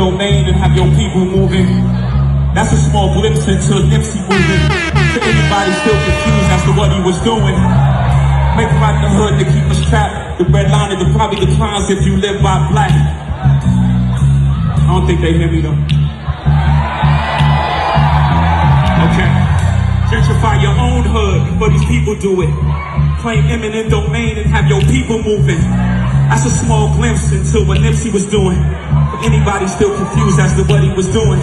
domain and have your people moving. That's a small glimpse into Nipsey moving. To anybody still confused as to what he was doing. Make right the hood to keep us trapped. The red line it probably declines if you live by black. I don't think they hear me though. Okay. Gentrify your own hood before these people do it. Claim eminent domain and have your people moving. That's a small glimpse into what Nipsey was doing. For anybody still confused as to what he was doing.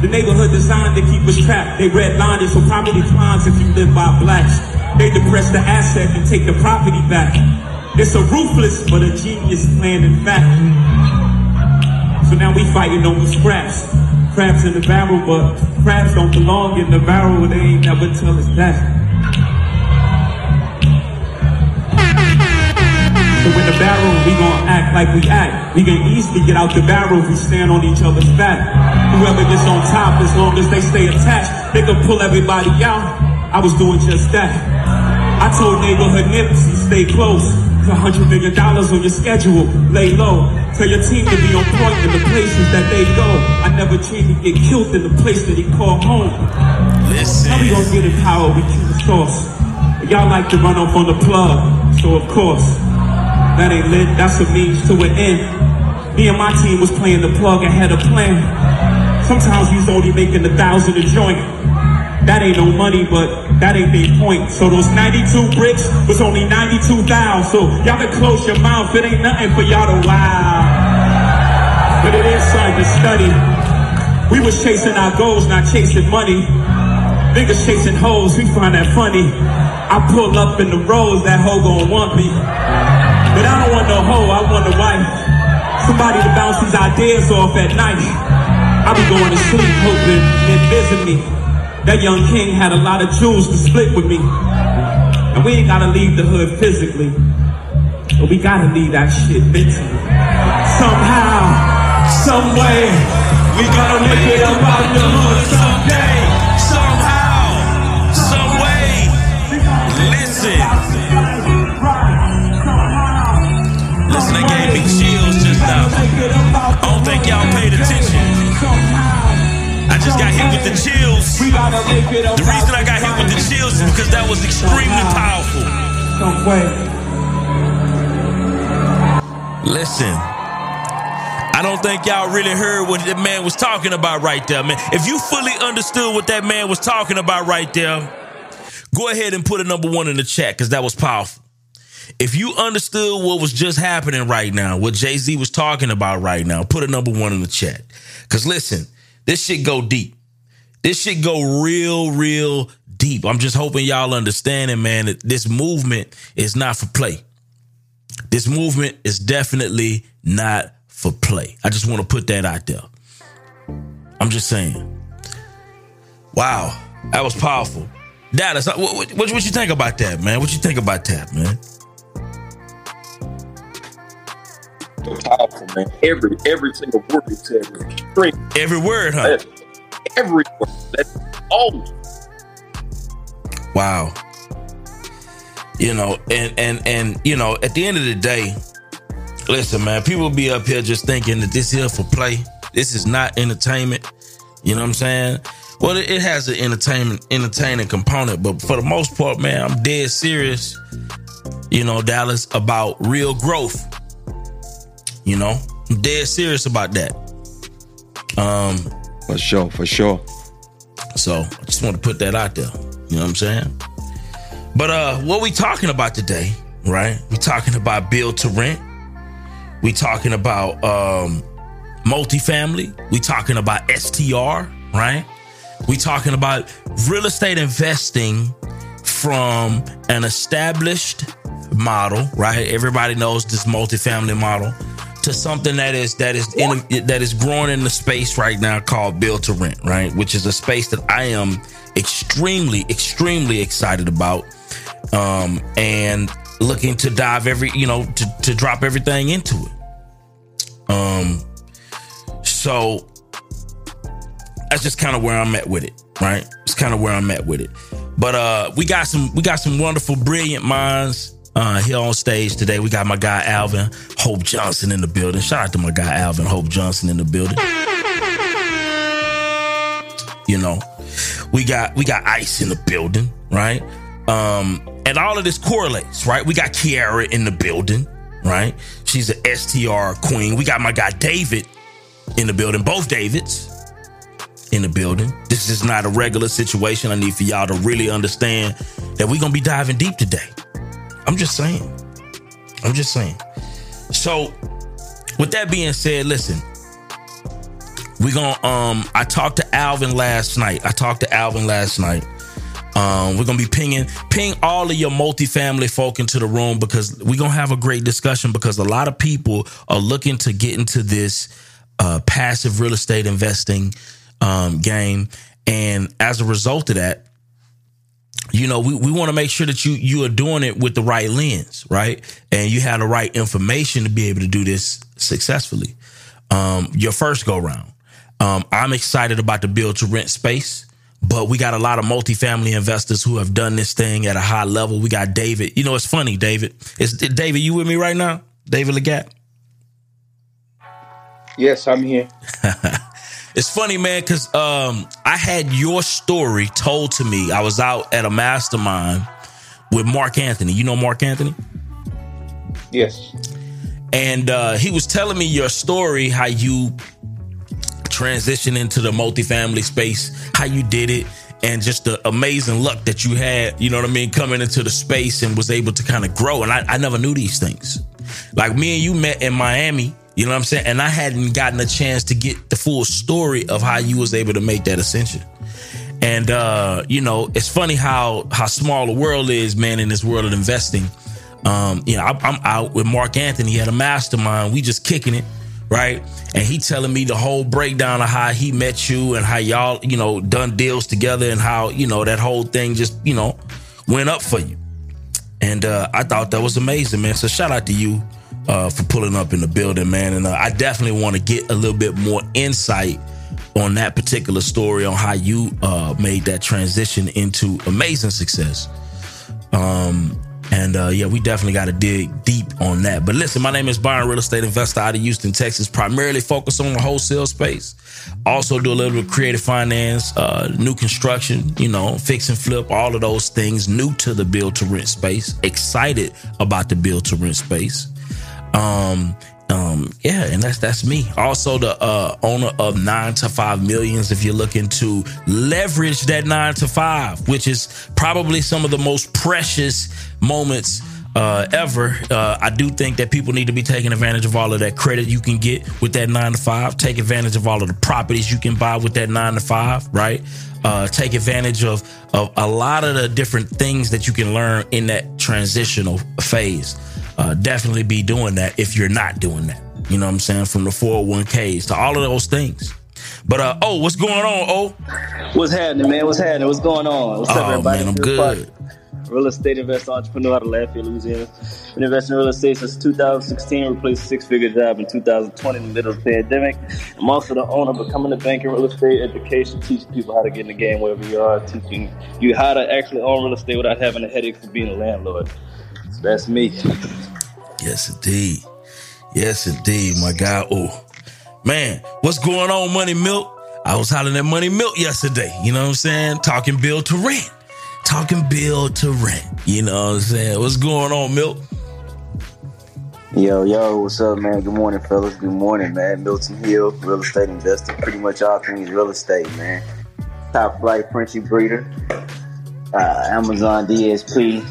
The neighborhood designed to keep us trapped. They redlined it so property climbs if you live by blacks. They depress the asset and take the property back. It's a ruthless but a genius plan in fact. So now we fighting over scraps. Crabs in the barrel, but crabs don't belong in the barrel. They ain't never tell us that. So in the barrel, we gon' act like we act. We can easily get out the barrel if we stand on each other's back. Whoever gets on top, as long as they stay attached, they can pull everybody out. I was doing just that. I told neighborhood Nipsey, stay close. A hundred million dollars on your schedule, lay low. Tell your team to be on point in the places that they go. I never dreamed to get killed in the place that he called home. Listen. How we gonna get in power? We keep the source. Y'all like to run off on the plug, so of course, that ain't lit. That's a means to an end. Me and my team was playing the plug and had a plan. Sometimes was only making a thousand a joint. That ain't no money, but that ain't the point. So those 92 bricks was only 92,000. So y'all can close your mouth. It ain't nothing for y'all to wow. But it is something to study. We was chasing our goals, not chasing money. Niggas chasing hoes, we find that funny. I pull up in the rose, that hoe gon' want me. But I don't want no hoe, I want a wife. Somebody to bounce these ideas off at night. I be going to sleep hoping and visit me. That young king had a lot of jewels to split with me. And we ain't gotta leave the hood physically. But we gotta leave that shit mentally. Somehow, some way, we gotta make it up out the hood. Somehow, think y'all paid attention. I just got hit with the chills. The reason I got hit with the chills is because that was extremely powerful. Listen. I don't think y'all really heard what that man was talking about right there, man. If you fully understood what that man was talking about right there, go ahead and put a number one in the chat because that was powerful. If you understood what was just happening right now, what Jay Z was talking about right now, put a number one in the chat. Because listen, this shit go deep. This shit go real, real deep. I'm just hoping y'all understanding, man, that this movement is not for play. This movement is definitely not for play. I just want to put that out there. I'm just saying. Wow, that was powerful. Dallas, uh, what, what, what, what you think about that, man? What you think about that, man? Powerful, man. Every every single word you said was extreme. Every word, huh? Every word. That's all. Wow. You know, and and and you know, at the end of the day, listen, man, people be up here just thinking that this here for play. This is not entertainment. You know what I'm saying? Well, it, it has an entertainment entertaining component, but for the most part, man, I'm dead serious. You know, Dallas about real growth. You know, I'm dead serious about that. Um, For sure, for sure. so I just want to put that out there. You know what I'm saying? But uh what we talking about today, right? We talking about build to rent. We talking about um multifamily. We talking about STR, right? We talking about real estate investing from an established model, right? Everybody knows this multifamily model to something that is that is in that is growing in the space right now called build to rent, right? Which is a space that I am extremely, extremely excited about, um, and looking to dive every, you know, to to drop everything into it. Um, so that's just kind of where I'm at with it, right? It's kind of where I'm at with it. But uh, we got some we got some wonderful, brilliant minds Uh, here on stage today, we got my guy Alvin Hope Johnson in the building. Shout out to my guy Alvin Hope Johnson in the building. You know, we got we got Ice in the building, right? Um, and all of this correlates, right? We got Kiara in the building, right? She's an STR queen. We got my guy David in the building, both Davids in the building. This is not a regular situation. I need for y'all to really understand that we're gonna be diving deep today. I'm just saying. I'm just saying. So, with that being said, listen, we're gonna um I talked to Alvin last night. I talked to Alvin last night. Um, we're gonna be pinging ping all of your multifamily folk into the room because we're gonna have a great discussion because a lot of people are looking to get into this uh, passive real estate investing um, game, and as a result of that, you know, we, we want to make sure that you you are doing it with the right lens, right? And you have the right information to be able to do this successfully. Um, your first go round. Um, I'm excited about the build to rent space, but we got a lot of multifamily investors who have done this thing at a high level. We got David. You know, it's funny, David. Is David, you with me right now? David Lagat? Yes, I'm here. It's funny, man, because um, I had your story told to me. I was out at a mastermind with Mark Anthony. You know Mark Anthony? Yes. And uh, he was telling me your story, how you transitioned into the multifamily space, how you did it, and just the amazing luck that you had, you know what I mean, coming into the space and was able to kind of grow. And I, I never knew these things. Like me and you met in Miami you know what I'm saying? And I hadn't gotten a chance to get the full story of how you was able to make that ascension. And uh, you know, it's funny how how small the world is, man, in this world of investing. Um, you know, I, I'm out with Mark Anthony He had a mastermind. We just kicking it, right? And he telling me the whole breakdown of how he met you and how y'all, you know, done deals together and how you know that whole thing just you know went up for you. And uh, I thought that was amazing, man. So shout out to you uh, for pulling up in the building, man. And uh, I definitely want to get a little bit more insight on that particular story on how you uh, made that transition into amazing success. Um, and uh, yeah, we definitely got to dig deep on that. But listen, my name is Byron, real estate investor out of Houston, Texas. Primarily focus on the wholesale space. Also do a little bit of creative finance, uh, new construction, you know, fix and flip, all of those things. New to the build to rent space. Excited about the build to rent space. Um, um, yeah, and that's that's me. Also, the uh, owner of Nine to Five Millions. If you're looking to leverage that nine to five, which is probably some of the most precious moments uh, ever, uh, I do think that people need to be taking advantage of all of that credit you can get with that nine to five. Take advantage of all of the properties you can buy with that nine to five, right? Uh, take advantage of of a lot of the different things that you can learn in that transitional phase uh, definitely be doing that if you're not doing that. You know what I'm saying? From the 401ks to all of those things. But uh oh, what's going on? Oh, what's happening, man? What's happening? What's going on? What's oh, up, everybody? Man, I'm good. Real estate investor, entrepreneur out of Lafayette, Louisiana. Been investing in real estate since 2016. Replaced a six-figure job in 2020 in the middle of the pandemic. I'm also the owner of Becoming a Banker Real Estate Education, teaching people how to get in the game wherever you are, teaching you how to actually own real estate without having a headache for being a landlord. So that's me. Yes, indeed. Yes, indeed, my guy. Oh, man, what's going on, Money Milk? I was hollering at Money Milk yesterday. You know what I'm saying? Talking Build to rent. Talking Build to rent. You know what I'm saying? What's going on, Milk? Yo, yo, what's up, man? Good morning, fellas. Good morning, man. Milton Hill, real estate investor. Pretty much all things real estate, man. Top flight Frenchie breeder. Uh, Amazon DSP,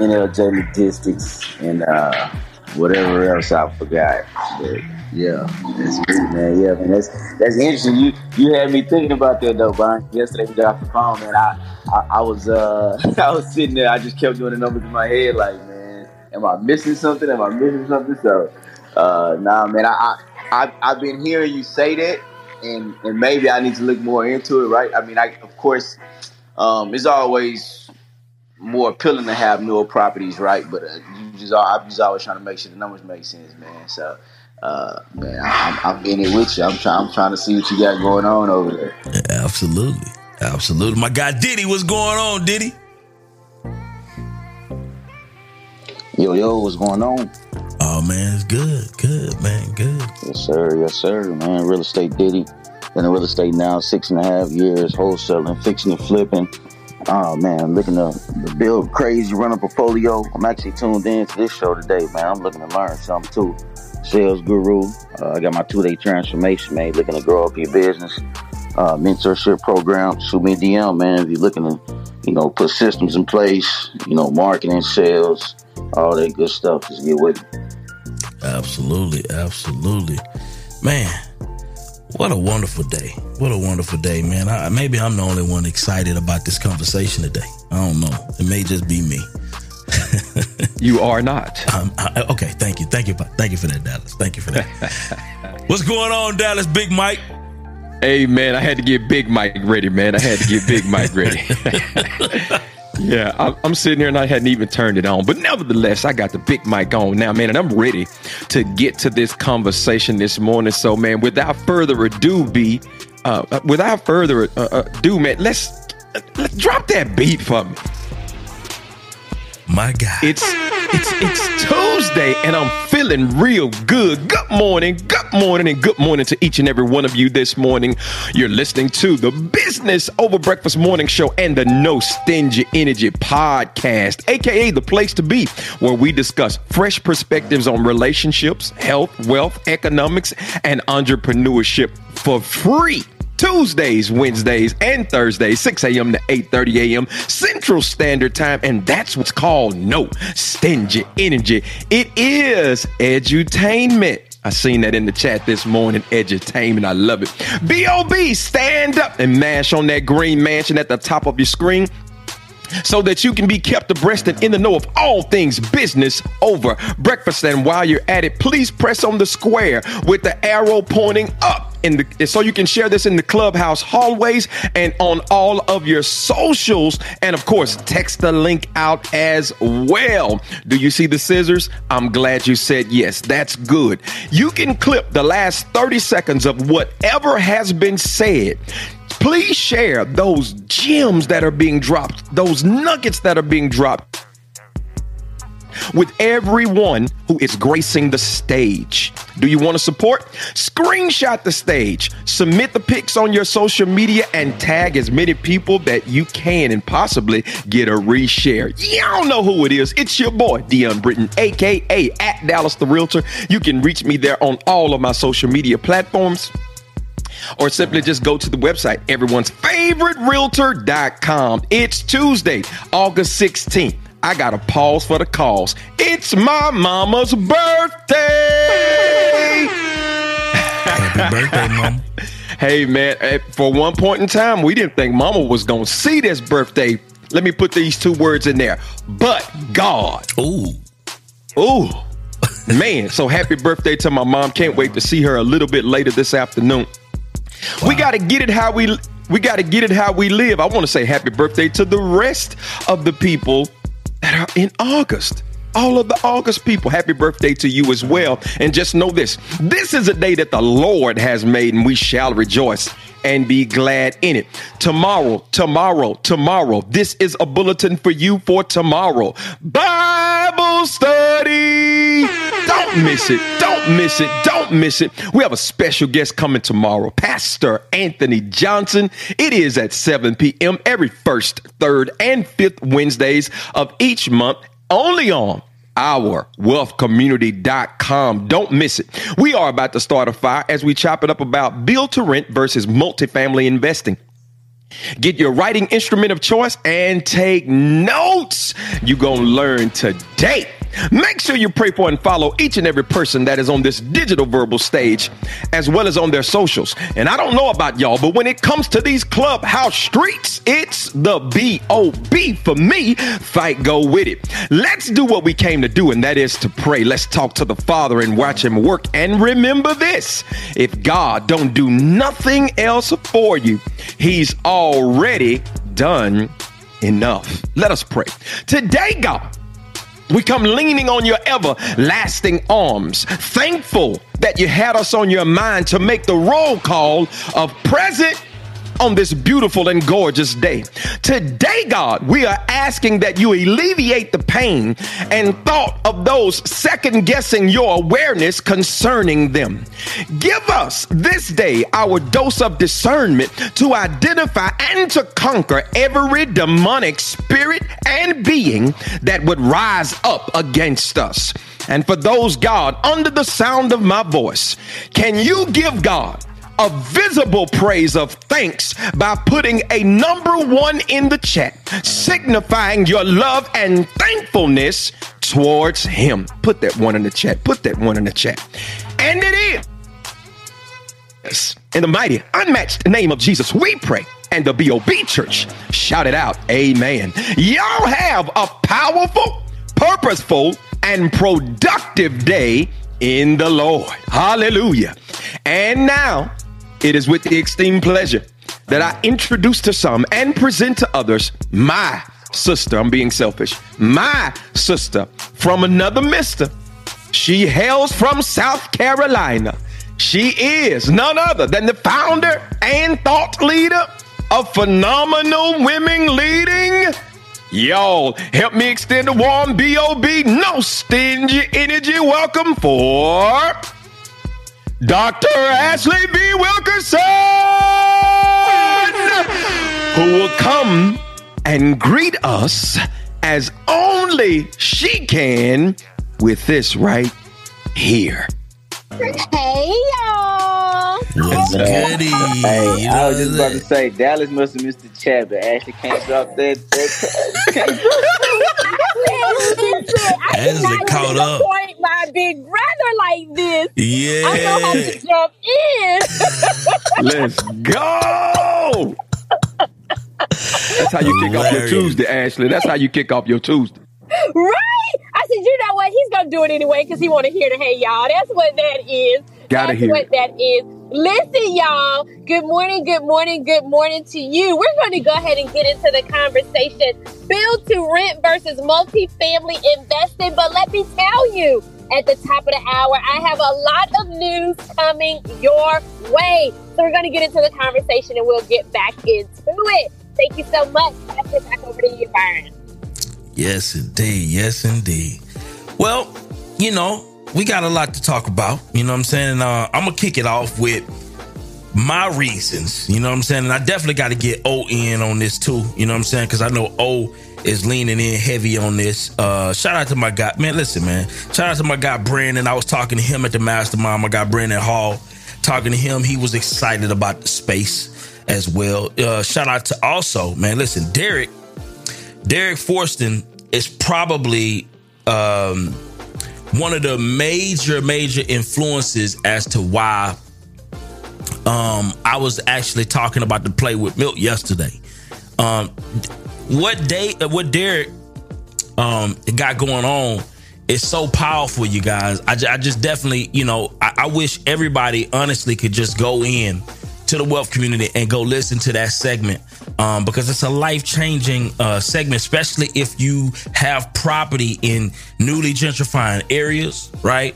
NLJ Logistics, and uh, whatever else I forgot. But yeah, that's good, man. Yeah, man, that's that's interesting. You you had me thinking about that though, Brian. Yesterday we got off the phone, man. I I, I was uh I was sitting there. I just kept doing the numbers in my head, like, man, am I missing something? Am I missing something? So, uh, nah, man. I I, I I've been hearing you say that, and and maybe I need to look more into it, right? I mean, I of course, um, it's always more appealing to have newer properties, right? But uh, you just I'm just always trying to make sure the numbers make sense, man. So, uh, man, I'm, I'm in it with you. I'm trying. I'm trying to see what you got going on over there. Yeah, absolutely, absolutely. My guy Ditty, what's going on, Ditty? Yo, yo, what's going on? Oh man, it's good, good man, good. Yes, sir. Yes, sir. Man, real estate Ditty. Been in real estate now six and a half years, wholesaling, fixing and flipping. Oh man, looking to, to build crazy, run a portfolio. I'm actually tuned in to this show today, man. I'm looking to learn something too. Sales guru. Uh, I got my two day transformation, man. Looking to grow up your business. Uh, mentorship program. Shoot me a DM, man. If you're looking to, you know, put systems in place, you know, marketing, sales, all that good stuff. Just get with me. Absolutely, absolutely, man. What a wonderful day! What a wonderful day, man. I, maybe I'm the only one excited about this conversation today. I don't know. It may just be me. you are not. Um, I, okay, thank you, thank you, thank you for that, Dallas. Thank you for that. What's going on, Dallas? Big Mike. Hey man, I had to get Big Mike ready, man. I had to get Big Mike ready. yeah, I'm sitting here and I hadn't even turned it on, but nevertheless, I got the Big mic on now, man, and I'm ready to get to this conversation this morning. So, man, without further ado, be uh, without further uh, ado, man, let's let's drop that beat for me. My God. It's it's it's Tuesday and I'm feeling real good. Good morning, good morning, and good morning to each and every one of you this morning. You're listening to the Business Over Breakfast Morning Show and the No Stingy Energy Podcast, aka the place to be, where we discuss fresh perspectives on relationships, health, wealth, economics, and entrepreneurship for free. Tuesdays, Wednesdays, and Thursdays, 6 a.m. to 8:30 a.m. Central Standard Time, and that's what's called no stingy energy. It is edutainment. I seen that in the chat this morning. Edutainment, I love it. B.O.B. Stand up and mash on that green mansion at the top of your screen so that you can be kept abreast and in the know of all things business over. Breakfast. And while you're at it, please press on the square with the arrow pointing up in the so you can share this in the clubhouse hallways and on all of your socials. And of course text the link out as well. Do you see the scissors? I'm glad you said yes. That's good. You can clip the last 30 seconds of whatever has been said please share those gems that are being dropped, those nuggets that are being dropped with everyone who is gracing the stage. Do you want to support? Screenshot the stage, submit the pics on your social media, and tag as many people that you can and possibly get a reshare. Y'all know who it is. It's your boy, Deon Britton, aka at Dallas the Realtor. You can reach me there on all of my social media platforms or simply just go to the website, everyone's favorite realtor.com. It's Tuesday, August 16th. I got to pause for the calls. It's my mama's birthday. Happy birthday, mom. hey, man, eh, for one point in time, we didn't think mama was going to see this birthday. Let me put these two words in there. But God. Ooh. Ooh. Man, so happy birthday to my mom. Can't wait to see her a little bit later this afternoon. Wow. We got to get it how we we got to get it how we live. I want to say happy birthday to the rest of the people that are in August. All of the August people, happy birthday to you as well. And just know this this is a day that the Lord has made, and we shall rejoice and be glad in it. Tomorrow, tomorrow, tomorrow. This is a bulletin for you for tomorrow. Bible study. Don't miss it. Don't miss it. Don't miss it. We have a special guest coming tomorrow, Pastor Anthony Johnson. It is at 7 p.m. every first, third, and fifth Wednesdays of each month, only on our wealthcommunity.com. Don't miss it. We are about to start a fire as we chop it up about build to rent versus multifamily investing. Get your writing instrument of choice and take notes. You're going to learn today. Make sure you pray for and follow each and every person that is on this digital verbal stage, as well as on their socials. And I don't know about y'all, but when it comes to these clubhouse streets, it's the B O B for me. Fight, go with it. Let's do what we came to do, and that is to pray. Let's talk to the Father and watch Him work. And remember this if God don't do nothing else for you, He's already done enough. Let us pray. Today, God, we come leaning on your everlasting arms, thankful that you had us on your mind to make the roll call of present on this beautiful and gorgeous day. Today, God, we are asking that you alleviate the pain and thought of those second guessing your awareness concerning them. Give us this day our dose of discernment to identify and to conquer every demonic spirit and being that would rise up against us. And for those, God, under the sound of my voice, can you give God a visible praise of thanks by putting a number one in the chat, signifying your love and thankfulness towards Him? Put that one in the chat. Put that one in the chat. And it is. In the mighty, unmatched name of Jesus, we pray. And the BOB church shout it out. Amen. Y'all have a powerful, purposeful, and productive day in the Lord. Hallelujah. And now it is with the extreme pleasure that I introduce to some and present to others my sister. I'm being selfish. My sister from another mister. She hails from South Carolina. She is none other than the founder and thought leader of Phenomenal Women Leading Y'all, help me extend a warm B.O.B. No stingy energy welcome for Dr. Ashlye V. Wilkerson, who will come and greet us as only she can with this right here. Hey y'all! What's goody? Hey, You I was just about to say Dallas must have missed the chat, but Ashlye can't drop that. that can't Listen, I Ashlye did not caught up. disappoint my big brother like this. Yeah. I know how to jump in. Let's go! That's how you kick off your Tuesday, Ashlye. That's how you kick off your Tuesday. Right? I said, you know what? He's gonna do it anyway because he want to hear the hey y'all. That's what that is. Gotta That's hear what it. that is. Listen, y'all. Good morning, good morning, good morning to you. We're going to go ahead and get into the conversation. Build to rent versus multifamily investing. But let me tell you, at the top of the hour, I have a lot of news coming your way. So we're going to get into the conversation and we'll get back into it. Thank you so much. Pass it back over to you, Byron. Yes, indeed. Yes, indeed. Well, you know, we got a lot to talk about. You know what I'm saying? Uh, I'm going to kick it off with my reasons. You know what I'm saying? And I definitely got to get O in on this too. You know what I'm saying? Because I know O is leaning in heavy on this. Uh, shout out to my guy. Man, listen, man. Shout out to my guy, Brandon. I was talking to him at the Mastermind. My guy, Brandon Hall. Talking to him, he was excited about the space as well. Uh, shout out to also, man, listen, Derek Derek Forston is probably um, one of the major, major influences as to why um, I was actually talking about the play with Milk yesterday. Um, what day, what Derek um, got going on is so powerful, you guys. I, I just definitely, you know, I, I wish everybody honestly could just go in to the wealth community and go listen to that segment um, because it's a life changing uh, segment, especially if you have property in newly gentrifying areas, right?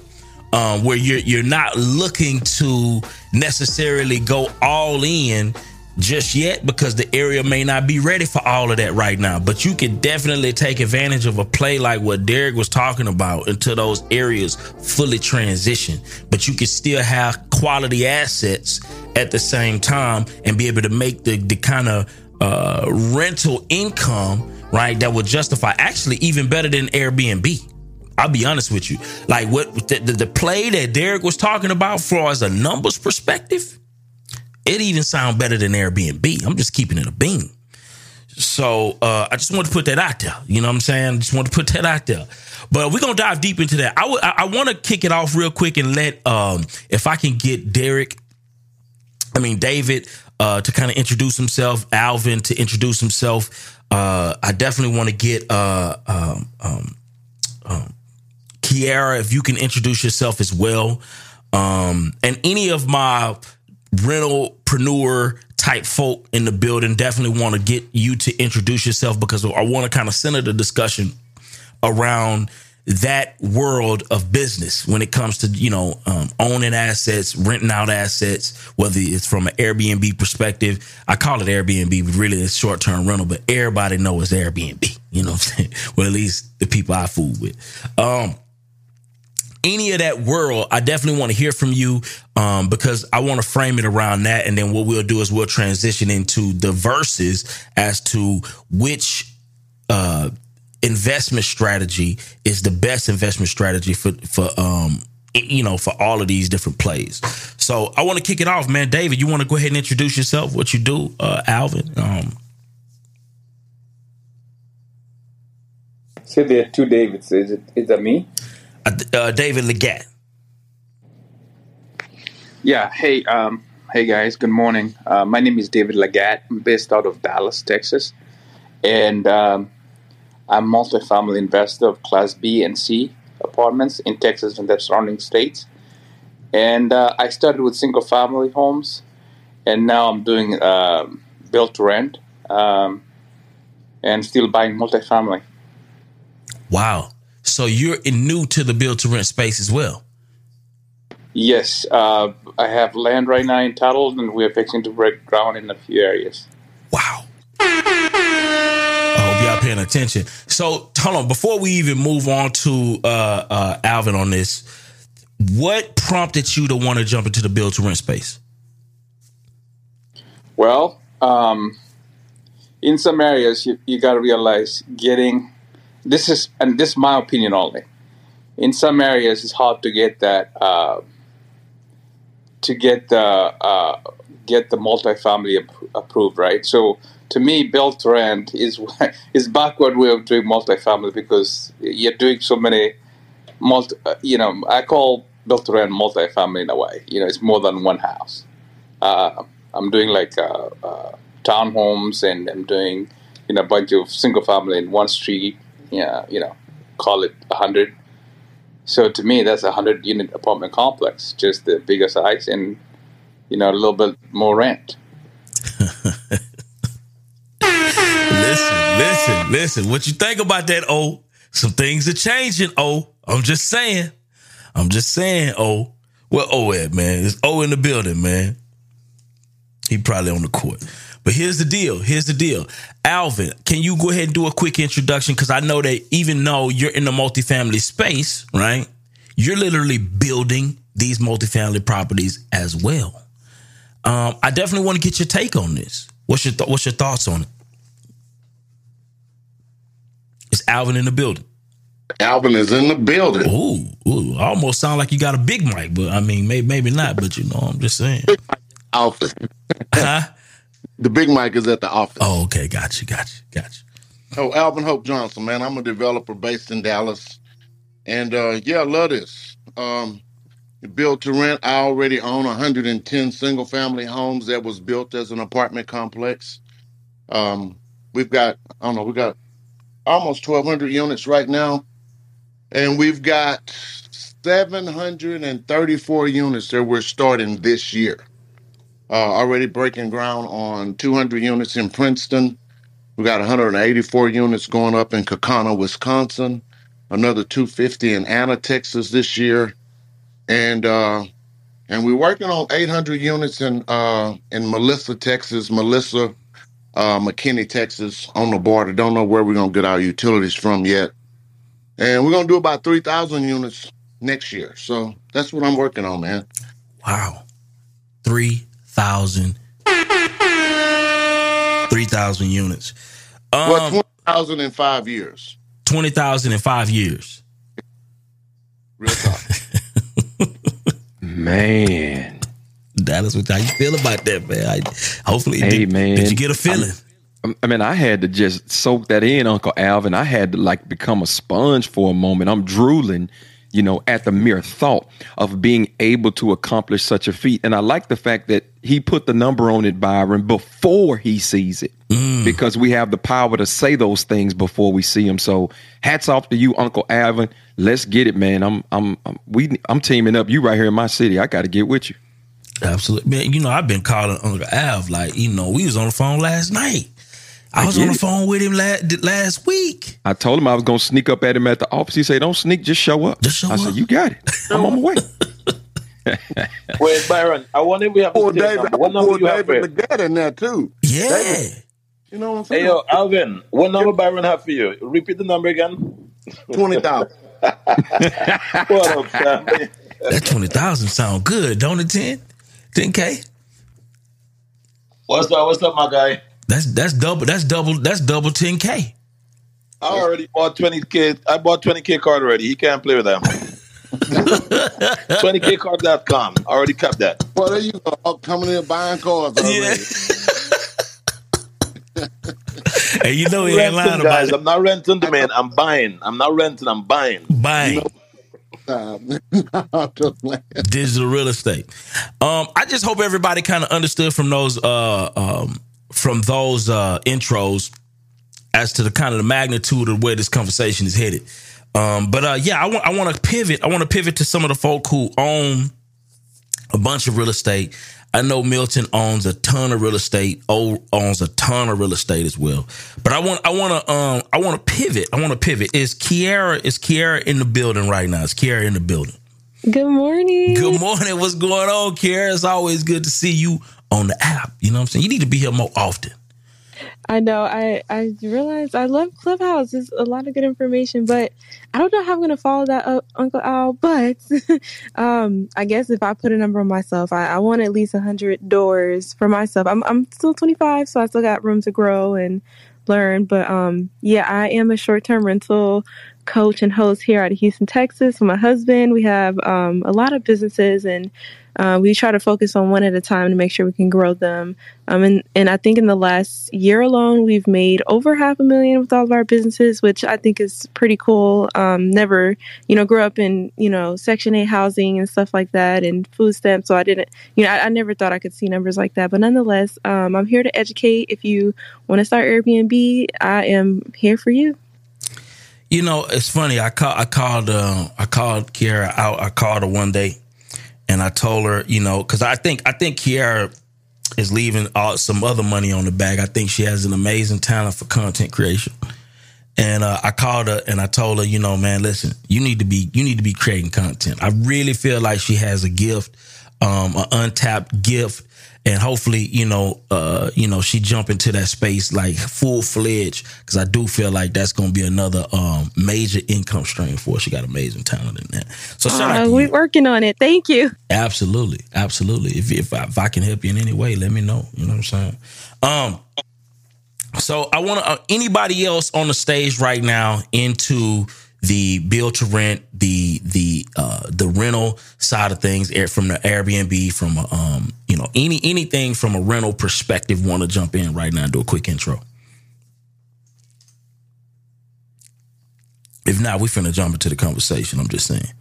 Um, where you're you're not looking to necessarily go all in just yet because the area may not be ready for all of that right now. But you can definitely take advantage of a play like what Derek was talking about until those areas fully transition. But you can still have quality assets at the same time and be able to make the the kind of uh, rental income right that would justify actually even better than Airbnb. I'll be honest with you. Like what the, the, the play that Derek was talking about for as a numbers perspective, it even sound better than Airbnb. I'm just keeping it a beam. So uh, I just want to put that out there. You know what I'm saying? Just want to put that out there. But we're gonna dive deep into that. I would- I, I want to kick it off real quick and let um if I can get Derek, I mean David, uh, to kind of introduce himself, Alvin to introduce himself. Uh, I definitely want to get uh um um um Kiara, if you can introduce yourself as well. Um, and any of my rentalpreneur type folk in the building definitely want to get you to introduce yourself because I want to kind of center the discussion around that world of business when it comes to you know um, owning assets, renting out assets, whether it's from an Airbnb perspective. I call it Airbnb, but really it's short term rental. But everybody knows Airbnb. You know what I'm saying? Well, at least the people I fool with. Um, any of that world, I definitely want to hear from you um, because I want to frame it around that. And then what we'll do is we'll transition into the verses as to which uh, investment strategy is the best investment strategy for for um you know for all of these different plays. So I want to kick it off, man. David, you want to go ahead and introduce yourself? What you do, uh, Alvin? Um, Say there are two Davids. Is it is that me? uh, uh, David Lagat. Yeah. Hey, um, hey guys. Good morning. Uh, my name is David Lagat. I'm based out of Dallas, Texas, and um, I'm a multifamily investor of Class B and C apartments in Texas and the surrounding states. And uh, I started with single family homes, and now I'm doing um build to rent, um, and still buying multifamily. Wow. So you're new to the build to rent space as well. Yes, uh, I have land right now entitled, and we're fixing to break ground in a few areas. Wow. Paying attention. So hold on, before we even move on to uh, uh, Alvin on this, what prompted you to want to jump into the build to rent space? Well, um, in some areas, you, you got to realize getting this is, and this is my opinion only. In some areas, it's hard to get that uh, to get the uh, get the multifamily ap- approved, right? So to me, built rent is is backward way of doing multifamily because you're doing so many multi. uh, You know, I call built rent multifamily in a way. You know, it's more than one house. Uh, I'm doing like uh, uh, townhomes, and I'm doing you know a bunch of single family in one street. Yeah, you know, call it a hundred. So to me, that's a hundred unit apartment complex, just the bigger size and you know a little bit more rent. Listen, listen. What you think about that? Oh, some things are changing. Oh, I'm just saying. I'm just saying. Oh, where O at, man? It's O in the building, man. He probably on the court. But here's the deal. Here's the deal. Alvin, can you go ahead and do a quick introduction? Because I know that even though you're in the multifamily space, right? You're literally building these multifamily properties as well. Um, I definitely want to get your take on this. What's your th- What's your thoughts on it? Is Alvin in the building? Alvin is in the building. Ooh, ooh, almost sound like you got a big mic, but I mean, maybe maybe not. But you know, I'm just saying. Office. Huh? The big mic is at the office. Oh, okay, got you, got you, got you. Oh, Alvin Hope Johnson, man. I'm a developer based in Dallas. And uh yeah, I love this. Um built to rent. I already own 110 single family homes that was built as an apartment complex. Um we've got I don't know, we got almost 1200 units right now. And we've got 734 units that we're starting this year. Uh, already breaking ground on 200 units in Princeton. We got 184 units going up in Kaukauna, Wisconsin. Another 250 in Anna, Texas this year, and uh, and we're working on 800 units in uh, in Melissa, Texas. Melissa, uh, McKinney, Texas, on the border. Don't know where we're gonna get our utilities from yet, and we're gonna do about 3,000 units next year. So that's what I'm working on, man. Wow, three thousand, three thousand units. Well, Um, 20,000 in five years. twenty thousand in five years. Real talk. Man. Dallas, what how you feel about that, man? I, hopefully, Hey, did, man. did you get a feeling? I'm- I mean, I had to just soak that in, Uncle Alvin. I had to like become a sponge for a moment. I'm drooling, you know, at the mere thought of being able to accomplish such a feat. And I like the fact that he put the number on it, Byron, before he sees it, mm. because we have the power to say those things before we see them. So, hats off to you, Uncle Alvin. Let's get it, man. I'm, I'm, I'm we, I'm teaming up. You right here in my city. I got to get with you. Absolutely, man. You know, I've been calling Uncle Av like, you know, we was on the phone last night. I was on the it. phone with him last, last week. I told him I was gonna sneak up at him at the office. He said, "Don't sneak, just show up." Just show I up. said, "You got it. I'm on my way." Wait, Byron, I wonder if we have Poor the David, number. What number poor you have for David him? In there too. Yeah. David, you know what I'm saying? Hey, saying? yo, Alvin, what number Byron have for you? Repeat the number again. Twenty thousand. What up, family? That 20,000 sound good, don't it, 10? 10K? What's up? What's up, my guy? That's that's double that's double that's double 10K. I already bought 20k. I bought 20k card already. He can't play with that. 20kcard.com. I already kept that. Well, there you go. Up coming in buying cars already. Hey, you know he ain't lying Renting, about guys. it. I'm not renting the man. I'm buying. I'm not renting. I'm buying. Bang. Um, just digital real estate. Um, I just hope everybody kind of understood from those uh um from those uh intros as to the kind of the magnitude of where this conversation is headed. Um, but uh yeah, I want I want to pivot. I want to pivot to some of the folk who own a bunch of real estate. I know Milton owns a ton of real estate. O owns a ton of real estate as well. But I want I want to um I want to pivot. I want to pivot. Is Kiara is Kiara in the building right now? Is Kiara in the building? Good morning. Good morning. What's going on, Kiara? It's always good to see you on the app. You know what I'm saying? You need to be here more often. I know. I I realize I love Clubhouse. There's a lot of good information, but I don't know how I'm gonna follow that up, Uncle Al. But um, I guess if I put a number on myself, I, I want at least hundred doors for myself. I'm I'm still 25, so I still got room to grow and learn. But um, yeah, I am a short term rental coach and host here out of Houston, Texas. With my husband, we have um, a lot of businesses and. Uh, we try to focus on one at a time to make sure we can grow them. Um, and, and I think in the last year alone, we've made over half a million with all of our businesses, which I think is pretty cool. Um, never, you know, grew up in, you know, Section 8 housing and stuff like that and food stamps. So I didn't, you know, I, I never thought I could see numbers like that. But nonetheless, um, I'm here to educate. If you want to start Airbnb, I am here for you. You know, it's funny. I call, I called uh, I called Kiara out. I called her one day, and I told her, you know, because I think I think Kiara is leaving all, some other money on the bag. I think she has an amazing talent for content creation. And uh, I called her and I told her, you know, man, listen, you need to be you need to be creating content. I really feel like she has a gift, um, an untapped gift, and hopefully, you know, uh, you know, she jump into that space like full fledged because I do feel like that's going to be another um, major income stream for her. She got amazing talent in that. So Uh, we're working on it. Thank you. Absolutely, absolutely. If if I, if I can help you in any way, let me know. You know what I'm saying. Um, so I want to uh, anybody else on the stage right now into the build to rent, the the uh the rental side of things, from the Airbnb, from a, um you know any anything from a rental perspective, want to jump in right now and do a quick intro. If not, we finna jump into the conversation. I'm just saying.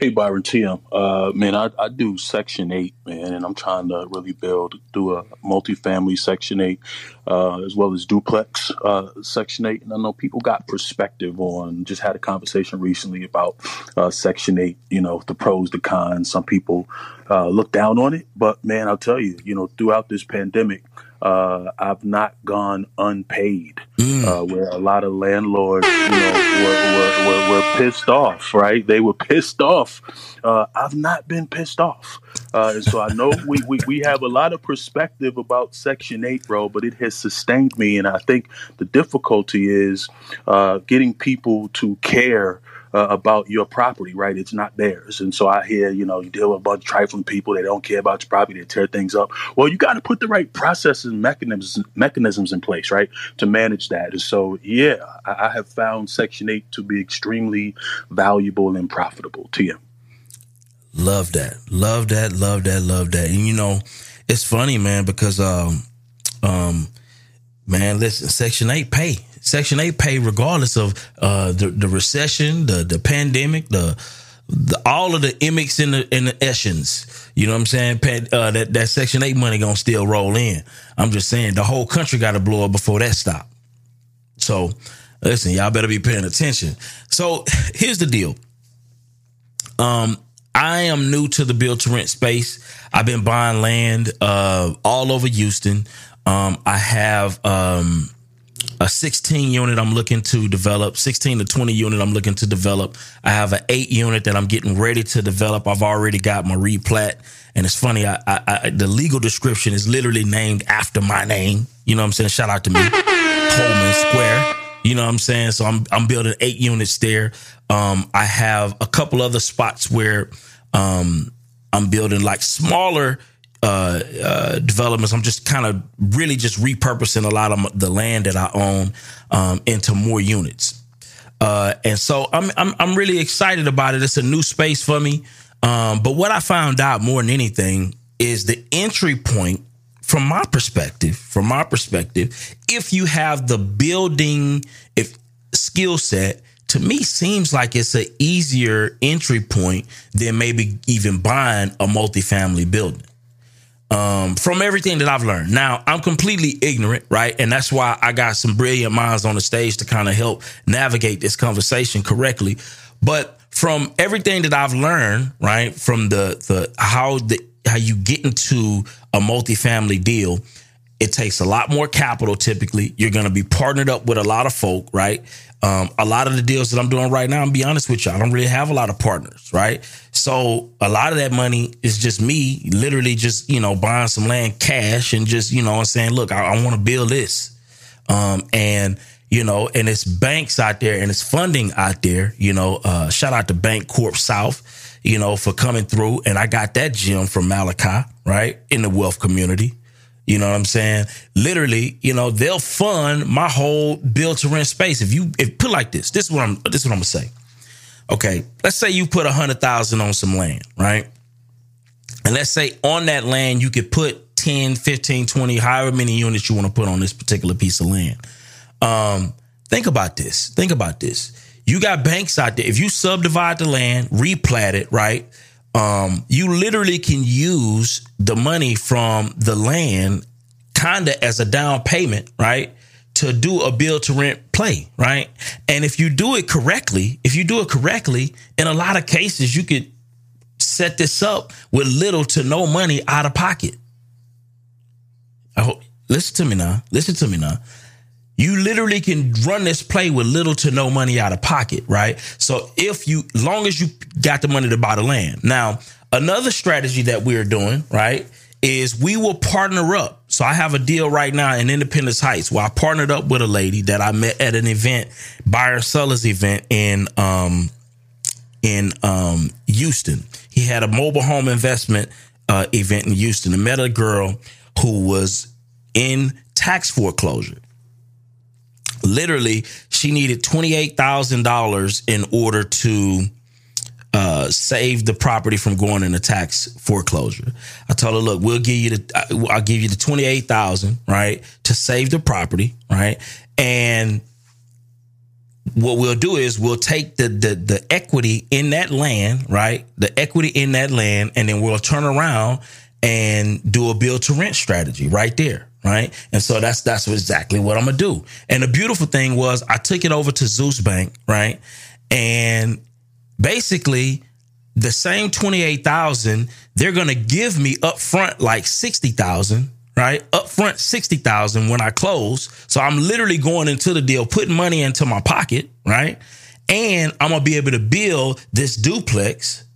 Hey Byron TM, uh, man, I, I do Section Eight, man, and I'm trying to really build do a multifamily Section Eight, uh, as well as duplex uh, Section Eight. And I know people got perspective on. Just had a conversation recently about uh, Section Eight. You know, the pros, the cons. Some people uh, look down on it, but man, I'll tell you, you know, throughout this pandemic, uh, I've not gone unpaid. Uh, where a lot of landlords, you know, were, were, were, were pissed off, right? They were pissed off. Uh, I've not been pissed off. Uh, and so I know we, we, we have a lot of perspective about Section 8, bro, but it has sustained me. And I think the difficulty is uh, getting people to care uh, about your property, right? It's not theirs. And so I hear, you know, you deal with a bunch of trifling people. They don't care about your property. They tear things up. Well, you got to put the right processes and mechanisms, mechanisms in place, right, to manage that. And so, yeah, I, I have found Section 8 to be extremely valuable and profitable to you. Love that. Love that. Love that. Love that. And you know, it's funny, man, because um um man, listen, Section 8 pay. Section 8 pay regardless of uh the, the recession, the the pandemic, the the, all of the emics in the in the eshons, you know what I'm saying? Uh, that that Section Eight money gonna still roll in. I'm just saying the whole country got to blow up before that stop. So, listen, y'all better be paying attention. So, here's the deal. Um, I am new to the build to rent space. I've been buying land uh, all over Houston. Um, I have um, a 16 unit I'm looking to develop, 16 to 20 unit I'm looking to develop. I have an eight unit that I'm getting ready to develop. I've already got my replat. And it's funny, I, I, I the legal description is literally named after my name. You know what I'm saying? Shout out to me. Coleman Square. You know what I'm saying? So I'm I'm building eight units there. Um, I have a couple other spots where um, I'm building like smaller uh, uh, developments. I'm just kind of really just repurposing a lot of the land that I own um, into more units. Uh, and so I'm, I'm I'm really excited about it. It's a new space for me. Um, but what I found out more than anything is the entry point from my perspective, from my perspective, if you have the building if skill set, to me seems like it's an easier entry point than maybe even buying a multifamily building. Um, from everything that I've learned. Now, I'm completely ignorant, right? And that's why I got some brilliant minds on the stage to kind of help navigate this conversation correctly. But from everything that I've learned, right, from the the how the how you get into a multifamily deal, it takes a lot more capital typically. You're going to be partnered up with a lot of folk, right? Um, a lot of the deals that I'm doing right now, I'm be honest with you, I don't really have a lot of partners, right? So a lot of that money is just me literally just, you know, buying some land cash and just, you know, and saying, look, I, I want to build this. Um, and, you know, and it's banks out there and it's funding out there, you know, uh, shout out to BancorpSouth, you know, for coming through. And I got that gym from Malachi, right? In the wealth community. You know what I'm saying? Literally, you know, they'll fund my whole build to rent space. If you if put like this, this is what I'm this is what I'm gonna say. Okay, let's say you put a hundred thousand on some land, right? And let's say on that land you could put 10, 15, 20, however many units you want to put on this particular piece of land. Um, think about this. Think about this. You got banks out there. If you subdivide the land, replat it, right? um, you literally can use the money from the land kind of as a down payment, right? To do a build to rent play, right? And if you do it correctly, if you do it correctly, in a lot of cases, you could set this up with little to no money out of pocket. I hope, listen to me now. Listen to me now. You literally can run this play with little to no money out of pocket, right? So if you, long as you got the money to buy the land. Now, another strategy that we're doing, right, is we will partner up. So I have a deal right now in Independence Heights where I partnered up with a lady that I met at an event, buyer sellers event in um in um Houston. He had a mobile home investment uh, event in Houston. I met a girl who was in tax foreclosure literally she needed $28,000 in order to uh, save the property from going into tax foreclosure. I told her, look, we'll give you the, I'll give you the 28,000, right? To save the property, right? And what we'll do is we'll take the, the, the equity in that land, right? The equity in that land, and then we'll turn around and do a build to rent strategy right there right? And so that's that's exactly what I'm gonna do. And the beautiful thing was I took it over to Zeus Bank, right? And basically the same 28,000, they're gonna give me up front like 60,000, right? Up front 60,000 when I close. So I'm literally going into the deal, putting money into my pocket, right? And I'm gonna be able to build this duplex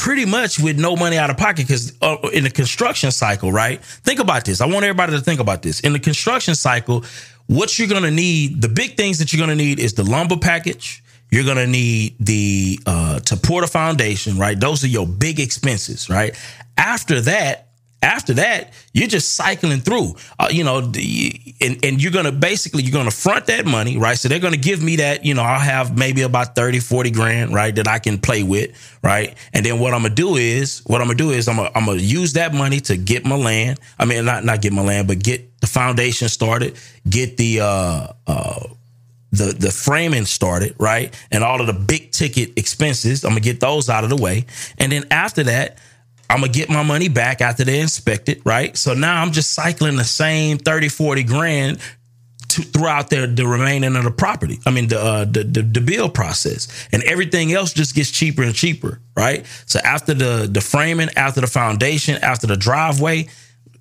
pretty much with no money out of pocket because uh, in the construction cycle, right? Think about this. I want everybody to think about this. In the construction cycle, what you're going to need, the big things that you're going to need is the lumber package. You're to need the uh, to pour the foundation, right? Those are your big expenses, right? After that, after that, you're just cycling through, uh, you know, the, and, and you're going to basically, you're going to front that money, right? So they're going to give me that, you know, I'll have maybe about 30, 40 grand, right? That I can play with, right? And then what I'm going to do is, what I'm going to do is I'm going to use that money to get my land. I mean, not, not get my land, but get the foundation started, get the, uh, uh, the the framing started, right? And all of the big ticket expenses, I'm gonna get those out of the way. And then after that, I'm gonna get my money back after they inspect it, right? So now I'm just cycling the same 30, 40 grand to, throughout the, the remaining of the property. I mean, the, uh, the, the the bill process, and everything else just gets cheaper and cheaper, right? So after the the framing, after the foundation, after the driveway,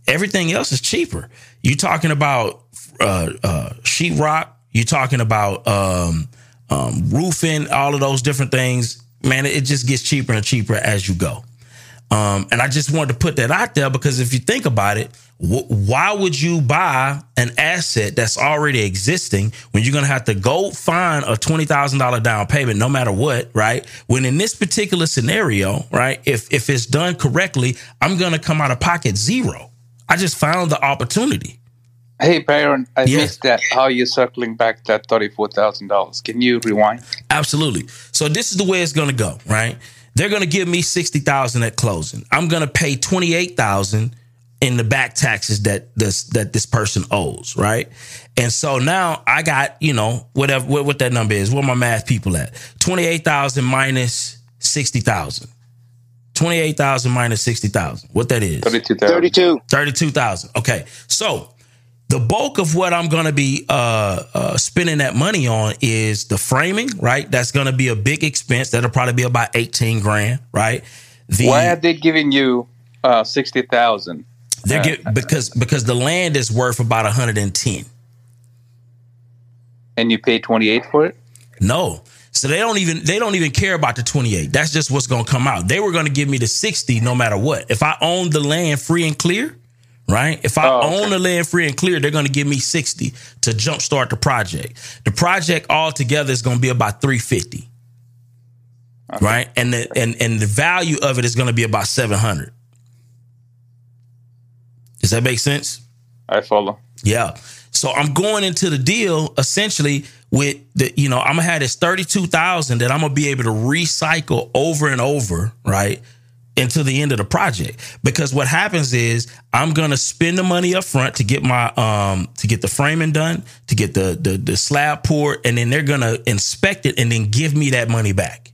everything else is cheaper. You talking about uh, uh, sheetrock? You talking about um, um, roofing? All of those different things, man. It just gets cheaper and cheaper as you go. Um, and I just wanted to put that out there because if you think about it, wh- why would you buy an asset that's already existing when you're going to have to go find a $20,000 down payment no matter what, right? When in this particular scenario, right, if, if it's done correctly, I'm going to come out of pocket zero. I just found the opportunity. Hey, Byron, I Yeah. missed that. How are you circling back that $34,000? Can you rewind? Absolutely. So this is the way it's going to go, right? They're going to give me 60,000 at closing. I'm going to pay 28,000 in the back taxes that this that this person owes, right? And so now I got, you know, whatever what, what that number is. Where my math people at? 28,000 minus 60,000. 28,000 minus 60,000. What that is? 32,000. 32. 32,000. Okay. So the bulk of what I'm going to be uh, uh, spending that money on is the framing, right? That's going to be a big expense. That'll probably be about 18 grand, right? The, Why are they giving you uh, 60000 They're Uh, get, because because the land is worth about 110. and you pay 28 for it? No. So they don't even they don't even care about the 28. That's just what's going to come out. They were going to give me the 60 no matter what. If I own the land free and clear, right? If I Oh, okay. own the land free and clear, they're going to give me 60 to jumpstart the project. The project altogether is going to be about 350. Right? And the and and the value of it is going to be about 700. Does that make sense? I follow. Yeah. So I'm going into the deal essentially with the, you know, I'm gonna have this 32,000 that I'm gonna be able to recycle over and over, right? Until the end of the project. Because what happens is I'm gonna spend the money up front to get my um to get the framing done, to get the the, the slab poured, and then they're gonna inspect it and then give me that money back.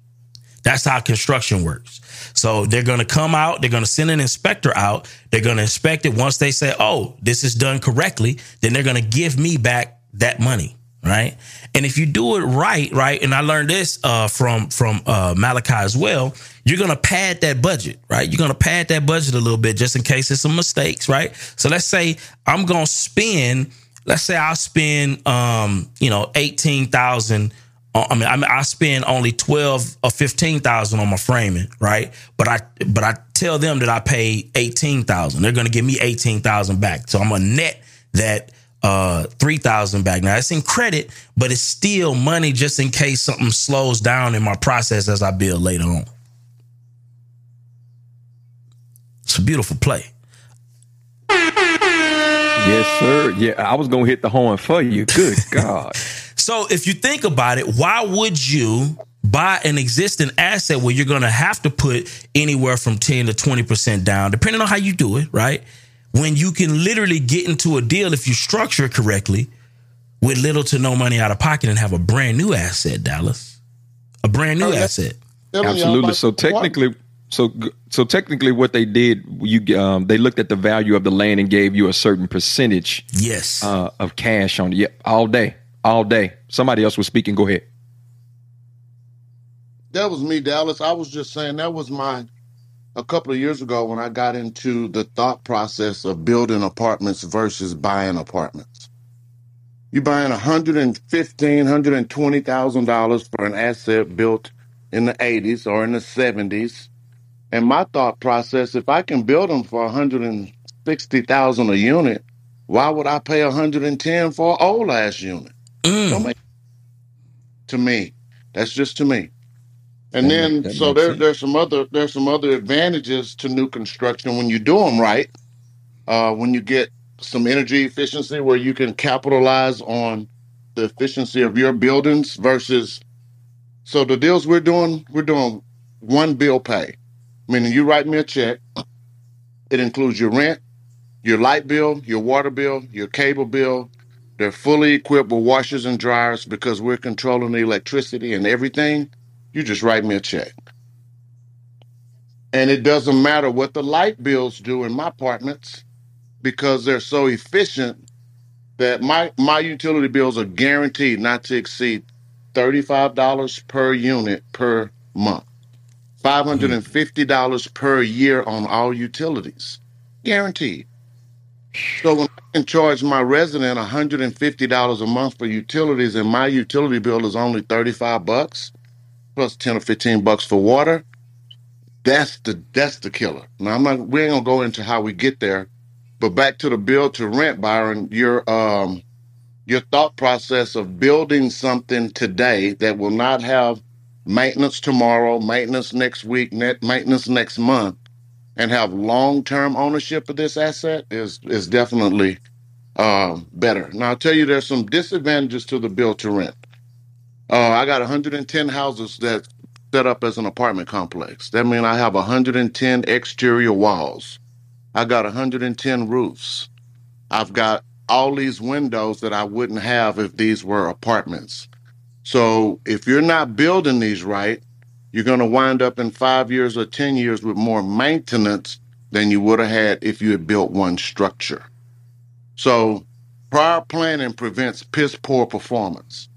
That's how construction works. So they're to come out, they're to send an inspector out, they're to inspect it. Once they say, oh, this is done correctly, then they're to give me back that money. Right. And if you do it right, right, and I learned this uh, from from uh, Malachi as well, you're gonna pad that budget, right? You're gonna pad that budget a little bit just in case there's some mistakes, right? So let's say I'm gonna spend, let's say I'll spend, um, you know, eighteen thousand uh, I mean, I mean, I spend only twelve or fifteen thousand on my framing, right? But I, but I tell them that I pay eighteen thousand. They're to give me eighteen thousand back, so I'm gonna net that uh three thousand back. Now it's in credit, but it's still money just in case something slows down in my process as I build later on. It's a beautiful play. Yes, sir. Yeah, I was gonna hit the horn for you. Good God. So if you think about it, why would you buy an existing asset where you're going to have to put anywhere from 10 to 20% down, depending on how you do it, right? When you can literally get into a deal if you structure it correctly with little to no money out of pocket and have a brand new asset, Dallas. A brand new asset. Absolutely. So technically, so so technically, what they did, you um, they looked at the value of the land and gave you a certain percentage, yes, uh, of cash on it. Yep, all day, all day. Somebody else was speaking. Go ahead. That was me, Dallas. I was just saying that was my a couple of years ago when I got into the thought process of building apartments versus buying apartments. You're buying a hundred and fifteen, hundred and twenty thousand dollars for an asset built in the eighties or in the seventies. And my thought process, if I can build them for a hundred and sixty thousand a unit, why would I pay a hundred and ten for an old ass unit? Mm. Don't make- to me, that's just to me. And That then, that so makes there, sense. there's some other there's some other advantages to new construction when you do them right. Uh, when you get some energy efficiency, where you can capitalize on the efficiency of your buildings versus. So the deals we're doing, we're doing one bill pay, meaning you write me a check. It includes your rent, your light bill, your water bill, your cable bill. They're fully equipped with washers and dryers because we're controlling the electricity and everything. You just write me a check. And it doesn't matter what the light bills do in my apartments because they're so efficient that my, my utility bills are guaranteed not to exceed $35 per unit per month, $550 per year on all utilities. Guaranteed. So when I can charge my resident $150 a month for utilities and my utility bill is only 35 bucks plus 10 or 15 bucks for water, that's the that's the killer. Now I'm not we ain't gonna go into how we get there, but back to the build to rent, Byron, your um your thought process of building something today that will not have maintenance tomorrow, maintenance next week, net maintenance next month, and have long term ownership of this asset is is definitely um, better. Now I'll tell you, there's some disadvantages to the build to rent. Uh, I got 110 houses that set up as an apartment complex. That means I have 110 exterior walls. I got 110 roofs. I've got all these windows that I wouldn't have if these were apartments. So if you're not building these right, you're going to wind up in five years or 10 years with more maintenance than you would have had if you had built one structure. So prior planning prevents piss poor performance.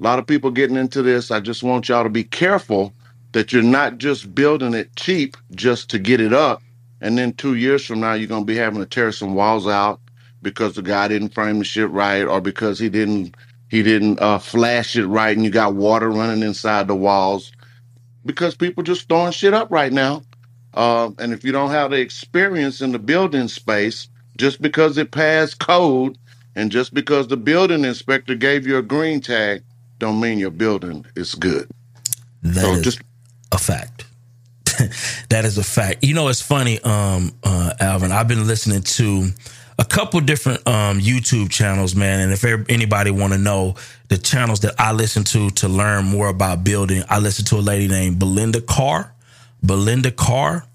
A lot of people getting into this. I just want y'all to be careful that you're not just building it cheap just to get it up. And then two years from now, you're going to be having to tear some walls out because the guy didn't frame the shit right or because he didn't he didn't uh, flash it right and you got water running inside the walls because people just throwing shit up right now. Uh, and if you don't have the experience in the building space, just because it passed code and just because the building inspector gave you a green tag, don't mean your building is good. That so is just a fact. that is a fact. You know, it's funny, um, uh, Alvin. I've been listening to a couple different um, YouTube channels, man. And if anybody want to know the channels that I listen to to learn more about building, I listen to a lady named Belinda Carr. Belinda Carr,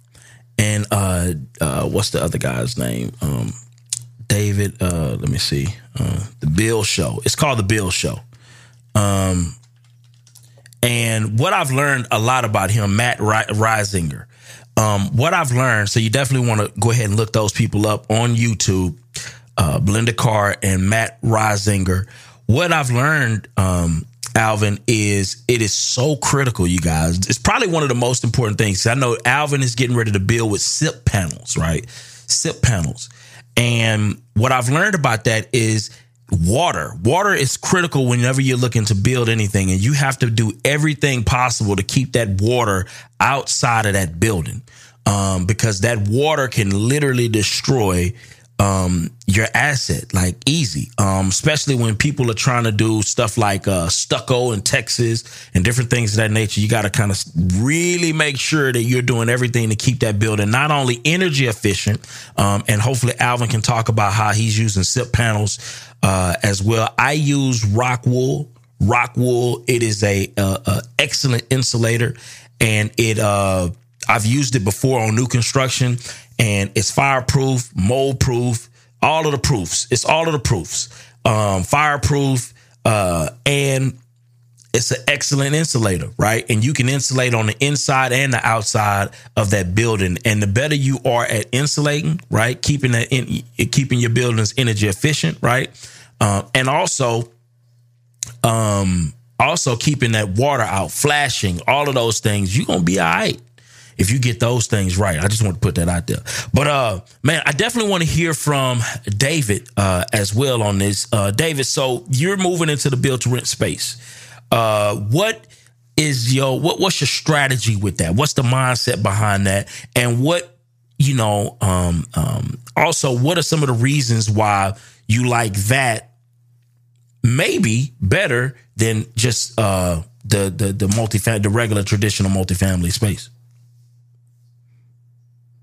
and uh, uh, what's the other guy's name? Um, David. Uh, let me see. Uh, the Build Show. It's called the Build Show. Um, and what I've learned a lot about him, Matt Risinger. Um, what I've learned, so you definitely want to go ahead and look those people up on YouTube, uh, Belinda Carr and Matt Risinger. What I've learned, um, Alvin, is it is so critical, you guys. It's probably one of the most important things. I know Alvin is getting ready to build with SIP panels, right? SIP panels. And what I've learned about that is water. Water is critical whenever you're looking to build anything, and you have to do everything possible to keep that water outside of that building, um, because that water can literally destroy um, your asset like easy. Um, especially when people are trying to do stuff like uh, stucco in Texas and different things of that nature. You got to kind of really make sure that you're doing everything to keep that building not only energy efficient, um, and hopefully Alvin can talk about how he's using SIP panels uh, as well. I use rock wool. Rock wool. It is a, a, a excellent insulator, and it. Uh, I've used it before on new construction, and it's fireproof, mold proof, all of the proofs. It's all of the proofs. Um, fireproof, uh, and it's an excellent insulator, right? And you can insulate on the inside and the outside of that building. And the better you are at insulating, right, keeping that in, keeping your buildings energy efficient, right, uh, and also, um, also keeping that water out, flashing, all of those things, you're gonna be all right if you get those things right. I just want to put that out there. But uh man, I definitely want to hear from David uh as well on this. Uh David, so you're moving into the build to rent space. Uh what is your what what's your strategy with that? What's the mindset behind that? And what you know, um, um, also, what are some of the reasons why you like that maybe better than just uh, the the the multifamily, the regular traditional multifamily space?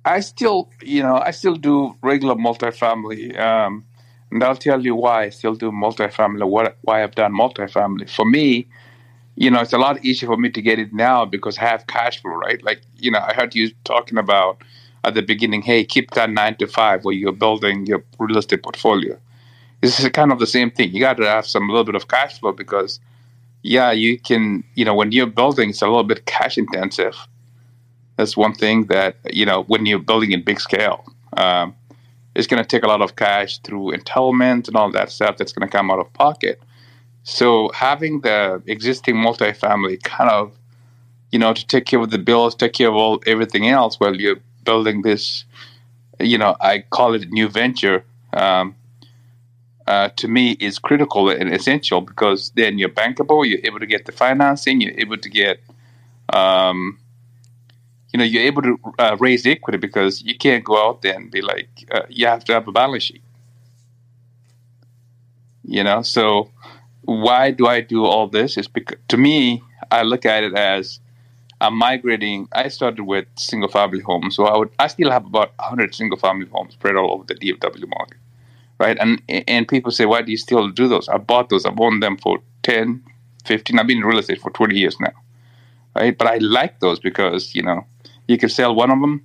I still, you know, I still do regular multifamily, um, and I'll tell you why I still do multifamily. What why I've done multifamily for me, you know, it's a lot easier for me to get it now because I have cash flow, right? Like, you know, I heard you talking about at the beginning, hey, keep that nine to five where you're building your real estate portfolio. This is kind of the same thing. You got to have some little bit of cash flow because, yeah, you can, you know, when you're building, it's a little bit cash intensive. That's one thing that, you know, when you're building in big scale, um, it's going to take a lot of cash through entitlement and all that stuff that's going to come out of pocket. So having the existing multifamily kind of, you know, to take care of the bills, take care of all everything else while you're building this, you know, I call it a new venture um, uh, to me is critical and essential because then you're bankable, you're able to get the financing, you're able to get, um, you know, you're able to uh, raise equity because you can't go out there and be like, uh, you have to have a balance sheet. You know, so why do I do all this? Is because to me, I look at it as I'm migrating. I started with single family homes, so I would I still have about 100 single family homes spread all over the DFW market, right? And and people say, why do you still do those? I bought those. I've owned them for 10, 15. I've been in real estate for 20 years now, right? But I like those because you know you can sell one of them,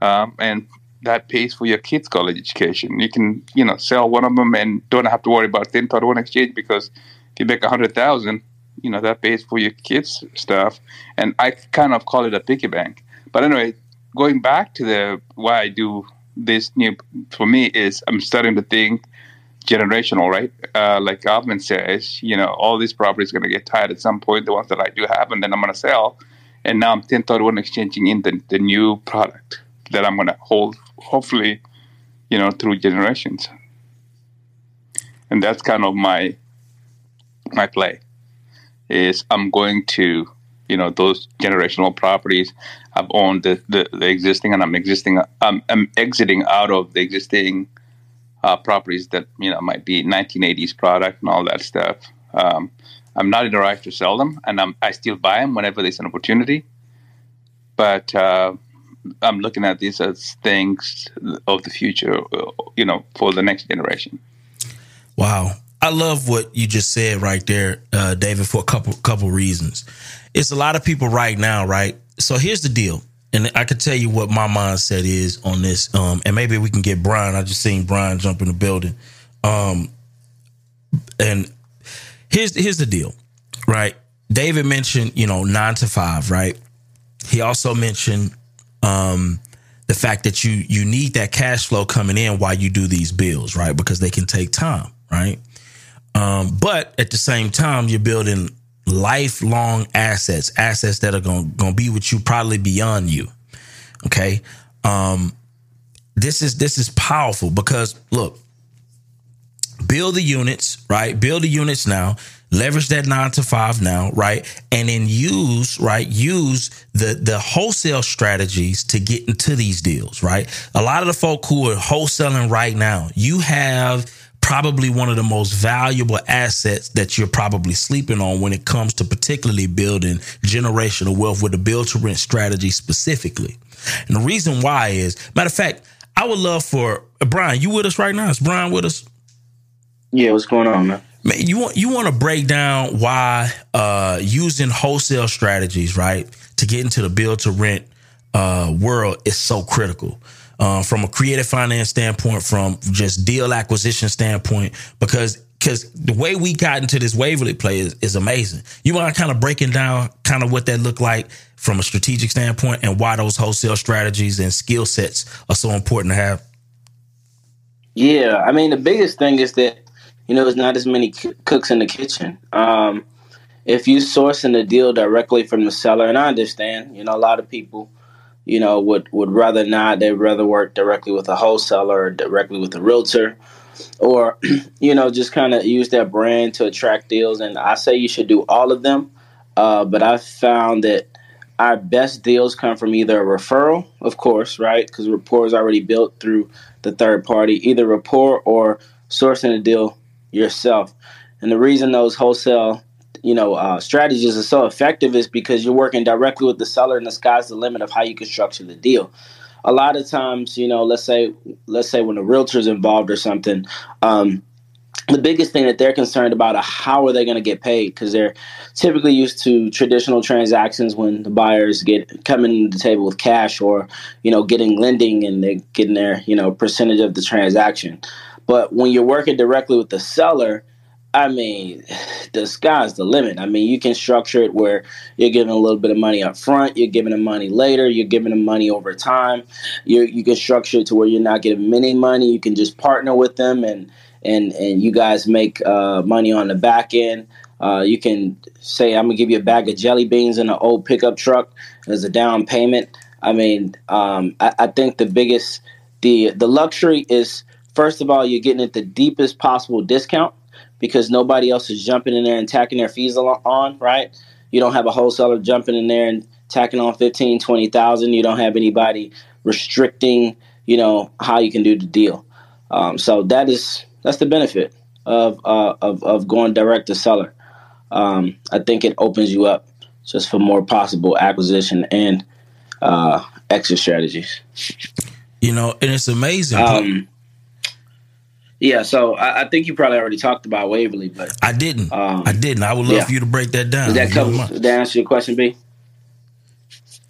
um, and that pays for your kids' college education. You can, you know, sell one of them and don't have to worry about 1031 exchange because if you make a hundred thousand, you know, that pays for your kids' stuff. And I kind of call it a piggy bank. But anyway, going back to the why I do this new for me is I'm starting to think generational, right? Uh, like Alvin says, you know, all these properties going to get tired at some point, the ones that I do have, and then I'm going to sell. And now I'm 1031 exchanging in the, the new product that I'm to hold, hopefully, you know, through generations. And that's kind of my my play is I'm going to, you know, those generational properties. I've owned the, the, the existing, and I'm existing. I'm, I'm exiting out of the existing uh, properties that you know might be 1980s product and all that stuff. Um, I'm not in a rush to sell them, and I'm, I still buy them whenever there's an opportunity. But uh, I'm looking at these as things of the future, you know, for the next generation. Wow. I love what you just said right there, uh, David, for a couple couple reasons. It's a lot of people right now, right? So here's the deal, and I can tell you what my mindset is on this, um, and maybe we can get Brian. I just seen Brian jump in the building, um, and here's here's the deal, right? David mentioned you know nine to five, right? He also mentioned um, the fact that you you need that cash flow coming in while you do these bills, right? Because they can take time, right? Um, but at the same time, you're building lifelong assets, assets that are going to be with you probably beyond you. Okay. Um, this is this is powerful because look, build the units, right? Build the units now leverage that nine to five now, right? And then use, right? Use the the wholesale strategies to get into these deals, right? A lot of the folk who are wholesaling right now, you have probably one of the most valuable assets that you're probably sleeping on when it comes to particularly building generational wealth with a build to rent strategy specifically. And the reason why is, matter of fact, I would love for Brian, you with us right now? Is Brian with us? Yeah, what's going on, man? Man, you want you want to break down why uh, using wholesale strategies, right, to get into the build to rent uh, world is so critical. Uh, from a creative finance standpoint, from just deal acquisition standpoint, because because the way we got into this Waverly play is, is amazing. You mind kind of breaking down kind of what that looked like from a strategic standpoint and why those wholesale strategies and skill sets are so important to have? Yeah, I mean the biggest thing is that you know, there's not as many cooks in the kitchen. Um, if you sourcing the deal directly from the seller, and I understand, you know, a lot of people, you know, would would rather not. They'd rather work directly with a wholesaler or directly with a realtor, or you know, just kind of use their brand to attract deals. And I say you should do all of them, uh, but I've found that our best deals come from either a referral, of course, right? Because rapport is already built through the third party, either rapport or sourcing a deal yourself. And the reason those wholesale, you know, uh, strategies are so effective is because you're working directly with the seller, and the sky's the limit of how you can structure the deal. A lot of times, you know, let's say, let's say when a realtor's involved or something, um, the biggest thing that they're concerned about are how are they going to get paid because they're typically used to traditional transactions when the buyers get coming to the table with cash or you know getting lending and they're getting their you know percentage of the transaction but when you're working directly with the seller, I mean, the sky's the limit. I mean, you can structure it where you're giving a little bit of money up front, you're giving them money later, you're giving them money over time. You you can structure it to where you're not getting many money. You can just partner with them and and and you guys make uh, money on the back end. Uh, you can say, "I'm gonna give you a bag of jelly beans and an old pickup truck as a down payment." I mean, um, I, I think the biggest the the luxury is first of all, you're getting at the deepest possible discount because nobody else is jumping in there and tacking their fees on, right? You don't have a wholesaler jumping in there and tacking on 15, 20,000. You don't have anybody restricting, you know, how you can do the deal. Um, so that is that's the benefit of uh, of of going direct to seller. Um, I think it opens you up just for more possible acquisition and uh, exit strategies. You know, and it's amazing. Um, yeah, so I, I, think you probably already talked about Waverly, but I didn't. Um, I didn't. I would love yeah. for you to break that down. Did that cover? Did that answer your question, B?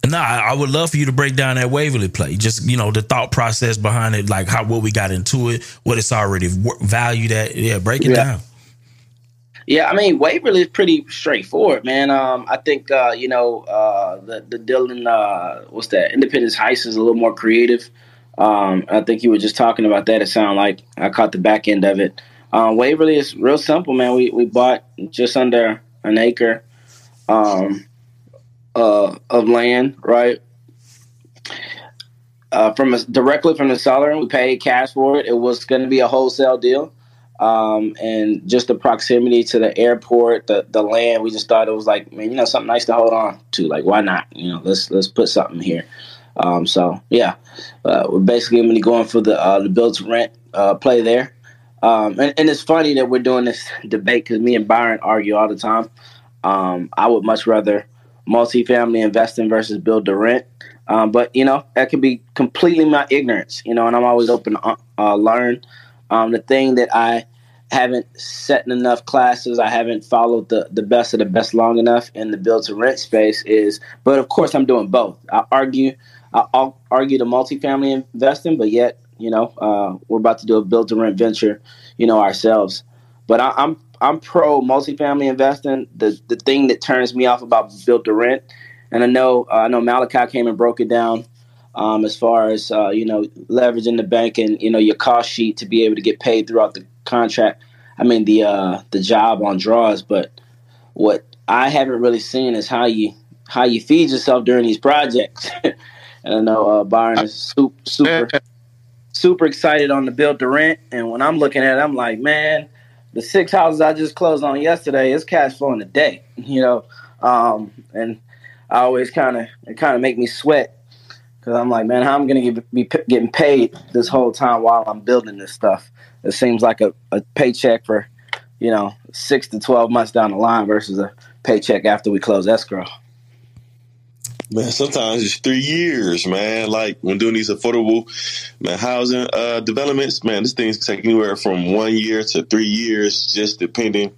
No, I, I, would love for you to break down that Waverly play. Just you know the thought process behind it, like how what we got into it, what it's already valued at. Yeah, break it yeah. down. Yeah, I mean Waverly is pretty straightforward, man. Um, I think uh, you know uh, the the Dillon uh, what's that Independence Heights is a little more creative. Um, I think you were just talking about that. It sounded like I caught the back end of it. Um, Waverly is real simple, man. We we bought just under an acre um, uh, of land, right? Uh, from a, directly from the seller, we paid cash for it. It was going to be a wholesale deal, um, and just the proximity to the airport, the the land, we just thought it was like, man, you know, something nice to hold on to. Like, why not? You know, let's let's put something here. Um, so yeah, uh, we're basically going to be going for the uh, the build to rent uh, play there. Um, and, and, it's funny that we're doing this debate because me and Byron argue all the time. Um, I would much rather multifamily investing versus build to rent. Um, but you know that could be completely my ignorance. You know, and I'm always open to uh, learn. Um, the thing that I haven't set in enough classes. I haven't followed the, the best of the best long enough in the build to rent space. Is but of course I'm doing both. I argue I'll argue the multifamily investing, but yet, you know, uh, we're about to do a build to rent venture, you know, ourselves. But I, I'm I'm pro multifamily investing. The the thing that turns me off about build to rent, and I know uh, I know Malachi came and broke it down um, as far as uh, you know leveraging the bank and you know your cost sheet to be able to get paid throughout the contract. I mean the uh, the job on draws, but what I haven't really seen is how you how you feed yourself during these projects. And I know uh, Byron is super, super, super excited on the build to rent. And when I'm looking at it, I'm like, man, the six houses I just closed on yesterday is cash flowing today, you know. Um, and I always kind of it kind of make me sweat because I'm like, man, how am I'm gonna be p- getting paid this whole time while I'm building this stuff? It seems like a, a paycheck for you know six to twelve months down the line versus a paycheck after we close escrow. Man, sometimes it's three years, man. Like when doing these affordable man housing uh, developments, man, this thing's take anywhere from one year to three years, just depending.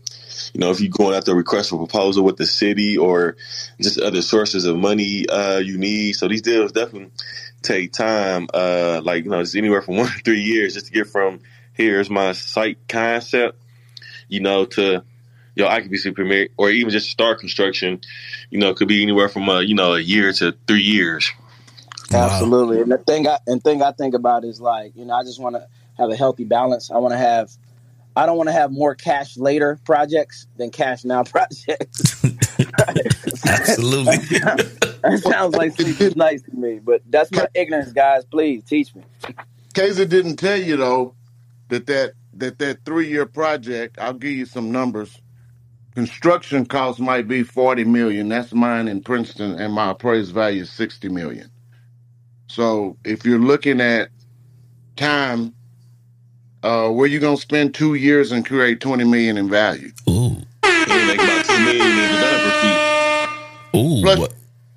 You know, if you're going after a request for proposal with the city or just other sources of money uh, you need. So these deals definitely take time. Uh, like you know, it's anywhere from one to three years just to get from here's my site concept, you know, to your occupancy permit or even just start construction, you know, it could be anywhere from a you know a year to three years. Absolutely, and the thing I and thing I think about is like you know I just want to have a healthy balance. I want to have I don't want to have more cash later projects than cash now projects. Absolutely, that sounds like sleep nice to me, but that's my ignorance, guys. Please teach me. Kaiser didn't tell you though that that that that three year project. I'll give you some numbers construction cost might be 40 million. That's mine in Princeton, and my appraised value is 60 million. So if you're looking at time, uh, where you gonna spend two years and create 20 million in value? Ooh. make about 10 million in developer fee. Ooh. Plus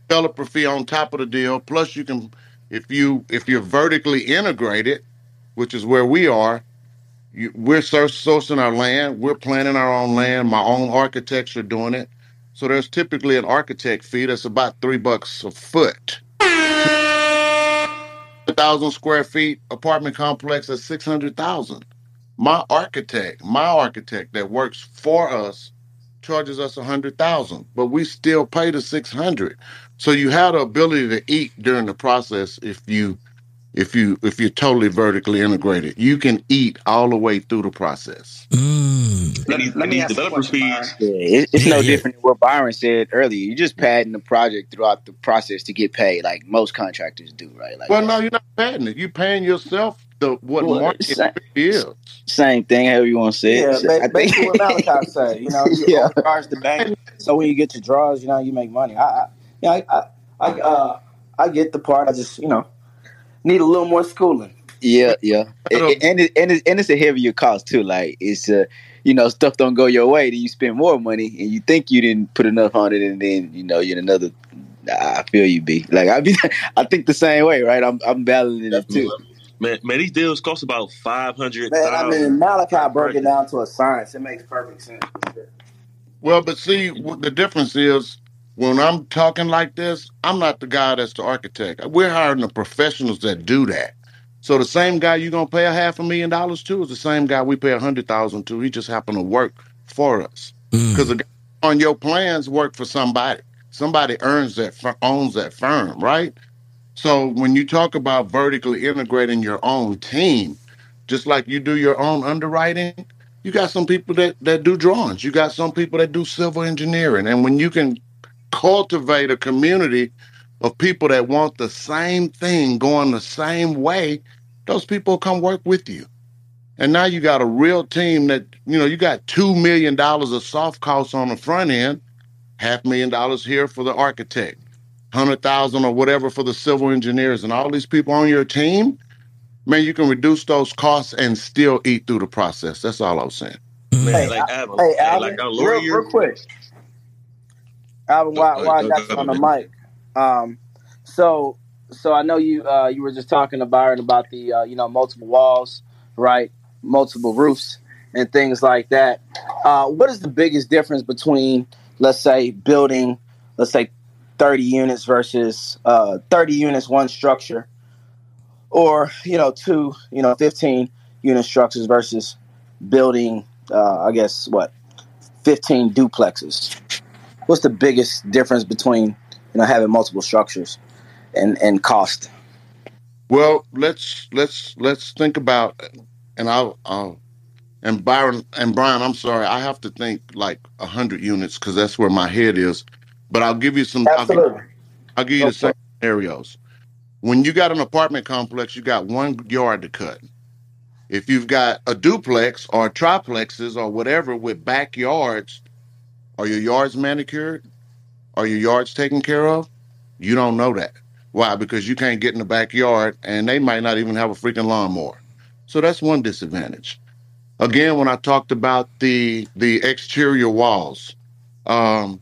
developer fee on top of the deal. Plus you can if you if you're vertically integrated, which is where we are, we're sourcing our land. We're planning our own land. My own architects are doing it. So there's typically an architect fee that's about three bucks a foot. A thousand square feet apartment complex at six hundred thousand. My architect, my architect that works for us, charges us a hundred thousand, but we still pay the six hundred. So you have the ability to eat during the process if you if you if you're totally vertically integrated. You can eat all the way through the process. Mm. Let, these, let me these ask you a developer fees. Yeah, it, it's Yeah, no yeah. different than what Byron said earlier. You're just padding the project throughout the process to get paid, like most contractors do, right? Like, Well, no, you're not padding it. You're paying yourself the what Well, market sa- really is. Same thing, however you want to say Yeah, it. ba- I think- basically what Malachi said. You know, you Yeah. overcharge the bank, so when you get your draws, you know, you make money. I, I yeah, I, I, I, uh, I get the part. I just, you know, need a little more schooling. Yeah, yeah, and, and, it, and, it, and it's a heavier cost too. Like it's uh, you know, stuff don't go your way, then you spend more money, and you think you didn't put enough on it, and then you know you're in another. I feel you, be like I be, I think the same way, right? I'm I'm battling it too. Man, man, these deals cost about five hundred Man, I mean. Malachi broke it down to a science. It makes perfect sense. Well, but see, what the difference is when I'm talking like this, I'm not the guy that's the architect. We're hiring the professionals that do that. So the same guy you're gonna pay a half a million dollars to is the same guy we pay a hundred thousand to. He just happened to work for us mm. because the guy on your plans work for somebody. Somebody earns that fir- owns that firm, right? So when you talk about vertically integrating your own team, just like you do your own underwriting, you got some people that that do drawings. You got some people that do civil engineering, and when you can cultivate a community of people that want the same thing going the same way, those people come work with you. And now you got a real team that, you know, you got $2 million of soft costs on the front end, half million dollars here for the architect, 100,000 or whatever for the civil engineers and all these people on your team. Man, you can reduce those costs and still eat through the process. That's all I was saying. Man, Hey, like Al- Alvin, hey, hey, Alvin, like our real, lawyer. real quick. Alvin, Go- while I go- got you on the mic, um, so so I know you uh, you were just talking to Byron about the uh, you know multiple walls, right? Multiple roofs and things like that. Uh, what is the biggest difference between, let's say, building, let's say, thirty units versus uh, thirty units, one structure, or you know, two, you know, fifteen unit structures versus building, uh, I guess what, fifteen duplexes? What's the biggest difference between you know having multiple structures and and cost? Well, let's let's let's think about, and I'll, I'll and Byron and Brian. I'm sorry, I have to think like a hundred units because that's where my head is. But I'll give you some. I'll give, Absolutely. I'll give you the same scenarios. When you got an apartment complex, you got one yard to cut. If you've got a duplex or triplexes or whatever with backyards, are your yards manicured? Are your yards taken care of? You don't know that. Why? Because you can't get in the backyard and they might not even have a freaking lawnmower. So that's one disadvantage. Again, when I talked about the the exterior walls, um,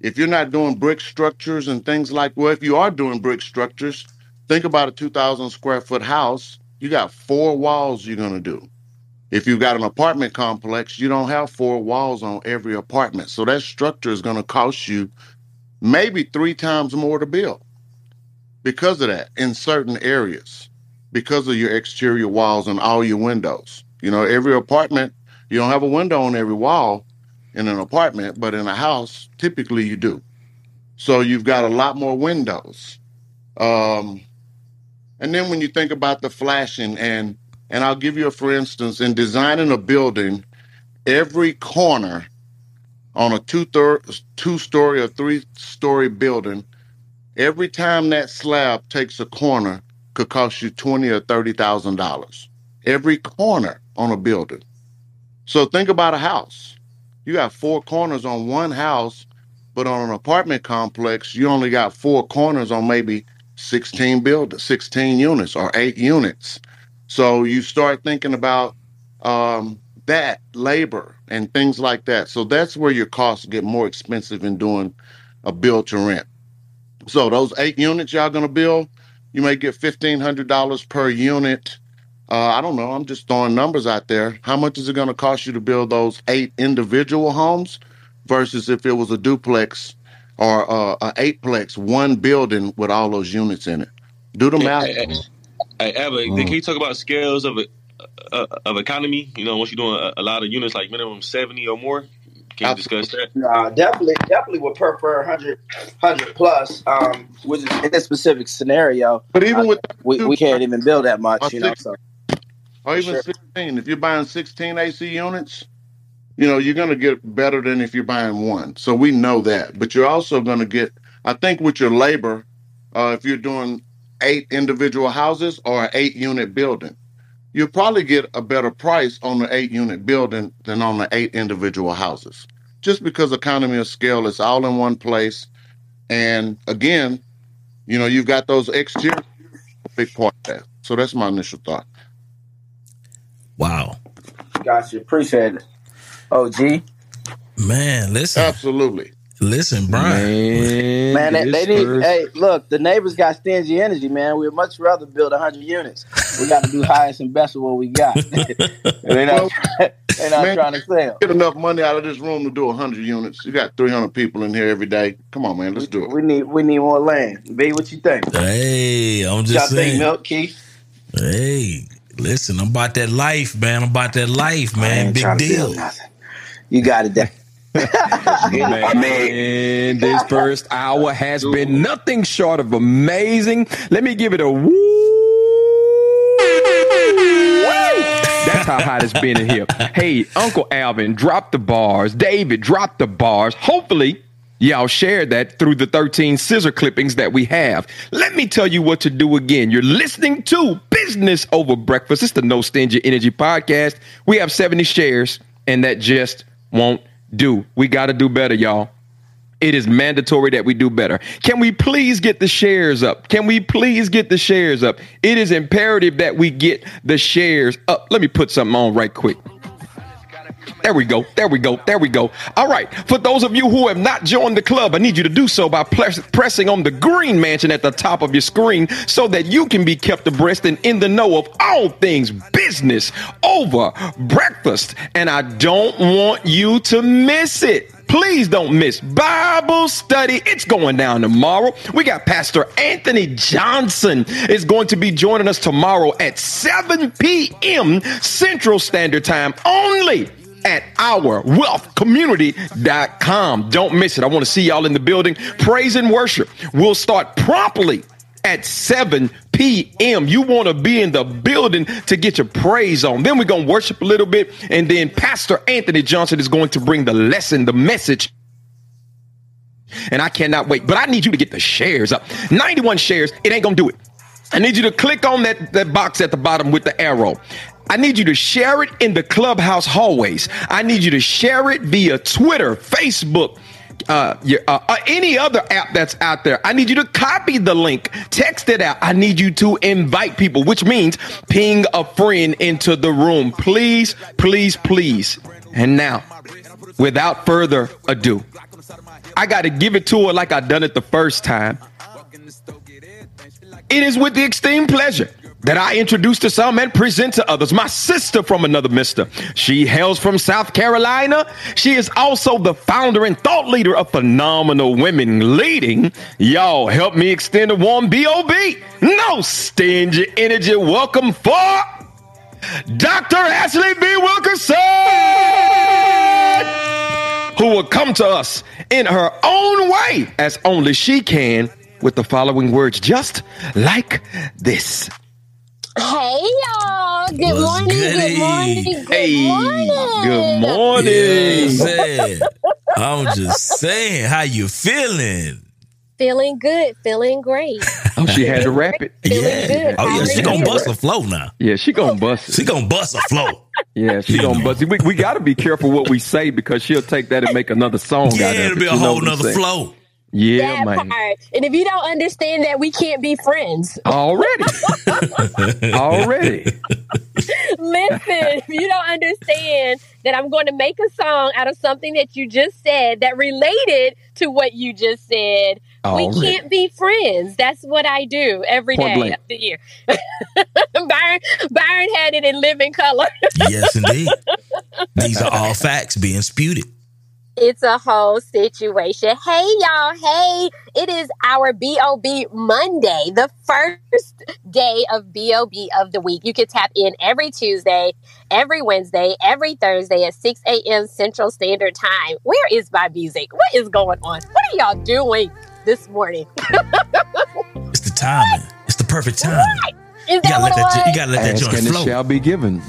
if you're not doing brick structures and things like well, if you are doing brick structures, think about a 2,000 square foot house. You got four walls you're gonna do. If you've got an apartment complex, you don't have four walls on every apartment. So that structure is gonna cost you maybe three times more to build because of that in certain areas, because of your exterior walls and all your windows. You know, every apartment, you don't have a window on every wall in an apartment, but in a house, typically you do. So you've got a lot more windows. Um, and then when you think about the flashing and and I'll give you a for instance, in designing a building, every corner on a two third two story or three story building Every time that slab takes a corner could cost you twenty or thirty thousand dollars. Every corner on a building. So think about a house. You got four corners on one house, but on an apartment complex, you only got four corners on maybe 16 buildings, 16 units or eight units. So you start thinking about um, that labor and things like that. So that's where your costs get more expensive in doing a build to rent. So those eight units y'all gonna build, you may get fifteen hundred dollars per unit. Uh, I don't know. I'm just throwing numbers out there. How much is it gonna cost you to build those eight individual homes versus if it was a duplex or uh, a eightplex, one building with all those units in it? Do the math. Hey, hey, hey, Mm. can you talk about scales of uh, of economy? You know, once you're doing a, a lot of units, like minimum seventy or more, can you discuss that? Nah, definitely, definitely would prefer 100, 100 plus. Um, which is in this specific scenario, But even uh, with we, we can't even build that much, you know. six So or even sure. 16, if you're buying 16 AC units, you know, you're going to get better than if you're buying one. So we know that. But you're also going to get, I think, with your labor, uh, if you're doing eight individual houses or an eight unit building, you'll probably get a better price on the eight unit building than on the eight individual houses. Just because economy of scale is all in one place. And again, you know, you've got those exterior big part of that. So that's my initial thought. Wow. Gotcha. Appreciate it. Oh, OG. Man, listen. Absolutely. Listen, Brian. Man, they, they need. Hey, look, the neighbors got stingy energy, man. We'd much rather build hundred units. We got to do highest and best of what we got. they're not, they're not Man, trying to sell. Get enough money out of this room to do 100 units. You got 300 people in here every day. Come on, man. Let's do it. We need we need more land. B, what you think? Hey, I'm Y'all just think saying. Milk Keith? Hey, listen, I'm about that life, man. I'm about that life, man. Big deal. You got it. There. Man, this first hour has been nothing short of amazing. Let me give it a woo. That's how hot it's been in here. Hey, Uncle Alvin, drop the bars. David, drop the bars. Hopefully, y'all shared that through the 13 scissor clippings that we have. Let me tell you what to do again. You're listening to Business Over Breakfast. It's the No Stingy Energy podcast. We have 70 shares, and that just won't do. We got to do better, y'all. It is mandatory that we do better. Can we please get the shares up? Can we please get the shares up? It is imperative that we get the shares up. Let me put something on right quick. There we go. There we go. There we go. All right. For those of you who have not joined the club, I need you to do so by press- pressing on the green mansion at the top of your screen so that you can be kept abreast and in the know of all things business over breakfast. And I don't want you to miss it. Please don't miss Bible study. It's going down tomorrow. We got Pastor Anthony Johnson is going to be joining us tomorrow at 7 p.m. Central Standard Time only at ourwealthcommunity.com. Don't miss it. I want to see y'all in the building. Praise and worship. We'll start promptly at 7 p.m. You want to be in the building to get your praise on. Then we're going to worship a little bit. And then Pastor Anthony Johnson is going to bring the lesson, the message. And I cannot wait. But I need you to get the shares up. 91 shares. It ain't going to do it. I need you to click on that, that box at the bottom with the arrow. I need you to share it in the clubhouse hallways. I need you to share it via Twitter, Facebook, uh, your, uh, uh, any other app that's out there. I need you to copy the link, text it out. I need you to invite people, which means ping a friend into the room. Please, please, please. And now, without further ado, I got to give it to her like I done it the first time. It is with the extreme pleasure that I introduce to some and present to others my sister from another mister. She hails from South Carolina. She is also the founder and thought leader of Phenomenal Women Leading. Y'all help me extend a warm B.O.B. No stingy energy. Welcome for Dr. Ashlye V. Wilkerson, who will come to us in her own way as only she can with the following words just like this. Hey y'all! Good morning. Good morning. Good Hey, morning. good morning. Yeah, I'm. I'm just saying, how you feeling? Feeling good. Feeling great. Oh, she had to rap it. Feeling good. Oh yeah, she gonna bust a flow now. Yeah, she gonna bust it. She gonna bust a flow. Yeah, she gonna bust it. We, we got to be careful what we say because she'll take that and make another song out of Yeah, it. it'll be a whole what I'm nother flow. Yeah, that man. part. And if you don't understand that, we can't be friends. Already. Already. Listen, if you don't understand that I'm going to make a song out of something that you just said that related to what you just said, we can't be friends. That's what I do every Point day blank. of the year. Byron, Byron had it in living color. Yes, indeed. These are all facts being spewed. It's a whole situation. Hey, y'all. Hey, it is our BOB Monday, the first day of BOB of the week. You can tap in every Tuesday, every Wednesday, every Thursday at 6 a.m. Central Standard Time. Where is my music? What is going on? What are y'all doing this morning? It's the timing. It's the perfect timing. Is You that gotta what let it that. was? jo- You gotta let that joint and it shall be given.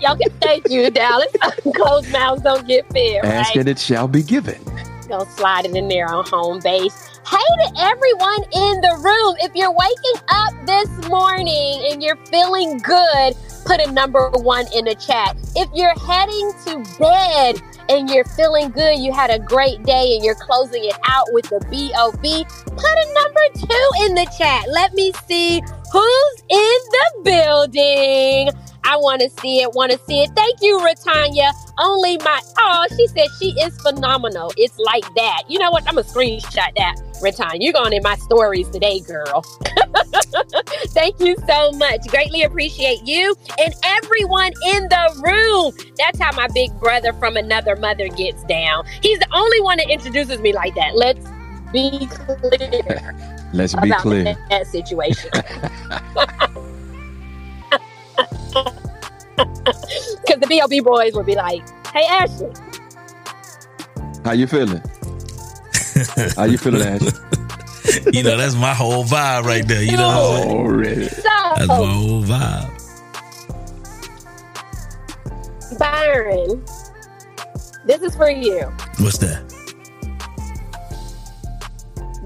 Y'all can thank you, Dallas. Closed mouths don't get fed, Ask right? and it shall be given. Gonna slide it in there on home base. Hey to everyone in the room. If you're waking up this morning and you're feeling good, put a number one in the chat. If you're heading to bed and you're feeling good, you had a great day and you're closing it out with the BOB, put a number two in the chat. Let me see who's in the building. I want to see it, want to see it. Thank you, Ratanya. Only my, oh, she said she is phenomenal. It's like that. You know what? I'm going to screenshot that, Ratanya. You're going in my stories today, girl. Thank you so much. Greatly appreciate you and everyone in the room. That's how my big brother from another mother gets down. He's the only one that introduces me like that. Let's be clear. Let's be clear. That, that situation. Because the B.O.B. boys would be like, hey, Ashlye, How you feeling? How you feeling, Ash? you know, that's my whole vibe right there. You know what I'm oh, saying? Already. That's my whole vibe. Byron, this is for you. What's that?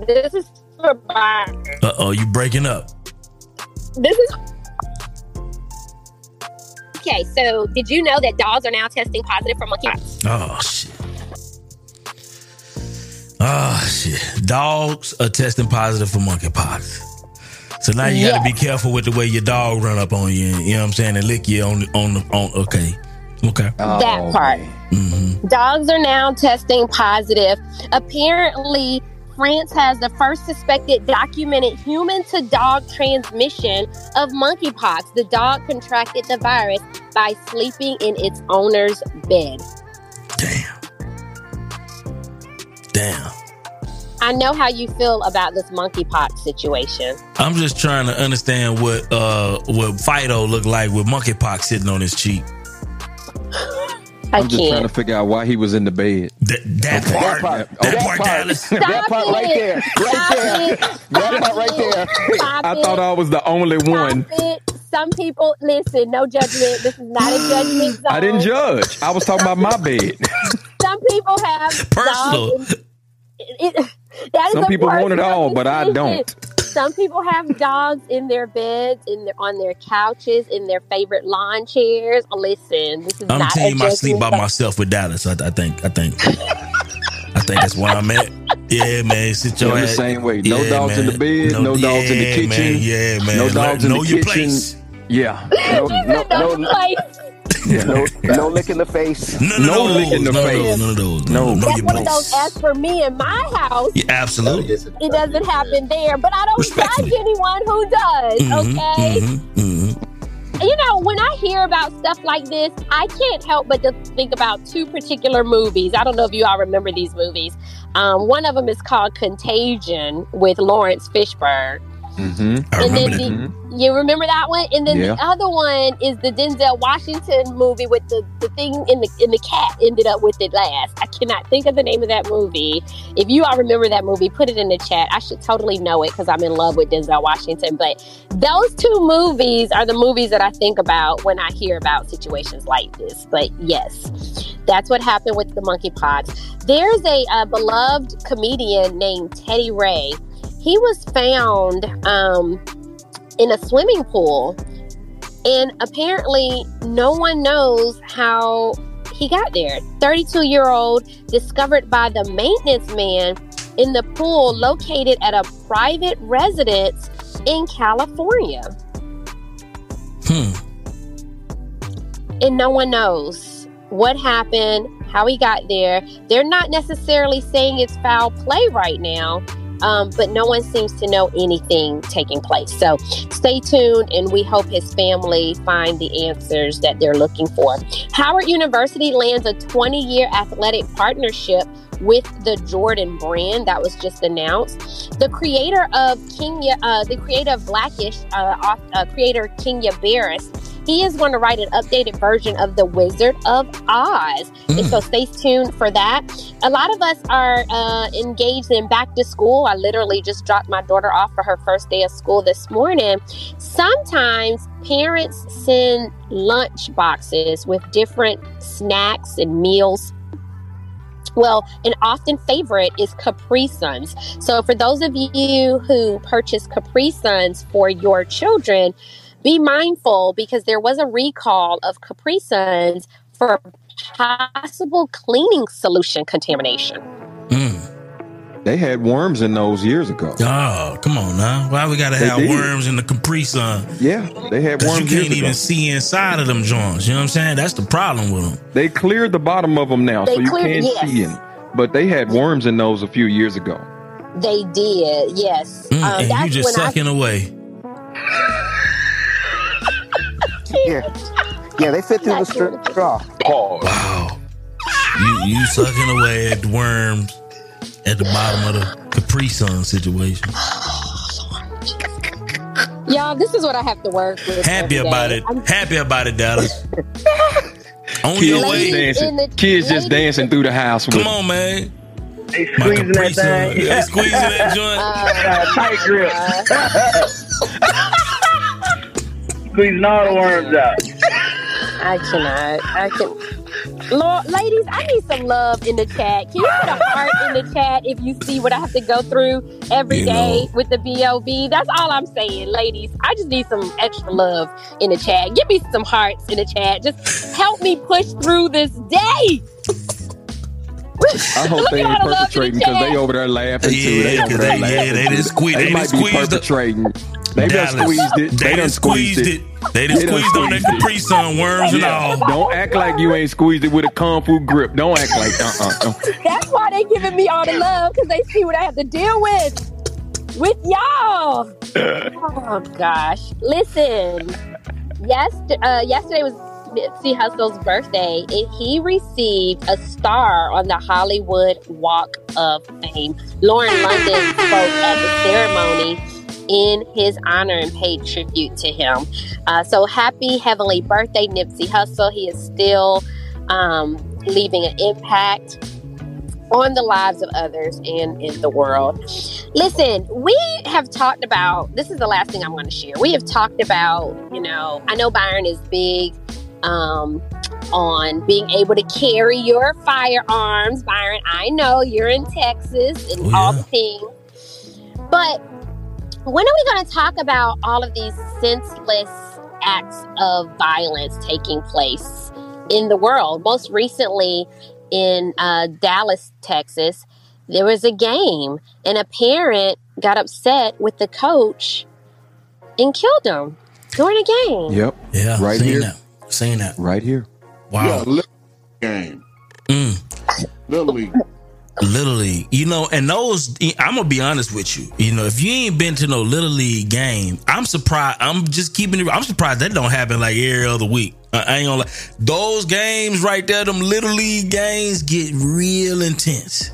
This is for Byron. Uh oh, you breaking up. This is. Okay, so did you know that dogs are now testing positive for monkeypox? Oh shit. Oh shit. Dogs are testing positive for monkeypox. So now you got to be careful with the way your dog run up on you. You know what I'm saying? And lick you on the, on the, on. Okay. Okay. that part. Dogs are now testing positive. Apparently, France has the first suspected documented human to dog transmission of monkeypox. The dog contracted the virus by sleeping in its owner's bed. Damn. Damn. I know how you feel about this monkeypox situation. I'm just trying to understand what uh what Fido looked like with monkeypox sitting on his cheek. I I'm just trying to figure out why he was in the bed. That, that part. part. That part, Dallas. That part right there. Right there. That part right there. Stop I thought. I was the only one. It- Some people listen. No judgment. This is not a judgment zone. I didn't judge. I was talking about my bed. Some people have Personal. dogs it- that is Some a people want it personal all, but I don't. Some people have dogs in their beds, in their on their couches, in their favorite lawn chairs. Listen, this is I'm not a team. I sleep by myself with Dallas. I, I think. I think. I think that's where I'm at. Yeah, man. Sit your Yeah, the same way. No Yeah, dogs in the bed, no dogs in the yeah, kitchen. Man. Yeah, man. No Learn- dogs in know the your kitchen. place. Yeah. No, no, no, no, place. No, no lick in the face. No, no lick in the none of those, none of those. No. Know That's one of those. As for me and my house, Yeah, absolutely. it doesn't happen there. But I don't judge anyone who does. Mhm, Okay. mhm, mhm. you know, when I hear about stuff like this, I can't help but to think about two particular movies. I don't know if you all remember these movies. Um, one of them is called Contagion with Laurence Fishburne. Mm-hmm. I And then remember that. the, you remember that one? And then Yeah. the other one is the Denzel Washington movie with the, the thing in the in the cat ended up with it last. I cannot think of the name of that movie. If you all remember that movie, put it in the chat. I should totally know it because I'm in love with Denzel Washington. But those two movies are the movies that I think about when I hear about situations like this. But yes, that's what happened with the monkeypox. There's a, uh beloved comedian named Teddy Ray. He was found um, in a swimming pool, and apparently, no one knows how he got there. 32 year old discovered by the maintenance man in the pool located at a private residence in California. Hmm. and no one knows what happened, how he got there. They're not necessarily saying it's foul play right now, um, but no one seems to know anything taking place. So stay tuned, and we hope his family find the answers that they're looking for. Howard University lands a 20 year athletic partnership with the Jordan brand that was just announced. The creator of Kenya, uh, the creator of Blackish, uh, uh, creator Kenya Barris, he is going to write an updated version of The Wizard of Oz. And so stay tuned for that. A lot of us are uh, engaged in back to school. I literally just dropped my daughter off for her first day of school this morning. Sometimes parents send lunch boxes with different snacks and meals well, an often favorite is Capri Suns. So, for those of you who purchase Capri Suns for your children, be mindful because there was a recall of Capri Suns for possible cleaning solution contamination. They had worms in those years ago. Oh, come on now. Why we gotta They have did. worms in the Capri Sun? Yeah, they had 'Cause you worms You can't even ago. see inside of them joints. You know what I'm saying? That's the problem with them. They cleared the bottom of them now, They so you cleared- can't yes. see in. But they had worms in those a few years ago. They did, yes. Mm, Um, and you just when I sucking away. Yeah, yeah, they fit through the straw. Wow. You you sucking away at the worms at the bottom of the Capri Sun situation. Y'all, this is what I have to work with. Happy every about day. it. I'm- Happy about it, Dallas. On Kids your just way. dancing. in the- Kids just dancing through the house. With Come on, man. They My squeezing Capri that Sun. thing. They squeezing that joint. Uh, tight grip. Squeezing all the worms out. I cannot. I can. Lord, ladies, I need some love in the chat. Can you put a heart in the chat if you see what I have to go through every You day know. with the BOB? That's all I'm saying, ladies. I just need some extra love in the chat. Give me some hearts in the chat. Just help me push through this day. I hope they at ain't all the love in the perpetrating because they over there laughing too. Yeah, They over 'cause there they- yeah, laughing they too. done squeezed- They they might be squeezed the- perpetrating. They done Dallas. squeezed it. They They done done squeezed squeezed it. it. They done They done squeezed on that squeezed it. Capri Sun worms and all. don't act like you ain't squeezed it with a kung fu grip. Don't act like uh uh That's why they giving me all the love because they see what I have to deal with with y'all. Oh gosh, listen. Yes, uh, yesterday was Nipsey Hussle's birthday, and he received a star on the Hollywood Walk of Fame. Lauren London spoke at the ceremony in his honor and paid tribute to him. Uh, so happy heavenly birthday, Nipsey Hussle. He is still um, leaving an impact on the lives of others and in the world. Listen, we have talked about this is the last thing I'm going to share. We have talked about, you know, I know Byron is big um, on being able to carry your firearms. Byron, I know you're in Texas and all the things. But when are we going to talk about all of these senseless acts of violence taking place in the world? Most recently, in uh, Dallas, Texas, there was a game, and a parent got upset with the coach and killed him during a game. Yep. Yeah. Right seen here. That. Seen that. Right here. Wow. Yeah, little game. Mm. Little league. Little League, you know, and those, I'm gonna be honest with you. You know, if you ain't been to no Little League game, I'm surprised. I'm just keeping it. I'm surprised that don't happen like every other week. I I ain't gonna lie. Those games right there, them Little League games get real intense.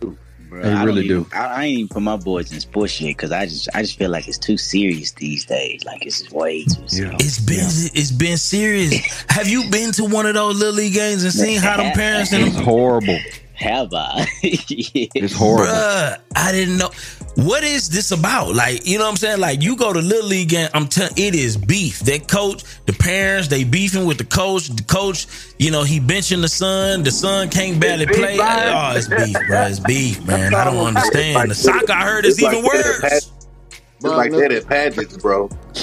Bro, They I really even- do. I, I ain't even put my boys in sports shit because I just I just feel like it's too serious these days. Like it's just way too serious. It's been it's been serious. Have you been to one of those Little League games and seen how them parents and It's horrible. Have I? It's horrible. Bruh, I didn't know. What is this about? Like, you know what I'm saying? Like, you go to Little League game, I'm telling it is beef. That coach, the parents, they beefing with the coach. The coach, you know, he benching the son. The son can't barely beef, play. Brian. Oh, it's beef, bro. It's beef, man. I don't understand. The soccer, I heard, is It's like even worse. It's like that at pageants, bro. he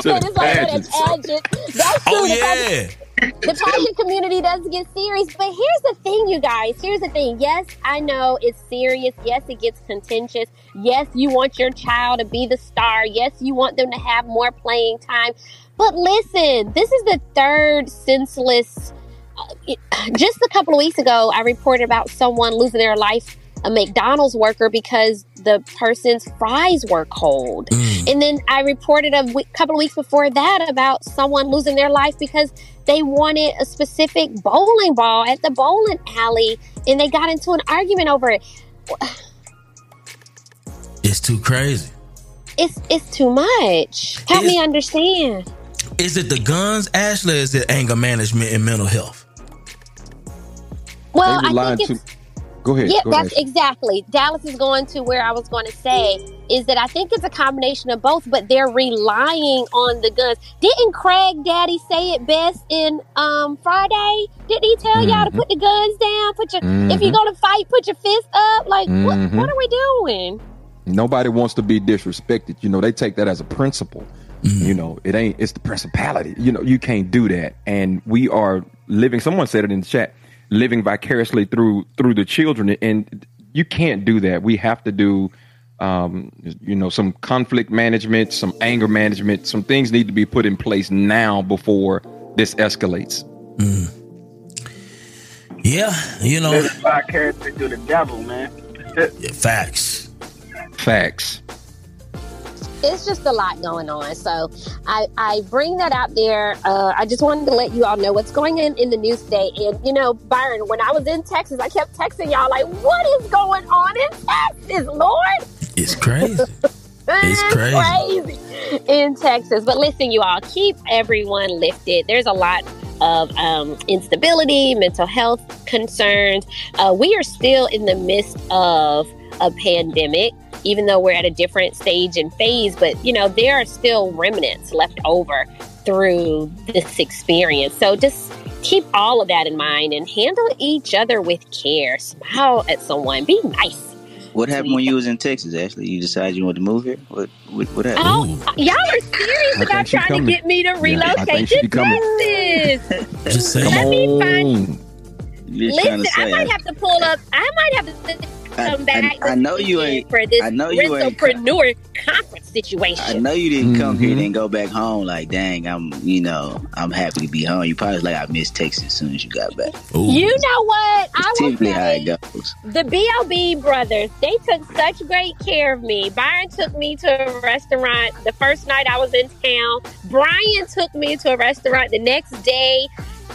said it's like that at pageant. That's oh, true. Oh, The yeah. The pageant community does get serious, but here's the thing, you guys. Here's the thing. Yes, I know it's serious. Yes, it gets contentious. Yes, you want your child to be the star. Yes, you want them to have more playing time. But listen, this is the third senseless. uh, Just a couple of weeks ago, I reported about someone losing their life, a McDonald's worker, because the person's fries were cold. Mm. And then I reported a we- couple of weeks before that about someone losing their life because they wanted a specific bowling ball at the bowling alley and they got into an argument over it. It's too crazy. It's it's too much. Help me understand. Is it the guns, Ashlye, or is it anger management and mental health? Well, they I relying think too. It's Go ahead. yeah, go that's ahead. exactly. Dallas is going to where I was going to say is that I think it's a combination of both, but they're relying on the guns. Didn't Craig Daddy say it best in um Friday? Didn't he tell y'all to Mhm. put the guns down? Put your if you're gonna fight, put your fist up. Like Mhm. what what are we doing? Nobody wants to be disrespected. You know, they take that as a principle. Mm-hmm. You know, it ain't. It's the principality. You know, you can't do that. And we are living. Someone said it in the chat, living vicariously through through the children, and you can't do that. We have to do. Um, you know, some conflict management, some anger management, some things need to be put in place now before this escalates. Yeah, you know, Live vicariously through the devil, man. facts. Facts. It's just a lot going on. So I, I bring that out there. Uh, I just wanted to let you all know what's going on in the news today. And, you know, Byron, when I was in Texas, I kept texting y'all, like, what is going on in Texas, Lord? It's crazy. It's crazy. crazy in Texas. But listen, you all, keep everyone lifted. There's a lot of um, instability, mental health concerns. Uh, we are still in the midst of a pandemic, even though we're at a different stage and phase. But, you know, there are still remnants left over through this experience. So just keep all of that in mind and handle each other with care. Smile at someone, be nice. What happened when you was in Texas, Ashlye? You decided you wanted to move here? What what, what happened? Oh, y'all are serious I about trying coming. to get me to relocate think she to. Texas. Just saying. Let me find. Just trying Listen, I might have to pull up. I might have to come I- back. I this know you ain't- for this I know you ain't- rentalpreneur conference situation. I know you didn't come Mm-hmm. here and go back home like, dang, I'm, you know, I'm happy to be home. You probably was like, I missed Texas as soon as you got back. You know what? I Typically how it goes. the B.O.B. brothers, they took such great care of me. Byron took me to a restaurant the first night I was in town. Brian took me to a restaurant the next day.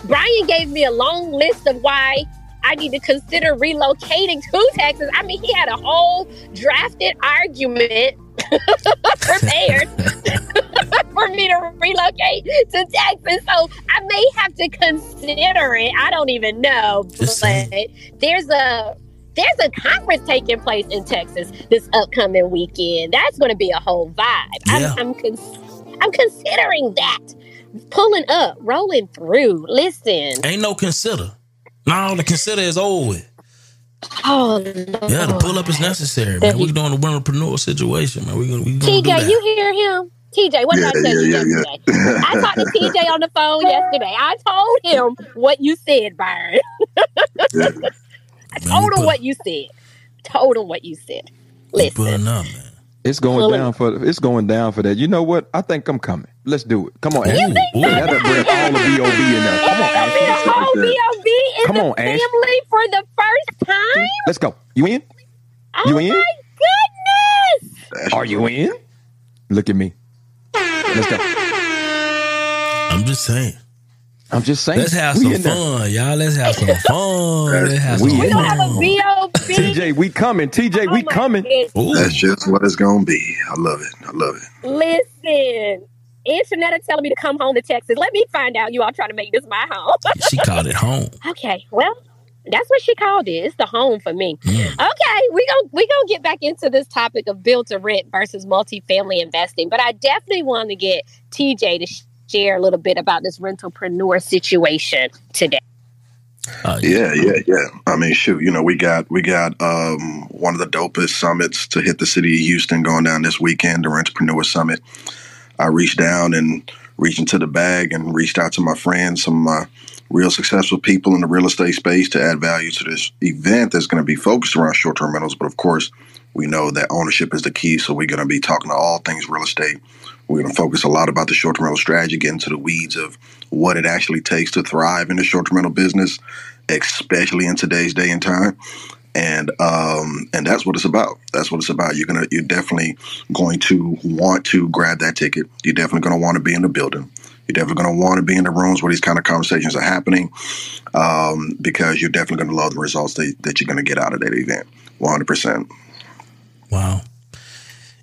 Brian gave me a long list of why I need to consider relocating to Texas. I mean, he had a whole drafted argument prepared for me to relocate to Texas. So I may have to consider it. I don't even know. But there's a there's a conference taking place in Texas this upcoming weekend. That's going to be a whole vibe. Yeah. I'm I'm, cons- I'm considering that. Pulling up, rolling through. Listen. Ain't no consider. No, the consider is over with. Oh, Yeah, the pull up is necessary, man. We're doing the entrepreneur situation, man. We're gonna, we gonna do TJ, that. you hear him? TJ, what did I Yeah, tell you yeah, yeah, yesterday? I talked to TJ on the phone yesterday. I told him what you said, Byron. I told him what you said. Told him what you said. Pulling up, man. It's going Well, down for it's going down for that. You know what? I think I'm coming. Let's do it. Come on, You Ashlye. think so? That'll bring all the BOB in there. Come on, It'll be the whole B.O.B. in Come the on, Ash. family for the first time? Let's go. You in? Oh You in? my goodness! Are you in? Look at me. Let's go. I'm just saying. I'm just saying. Let's have We some in there. fun, y'all. Let's have some fun. Let's have We some in We gonna fun. have a B.O.B. TJ, we coming. TJ, we oh coming. That's just what it's gonna be. I love it. I love it. Listen, Antoinette is telling me to come home to Texas. Let me find out you all trying to make this my home. She called it home. Okay, well, that's what she called it. It's the home for me. Mm. Okay, we go we gonna get back into this topic of build to rent versus multifamily investing, but I definitely want to get TJ to share a little bit about this rentalpreneur situation today. Yeah, yeah, yeah. I mean, shoot, you know, we got we got um, one of the dopest summits to hit the city of Houston going down this weekend, the Rentalpreneur Summit. I reached down and reached into the bag and reached out to my friends, some real successful people in the real estate space to add value to this event that's going to be focused around short-term rentals. But of course, we know that ownership is the key, so we're going to be talking to all things real estate. We're going to focus a lot about the short-term rental strategy, get into the weeds of what it actually takes to thrive in the short-term rental business, especially in today's day and time. And um, and that's what it's about. That's what it's about. You're gonna you're definitely going to want to grab that ticket. You're definitely going to want to be in the building. You're definitely going to want to be in the rooms where these kind of conversations are happening, um, because you're definitely going to love the results that, that you're going to get out of that event. 100. percent Wow.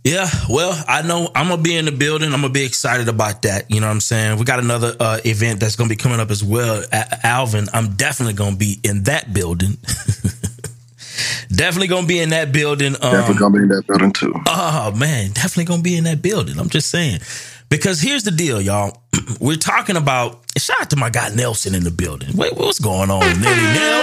Yeah, well, I know I'm gonna be in the building. I'm gonna be excited about that. You know what I'm saying? We got another uh, event that's gonna be coming up as well. A- Alvin, I'm definitely gonna be in that building. definitely gonna be in that building. Um, Definitely going to be in that building too. Oh man, definitely gonna be in that building. I'm just saying. Because here's the deal, y'all. We're talking about shout out to my guy Nelson in the building. Wait, what's going on, Nelly Nell?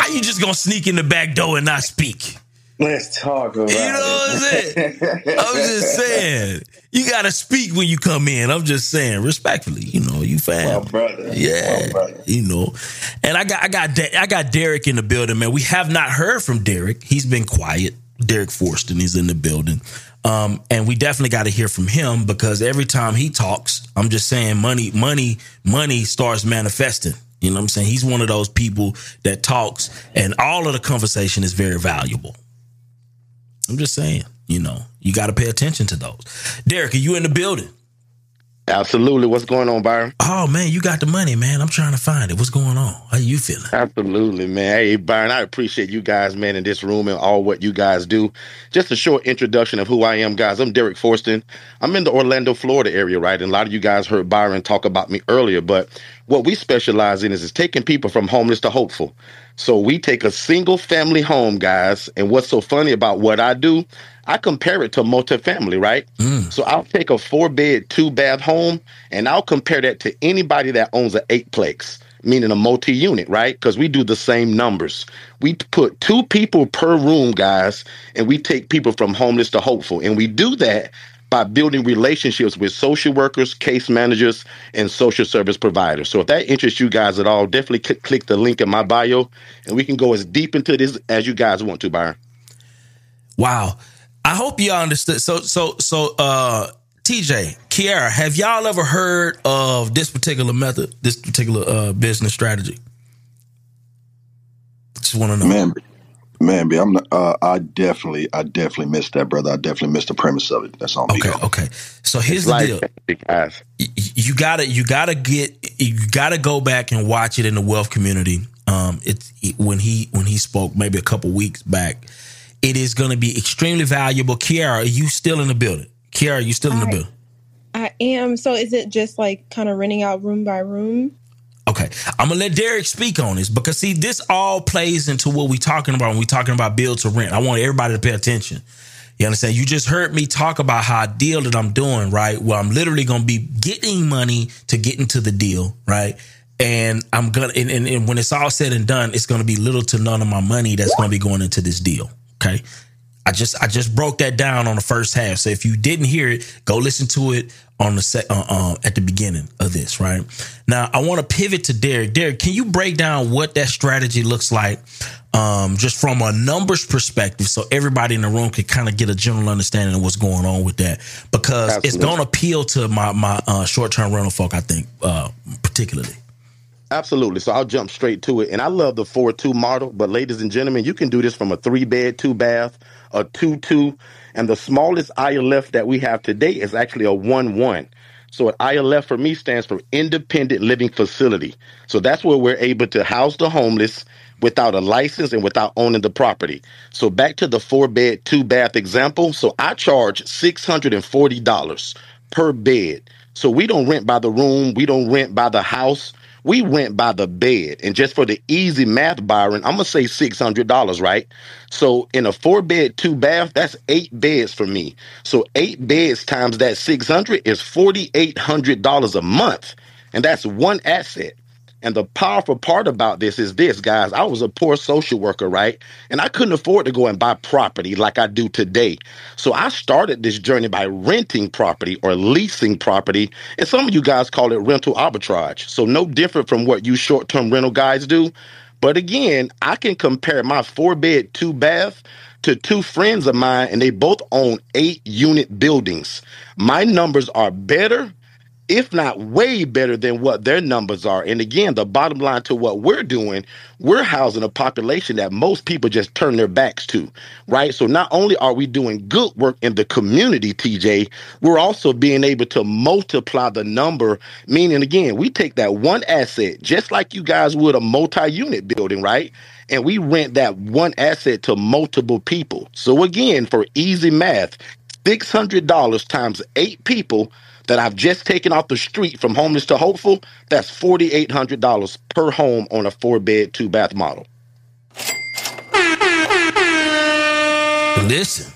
How you just gonna sneak in the back door and not speak? Let's talk about it. You know what I'm saying? I'm just saying. You gotta speak when you come in. I'm just saying, respectfully. You know, you fam. brother. Yeah. You know. And I got I got I got Derek in the building, man. We have not heard from Derek. He's been quiet. Derek Forston is in the building. Um, and we definitely got to hear from him because every time he talks, I'm just saying money, money, money starts manifesting. You know what I'm saying? He's one of those people that talks and all of the conversation is very valuable. I'm just saying, you know, you got to pay attention to those. Derek, are you in the building? Absolutely. What's going on, Byron? Oh man, you got the money, man. I'm trying to find it. What's going on? How you feeling? Absolutely, man. Hey, Byron, I appreciate you guys, man, in this room and all what you guys do. Just a short introduction of who I am, guys. I'm Derek Forston. I'm in the Orlando, Florida area, right? And a lot of you guys heard Byron talk about me earlier, but what we specialize in is, is taking people from homeless to hopeful. So we take a single family home, guys. And what's so funny about what I do, I compare it to multifamily, right? Mm. So I'll take a four bed, two bath home, and I'll compare that to anybody that owns an eightplex, meaning a multi unit, right? Because we do the same numbers. We put two people per room, guys, and we take people from homeless to hopeful. And we do that by building relationships with social workers, case managers, and social service providers. So if that interests you guys at all, definitely click, click the link in my bio, and we can go as deep into this as you guys want to, Byron. Wow. I hope y'all understood. So, so, so, uh, TJ, Kiara, have y'all ever heard of this particular method, this particular uh, business strategy? Just want to know. Man, man, B, I'm not, uh, I definitely, I definitely missed that, brother. I definitely missed the premise of it. That's all. me. Okay, okay. So here's the deal. Y- You gotta, you gotta get, you gotta go back and watch it in the wealth community. Um, it's it, when he when he spoke maybe a couple weeks back. It is going to be extremely valuable. Kiara, are you still in the building? Kiara, are you still in the I- building? I am. So is it just like kind of renting out room by room? Okay, I'm gonna let Derek speak on this because see, this all plays into what we're talking about when we're talking about build to rent. I want everybody to pay attention. You understand? You just heard me talk about how a deal that I'm doing, right? Well, I'm literally gonna be getting money to get into the deal, right? And I'm gonna, and, and, and when it's all said and done, it's gonna be little to none of my money that's gonna be going into this deal. Okay. I just I just broke that down on the first half. So if you didn't hear it, go listen to it on the set uh, uh, at the beginning of this. Right now, I want to pivot to Derek. Derek, can you break down what that strategy looks like, um, just from a numbers perspective, so everybody in the room can kind of get a general understanding of what's going on with that? Because it's going to appeal to my my uh, short term rental folk. I think uh, particularly. Absolutely. So I'll jump straight to it. And I love the 4 2 model, but ladies and gentlemen, you can do this from a three bed, two bath, a 2 2. And the smallest ILF that we have today is actually a 1 1. So an ILF for me stands for Independent Living Facility. So that's where we're able to house the homeless without a license and without owning the property. So back to the four bed, two bath example. So I charge $640 per bed. So we don't rent by the room, we don't rent by the house. We went by the bed. And just for the easy math, Byron, I'm to say $600, right? So in a four bed, two bath, that's eight beds for me. So eight beds times that 600 is $4,800 a month. And that's one asset. And the powerful part about this is this, guys. I was a poor social worker, right? And I couldn't afford to go and buy property like I do today. So I started this journey by renting property or leasing property. And some of you guys call it rental arbitrage. So no different from what you short term rental guys do. But again, I can compare my four bed, two bath to two friends of mine, and they both own eight unit buildings. My numbers are better if not way better than what their numbers are. And again, the bottom line to what we're doing, we're housing a population that most people just turn their backs to, right? So not only are we doing good work in the community, TJ, we're also being able to multiply the number, meaning again, we take that one asset, just like you guys would a multi-unit building, right? And we rent that one asset to multiple people. So again, for easy math, $600 times eight people that I've just taken off the street from homeless to hopeful, that's $4,800 per home on a four bed, two bath model. Listen.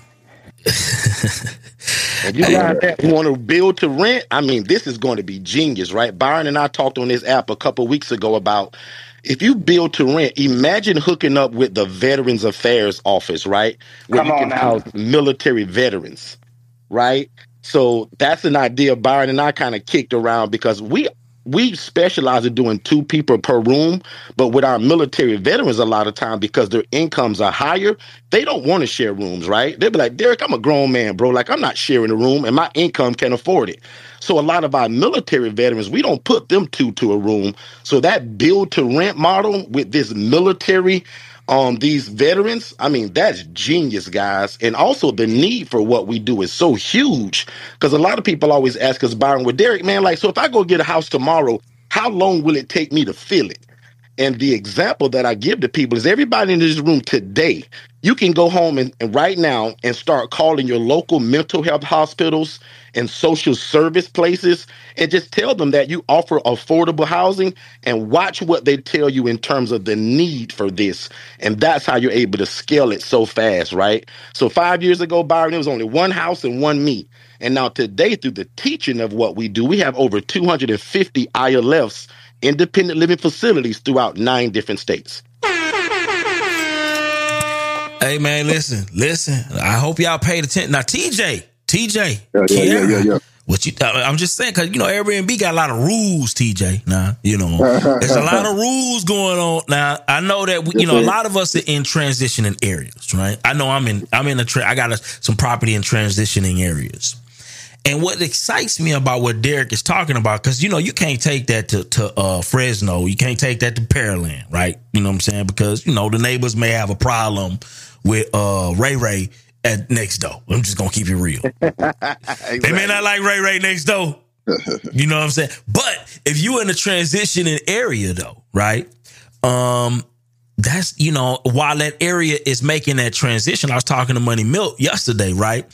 If you guys that want to build to rent, I mean, this is going to be genius, right? Byron and I talked on this app a couple weeks ago about if you build to rent, imagine hooking up with the Veterans Affairs Office, right? Where Come you on can now. house military veterans, right? So that's an idea Byron and I kind of kicked around because we we specialize in doing two people per room, but with our military veterans, a lot of time because their incomes are higher, they don't want to share rooms, right? They'll be like, Derek, I'm a grown man, bro. Like I'm not sharing a room, and my income can afford it. So a lot of our military veterans, we don't put them two to a room. So that build to rent model with this military um these veterans i mean that's genius guys. And also the need for what we do is so huge. Because a lot of people always ask us byron with derek man like so if i go get a house tomorrow how long will it take me to fill it? And the example that I give to people is everybody in this room today, you can go home and, and right now and start calling your local mental health hospitals and social service places and just tell them that you offer affordable housing and watch what they tell you in terms of the need for this. And that's how you're able to scale it so fast, right? So five years ago, Byron, there was only one house and one me. And now today, through the teaching of what we do, we have over 250 ILFs independent living facilities throughout nine different states. Hey man, listen, listen. I hope y'all paid attention. Now, TJ, TJ, Yeah, yeah, yeah, yeah, yeah. What you? I'm just saying because you know Airbnb got a lot of rules. TJ, now you know there's a lot of rules going on. Now I know that we, you know a lot of us are in transitioning areas, right? I know I'm in. I'm in a. Tra- I got a, some property in transitioning areas. And what excites me about what Derek is talking about, because you know you can't take that to, to uh, Fresno, you can't take that to Pearland, right? You know what I'm saying? Because you know the neighbors may have a problem with uh, Ray Ray at next door. I'm just gonna keep it real. They may not like Ray Ray next door. You know what I'm saying? But if you in a transitioning area though, right? Um, that's you know, while that area is making that transition, I was talking to Money Milk yesterday, right?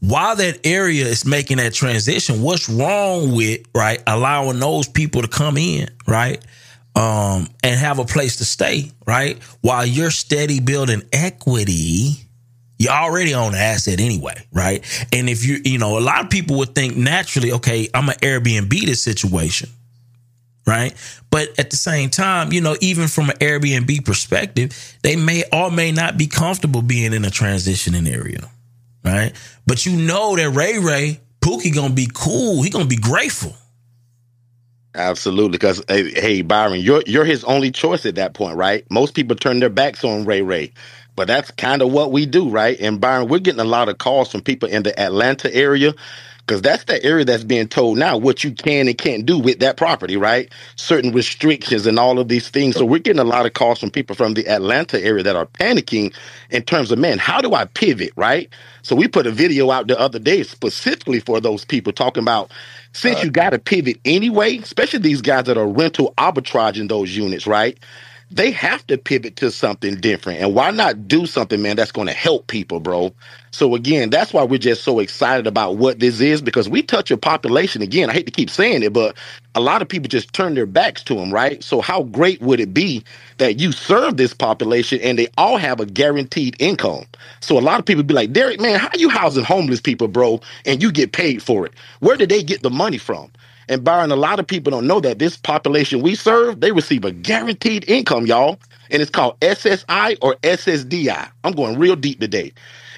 While that area is making that transition, what's wrong with right allowing those people to come in, right? Um, and have a place to stay, right? While you're steady building equity, you already own an asset anyway, right? And if you, you know, a lot of people would think naturally, okay, I'm an Airbnb this situation, right? But at the same time, you know, even from an Airbnb perspective, they may or may not be comfortable being in a transitioning area, right? But you know that Ray Ray Pookie gonna be cool. He gonna be grateful. Absolutely, because hey, hey, Byron, you're you're his only choice at that point, right? Most people turn their backs on Ray Ray, but that's kind of what we do, right? And Byron, we're getting a lot of calls from people in the Atlanta area because that's the area that's being told now what you can and can't do with that property, right? Certain restrictions and all of these things. So we're getting a lot of calls from people from the Atlanta area that are panicking in terms of, man, how do I pivot, right? So we put a video out the other day specifically for those people talking about since uh, you got to pivot anyway, especially these guys that are rental arbitrage in those units, right? They have to pivot to something different. And why not do something, man, that's going to help people, bro? So again, that's why we're just so excited about what this is because we touch a population. Again, I hate to keep saying it, but a lot of people just turn their backs to them, right? So how great would it be that you serve this population and they all have a guaranteed income? So a lot of people be like, Derek, man, how you housing homeless people, bro, and you get paid for it? Where did they get the money from? And Byron, a lot of people don't know that this population we serve, they receive a guaranteed income, y'all. And it's called SSI or SSDI. I'm going real deep today.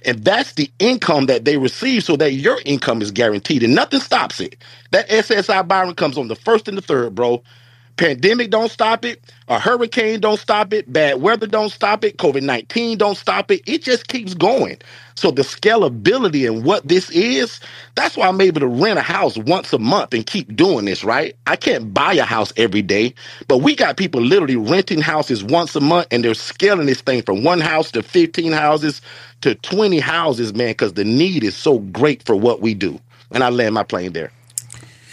And that's the income that they receive so that your income is guaranteed and nothing stops it. That SSI Byron comes on the first and the third, bro. Pandemic don't stop it. A hurricane don't stop it. Bad weather don't stop it. COVID 19 don't stop it. It just keeps going. So the scalability and what this is, that's why I'm able to rent a house once a month and keep doing this, right? I can't buy a house every day, but we got people literally renting houses once a month and they're scaling this thing from one house to 15 houses to 20 houses, man, because the need is so great for what we do. And I land my plane there.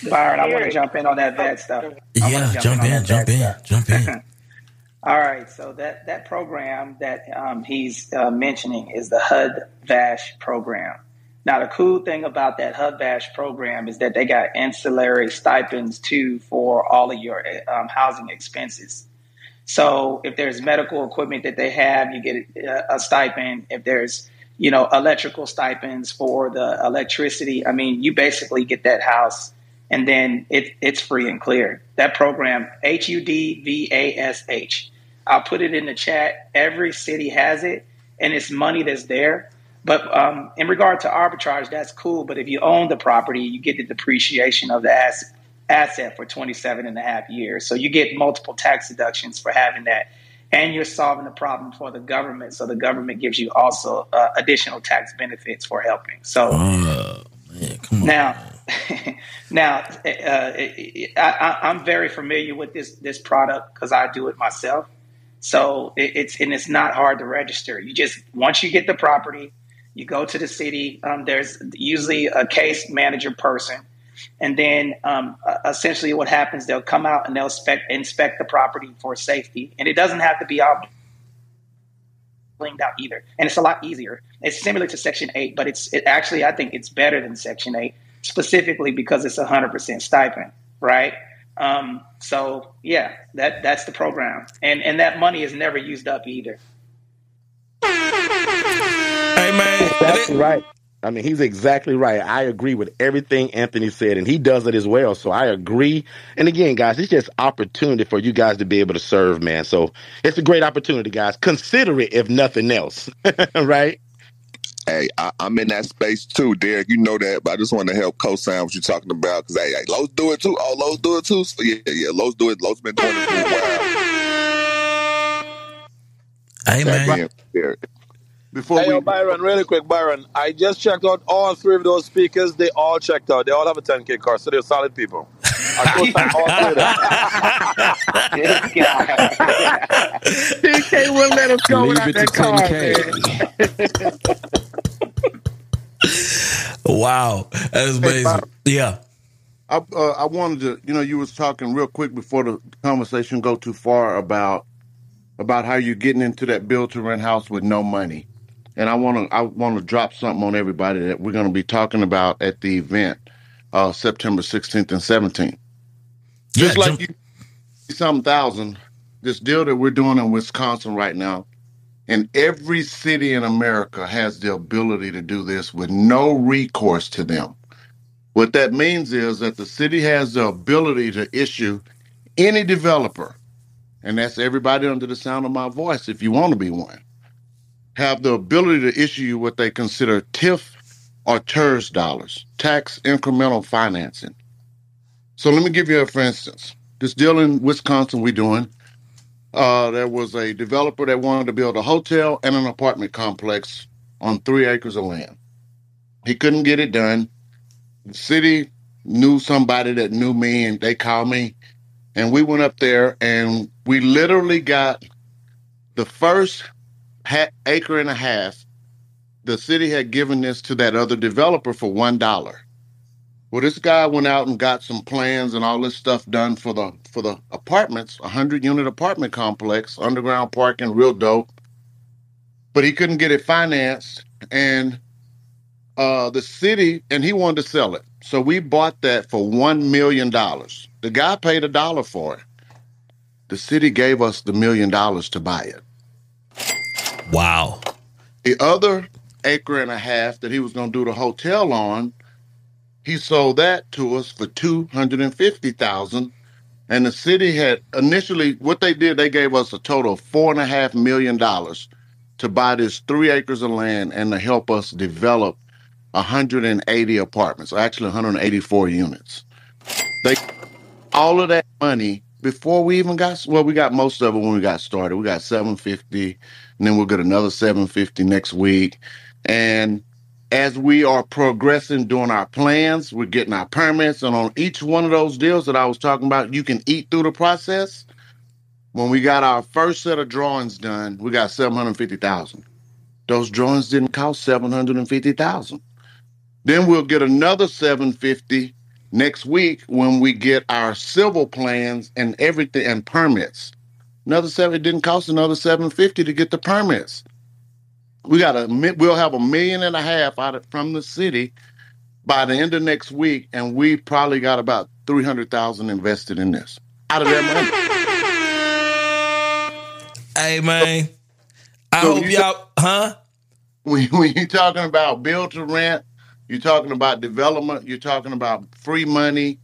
Byron, I want to jump in on that vet stuff. I Yeah, jump on in, that jump in, stuff. jump in. All right, so that that program that um, he's uh, mentioning is the HUD VASH program. Now, the cool thing about that HUD VASH program is that they got ancillary stipends too for all of your um, housing expenses. So, if there's medical equipment that they have, you get a, a stipend. If there's you know, electrical stipends for the electricity. I mean, you basically get that house and then it, it's free and clear. That program, H U D V A S H. I'll put it in the chat. Every city has it, and it's money that's there. But um, in regard to arbitrage, that's cool. But if you own the property, you get the depreciation of the asset, asset for 27 and a half years. So you get multiple tax deductions for having that. And you're solving the problem for the government. So the government gives you also uh, additional tax benefits for helping. So Oh, man, come on. now, now uh, I, I'm very familiar with this this product because I do it myself. So it, it's and it's not hard to register. You just once you get the property, you go to the city. Um, there's usually a case manager person, and then um, essentially what happens, they'll come out and they'll inspect inspect the property for safety, and it doesn't have to be all blinged out either. And it's a lot easier. It's similar to Section Eight, but it's it actually I think it's better than Section Eight specifically because it's a hundred percent stipend, right? Um, so yeah, that that's the program, and and that money is never used up either. Hey man, exactly right. I mean, he's exactly right. I agree with everything Anthony said, and he does it as well. So I agree. And again, guys, it's just opportunity for you guys to be able to serve, man. So it's a great opportunity, guys. Consider it if nothing else, right? Hey, I, I'm in that space too, Derek. You know that, but I just want to help co-sign what you're talking about because hey, hey, Lowe's do it too. Oh, Lowe's do it too. So yeah, yeah, Lowe's do it. Lowe's been doing it for a while. Hey man, Before hey, yo, Byron, really quick, Byron. I just checked out all three of those speakers. They all checked out. They all have a 10K car, so they're solid people. I co-sign all three of them. DK wouldn't let us go Leave without it to that car, 10K. man. wow, that's Hey, amazing. Bob. yeah. I, uh, I wanted to, you know, you was talking real quick before the conversation go too far about about how you're getting into that build to rent house with no money, and I want to I want to drop something on everybody that we're going to be talking about at the event, uh, September 16th and 17th. Just like you, some thousand, this deal that we're doing in Wisconsin right now, and every city in America has the ability to do this with no recourse to them. What that means is that the city has the ability to issue any developer, and that's everybody under the sound of my voice, if you want to be one, have the ability to issue you what they consider TIF or TIRZ dollars, tax incremental financing. So let me give you a for instance. This deal in Wisconsin we're doing, uh, there was a developer that wanted to build a hotel and an apartment complex on three acres of land. He couldn't get it done. The city knew somebody that knew me and they called me. And we went up there and we literally got the first ha- acre and a half the city had given this to that other developer for one dollar well this guy went out and got some plans and all this stuff done for the for the apartments a hundred unit apartment complex underground parking real dope but he couldn't get it financed and uh, the city, and he wanted to sell it. So we bought that for $1 million. The guy paid a dollar for it. The city gave us the million dollars to buy it. Wow. The other acre and a half that he was going to do the hotel on, he sold that to us for 250000 And the city had initially, what they did, they gave us a total of $4.5 million to buy this three acres of land and to help us develop 180 apartments, actually 184 units. They all of that money before we even got well, we got most of it when we got started. We got 750, and then we'll get another 750 next week. And as we are progressing doing our plans, we're getting our permits, and on each one of those deals that I was talking about, you can eat through the process. When we got our first set of drawings done, we got 750,000. Those drawings didn't cost 750,000. Then we'll get another 750 next week when we get our civil plans and everything and permits. Another seven it didn't cost another 750 to get the permits. We got a we'll have a million and a half out of, from the city by the end of next week, and we probably got about 300,000 invested in this out of that money. Hey man, I So hope y'all, huh? when, when you're talking about build to rent, you're talking about development, you're talking about free money,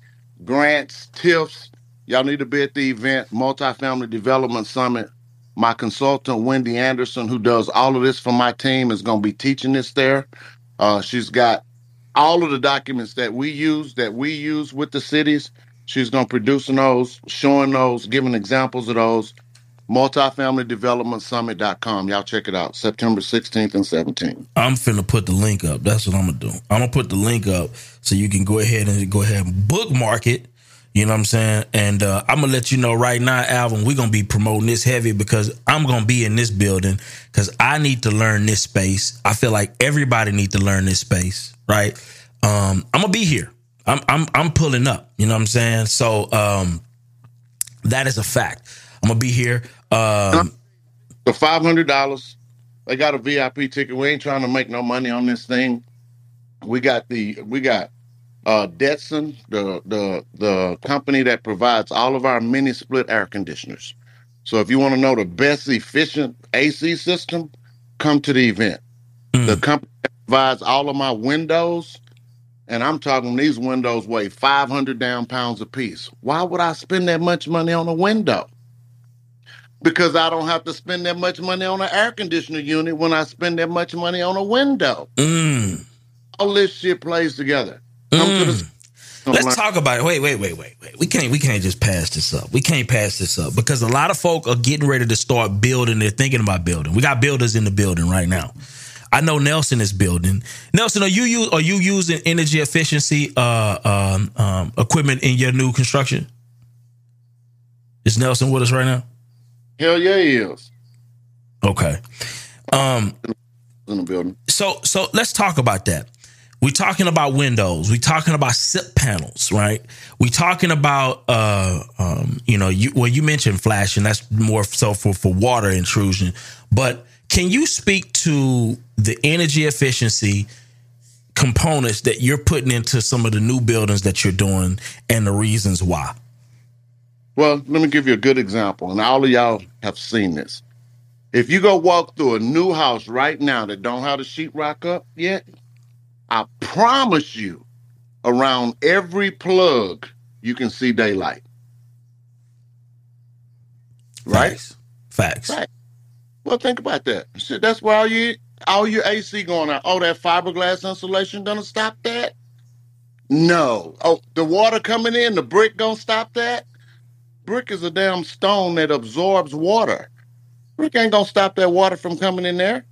grants, TIFs. Y'all need to be at the event, Multifamily Development Summit. My consultant, Wendy Anderson, who does all of this for my team, is going to be teaching this there. Uh, she's got all of the documents that we use, that we use with the cities. She's going to producing those, showing those, giving examples of those. Multifamilydevelopmentsummit.com. Y'all check it out. September 16th and 17th. I'm finna put the link up. That's what I'm gonna do. I'm gonna put the link up so you can go ahead and go ahead and bookmark it. You know what I'm saying? And uh, I'm gonna let you know right now, Alvin, we're gonna be promoting this heavy because I'm gonna be in this building because I need to learn this space. I feel like everybody need to learn this space, right? Um, I'm gonna be here. I'm I'm I'm pulling up. You know what I'm saying? So um, that is a fact. I'm gonna be here. Um, For five hundred dollars, they got a VIP ticket. We ain't trying to make no money on this thing. We got the we got uh Detson, the the the company that provides all of our mini split air conditioners. So if you want to know the best efficient AC system, come to the event. The company that provides all of my windows, and I'm talking these windows weigh 500 down pounds a piece. Why would I spend that much money on a window? Because I don't have to spend that much money on an air conditioner unit when I spend that much money on a window. mm, All this shit plays together. The Let's talk about it. Wait, wait, wait, wait, wait. We can't we can't just pass this up. We can't pass this up because a lot of folk are getting ready to start building. They're thinking about building. We got builders in the building right now. I know Nelson is building. Nelson, are you are you using energy efficiency uh, um, um, equipment in your new construction? Is Nelson with us right now? Hell yeah, he is. Okay. Um in the building. So so let's talk about that. We're talking about windows. We're talking about SIP panels, right? We're talking about uh um you know you well you mentioned flashing. That's more so for for water intrusion. But can you speak to the energy efficiency components that you're putting into some of the new buildings that you're doing and the reasons why? Well, let me give you a good example, and all of y'all have seen this. If you go walk through a new house right now that don't have the sheetrock up yet, I promise you, around every plug, you can see daylight. Right? Facts. Right. Well, think about that. Shit, that's why all you all your AC going out. Oh, that fiberglass insulation gonna stop that? No. Oh, the water coming in, the brick gonna stop that? Brick is a damn stone that absorbs water. Brick ain't gonna stop that water from coming in there.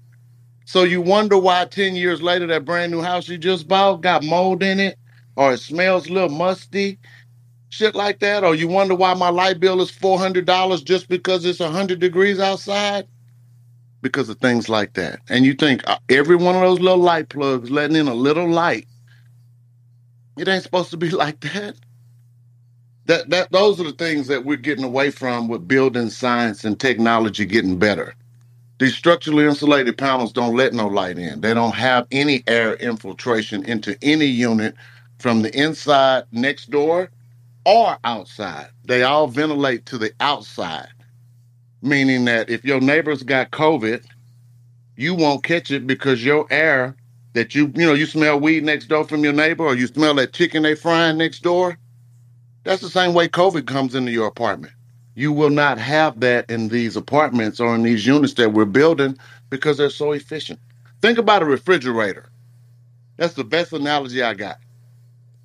So you wonder why 10 years later that brand new house you just bought got mold in it, or it smells a little musty, shit like that, or you wonder why my light bill is $400 just because it's 100 degrees outside? Because of things like that. And you think uh, every one of those little light plugs letting in a little light, it ain't supposed to be like that. That, that those are the things that we're getting away from with building science and technology getting better. These structurally insulated panels don't let no light in. They don't have any air infiltration into any unit from the inside next door or outside. They all ventilate to the outside, meaning that if your neighbor's got COVID, you won't catch it because your air that you, you know, you smell weed next door from your neighbor or you smell that chicken they frying next door. That's the same way COVID comes into your apartment. You will not have that in these apartments or in these units that we're building because they're so efficient. Think about a refrigerator. That's the best analogy I got.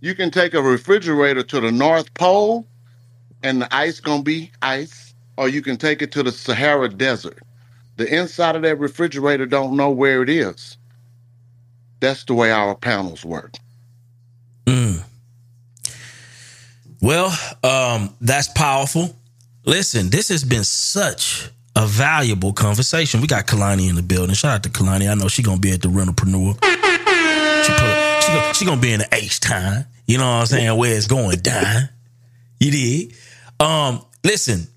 You can take a refrigerator to the North Pole and the ice gonna be ice, or you can take it to the Sahara Desert. The inside of that refrigerator don't know where it is. That's the way our panels work. Well, um, that's powerful. Listen, this has been such a valuable conversation. We got Kalani in the building. Shout out to Kalani. I know she gonna be at the Rentalpreneur. She put she gonna, she gonna be in the H-Town. You know what I'm saying? Where it's going down. You did. Um, listen,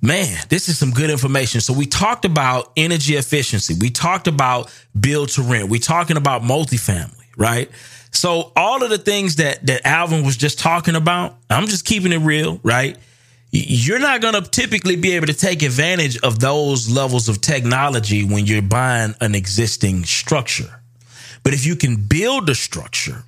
man, this is some good information. So we talked about energy efficiency. We talked about build to rent. We talking about multifamily, right? So all of the things that that Alvin was just talking about, I'm just keeping it real, right? You're not going to typically be able to take advantage of those levels of technology when you're buying an existing structure. But if you can build a structure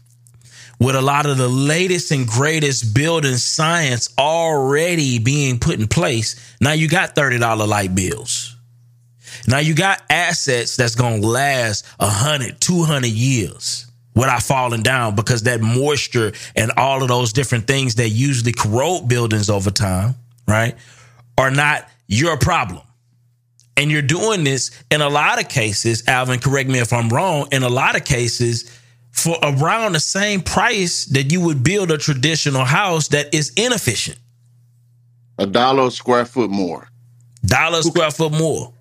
with a lot of the latest and greatest building science already being put in place, now you got $30 light bills. Now you got assets that's going to last 100, 200 years without falling down because that moisture and all of those different things that usually corrode buildings over time, right, are not your problem. And you're doing this in a lot of cases, Alvin, correct me if I'm wrong, in a lot of cases for around the same price that you would build a traditional house that is inefficient. A dollar a square foot more. Dollar a square foot more.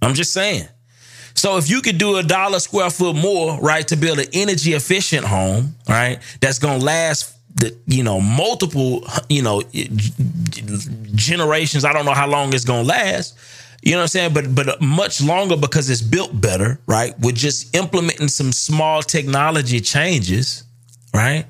I'm just saying. So if you could do a dollar square foot more, right, to build an energy efficient home, right, that's gonna last the you know multiple you know generations. I don't know how long it's gonna last. You know what I'm saying? But but much longer because it's built better, right? With just implementing some small technology changes, right?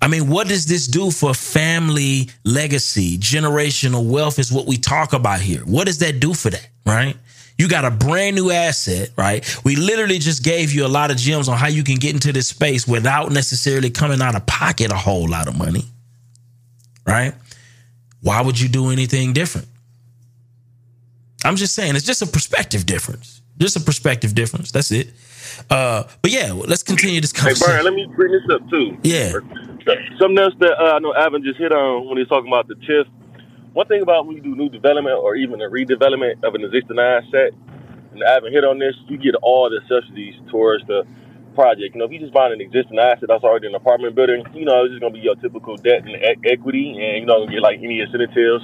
I mean, what does this do for family legacy? Generational wealth is what we talk about here. What does that do for that, right? You got a brand new asset, right? We literally just gave you a lot of gems on how you can get into this space without necessarily coming out of pocket a whole lot of money, right? Why would you do anything different? I'm just saying, it's just a perspective difference. Just a perspective difference. That's it. Uh, but yeah, let's continue this conversation. Hey. Brian, let me bring this up too. Yeah. Something else that uh, I know Alvin just hit on when he's talking about the TIF. One thing about when you do new development or even a redevelopment of an existing asset, and I haven't hit on this, you get all the subsidies towards the project. You know, if you just buying an existing asset that's already an apartment building, you know, it's just gonna be your typical debt and e- equity, and you're not gonna get like any incentives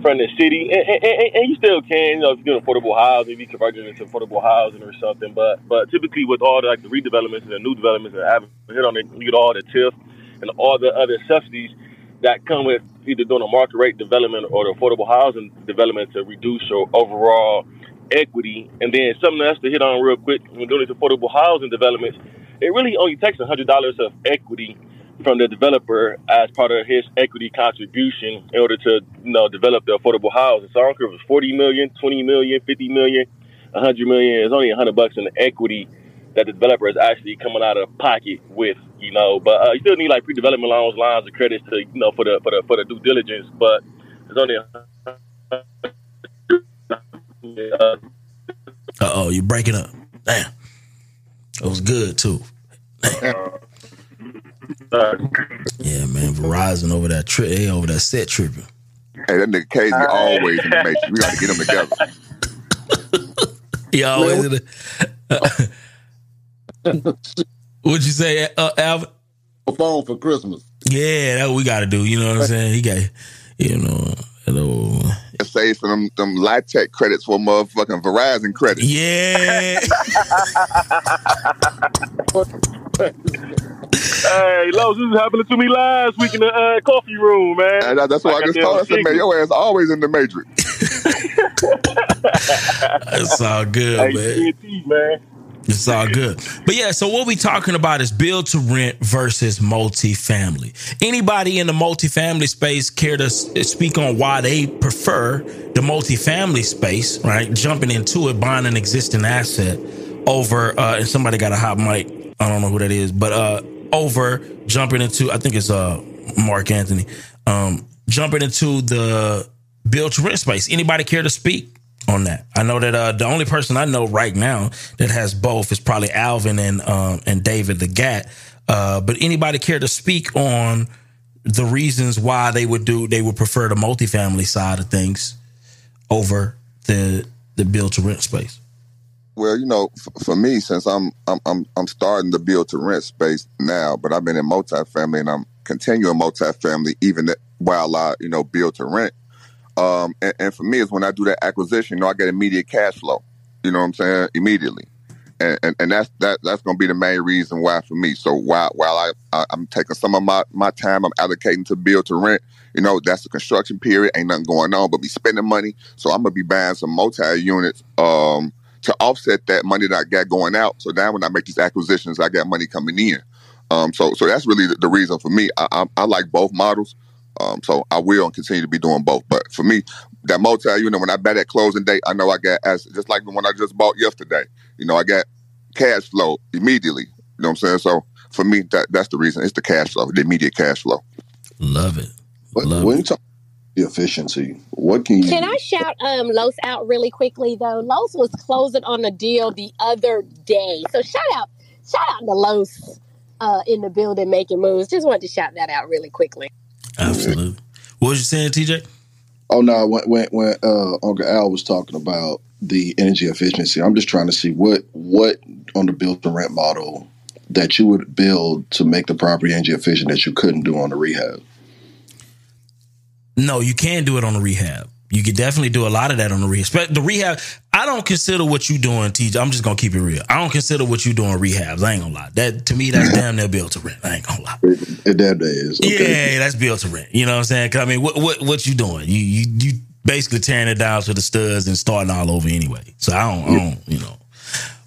from the city. And, and, and, and you still can, you know, if you're doing affordable housing, maybe convert it into affordable housing or something. But but typically with all the like the redevelopments and the new developments and Alvin hit on it, you get all the TIF and all the other subsidies that come with either doing a market rate development or the affordable housing development to reduce your overall equity. And then something else to hit on real quick when doing these affordable housing developments, it really only takes hundred dollars of equity from the developer as part of his equity contribution in order to you know develop the affordable housing. So I don't care if it's 40 million, 20 million, 50 million, 100 million, it's only 100 bucks in equity that the developer is actually coming out of pocket with, you know. But uh, you still need like pre-development loans, lines of credits to, you know, for the for the for the due diligence. But it's only. Uh, Uh oh, you're breaking up. Damn. It was good too. Yeah, man. Verizon over that trip, they over that set tripping. Hey, that nigga Casey always in the matrix. We got to get him together. He always in the. What'd you say, uh, Alvin? A phone for Christmas. Yeah, that's what we got to do. You know what I'm saying? He got, you know, hello. Save for them them Tech credits for motherfucking Verizon credits. Yeah. hey, Los, this is happening to me last week in the uh, coffee room, man. And that- that's why I just told. I said, man, your ass always in the matrix. It's all good, Hey, man. TNT, man. It's all good. But yeah, so what we talking about is build to rent versus multifamily. Anybody in the multifamily space care to speak on why they prefer the multifamily space, right? Jumping into it, buying an existing asset over, uh, and somebody got a hot mic. I don't know who that is, but uh, over jumping into, I think it's uh, Mark Anthony, um, jumping into the build to rent space. Anybody care to speak? On that. I know that uh, the only person I know right now that has both is probably Alvin and um, and David Lagat. Uh, but anybody care to speak on the reasons why they would do they would prefer the multifamily side of things over the the build to rent space? Well, you know, f- for me, since I'm I'm I'm I'm starting the build to rent space now, but I've been in multifamily and I'm continuing multifamily even while I you know build to rent. Um, and, and for me, is when I do that acquisition, you know, I get immediate cash flow. You know what I'm saying? Immediately, and and, and that's that that's going to be the main reason why for me. So while while I, I I'm taking some of my my time, I'm allocating to build to rent. You know, that's the construction period. Ain't nothing going on, but be spending money. So I'm gonna be buying some multi units. Um, to offset that money that I got going out. So now when I make these acquisitions, I got money coming in. Um, so so that's really the, the reason for me. I, I, I like both models. Um, so I will continue to be doing both. But for me, that multi unit, when I bet at closing date, I know I got as just like the one I just bought yesterday. You know, I got cash flow immediately. You know what I'm saying? So for me, that that's the reason. It's the cash flow, the immediate cash flow. Love it. But Love when it. you talk the efficiency, what can you Can I shout um Los out really quickly though? Los was closing on a deal the other day. So shout out shout out to Los uh in the building making moves. Just wanted to shout that out really quickly. Absolutely. What was you saying, TJ? Oh no, when when, when uh, Uncle Al was talking about the energy efficiency, I'm just trying to see what what on the build to rent model that you would build to make the property energy efficient that you couldn't do on the rehab. No, you can do it on the rehab. You could definitely do a lot of that on the rehab. The rehab, I don't consider what you doing, TJ. I'm just gonna keep it real. I don't consider what you doing rehabs. I ain't gonna lie. That to me, that's damn near built to rent. I ain't gonna lie. It that day is okay. Yeah, that's built to rent. You know what I'm saying? 'Cause I mean, what what what you doing? You you you basically tearing it down to the studs and starting all over anyway. So I don't, I don't you know.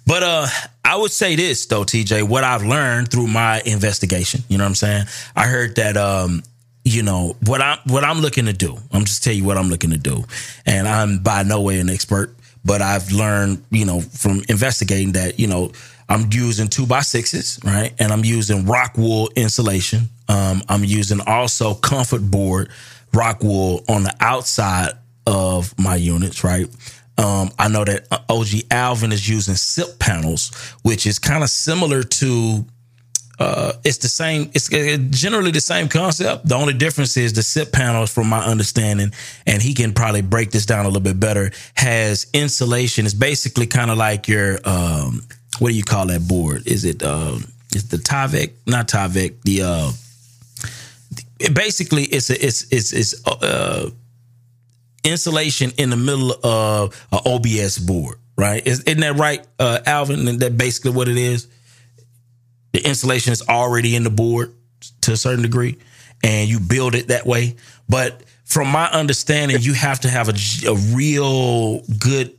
But uh I would say this though, TJ, what I've learned through my investigation, you know what I'm saying? I heard that um you know what I'm what I'm looking to do. I'm just tell you what I'm looking to do, and I'm by no way an expert, but I've learned you know from investigating that you know I'm using two by sixes, right, and I'm using rock wool insulation. Um, I'm using also comfort board rock wool on the outside of my units, right. Um, I know that OG Alvin is using SIP panels, which is kind of similar to uh, it's the same. It's generally the same concept. The only difference is the SIP panels, from my understanding, and he can probably break this down a little bit better. Has insulation. It's basically kind of like your um, what do you call that board? Is it um, is the Tyvek? Not Tyvek. The uh, it basically it's a, it's it's it's uh, insulation in the middle of a OBS board, right? Is, isn't that right, uh, Alvin? That basically what it is. The insulation is already in the board to a certain degree, and you build it that way. But from my understanding, you have to have a, a real good.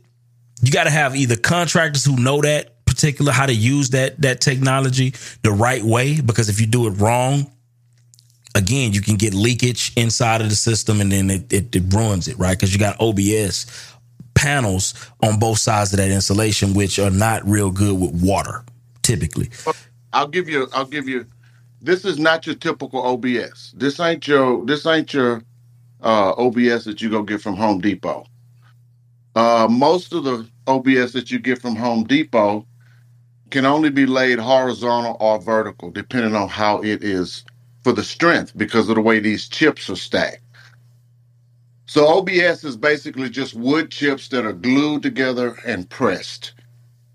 You got to have either contractors who know that particular how to use that that technology the right way. Because if you do it wrong, again, you can get leakage inside of the system, and then it, it, it ruins it, right? Because you got OBS panels on both sides of that insulation, which are not real good with water, typically. I'll give you. I'll give you. This is not your typical OBS. This ain't your. This ain't your uh, OBS that you go get from Home Depot. Uh, most of the OBS that you get from Home Depot can only be laid horizontal or vertical, depending on how it is for the strength, because of the way these chips are stacked. So OBS is basically just wood chips that are glued together and pressed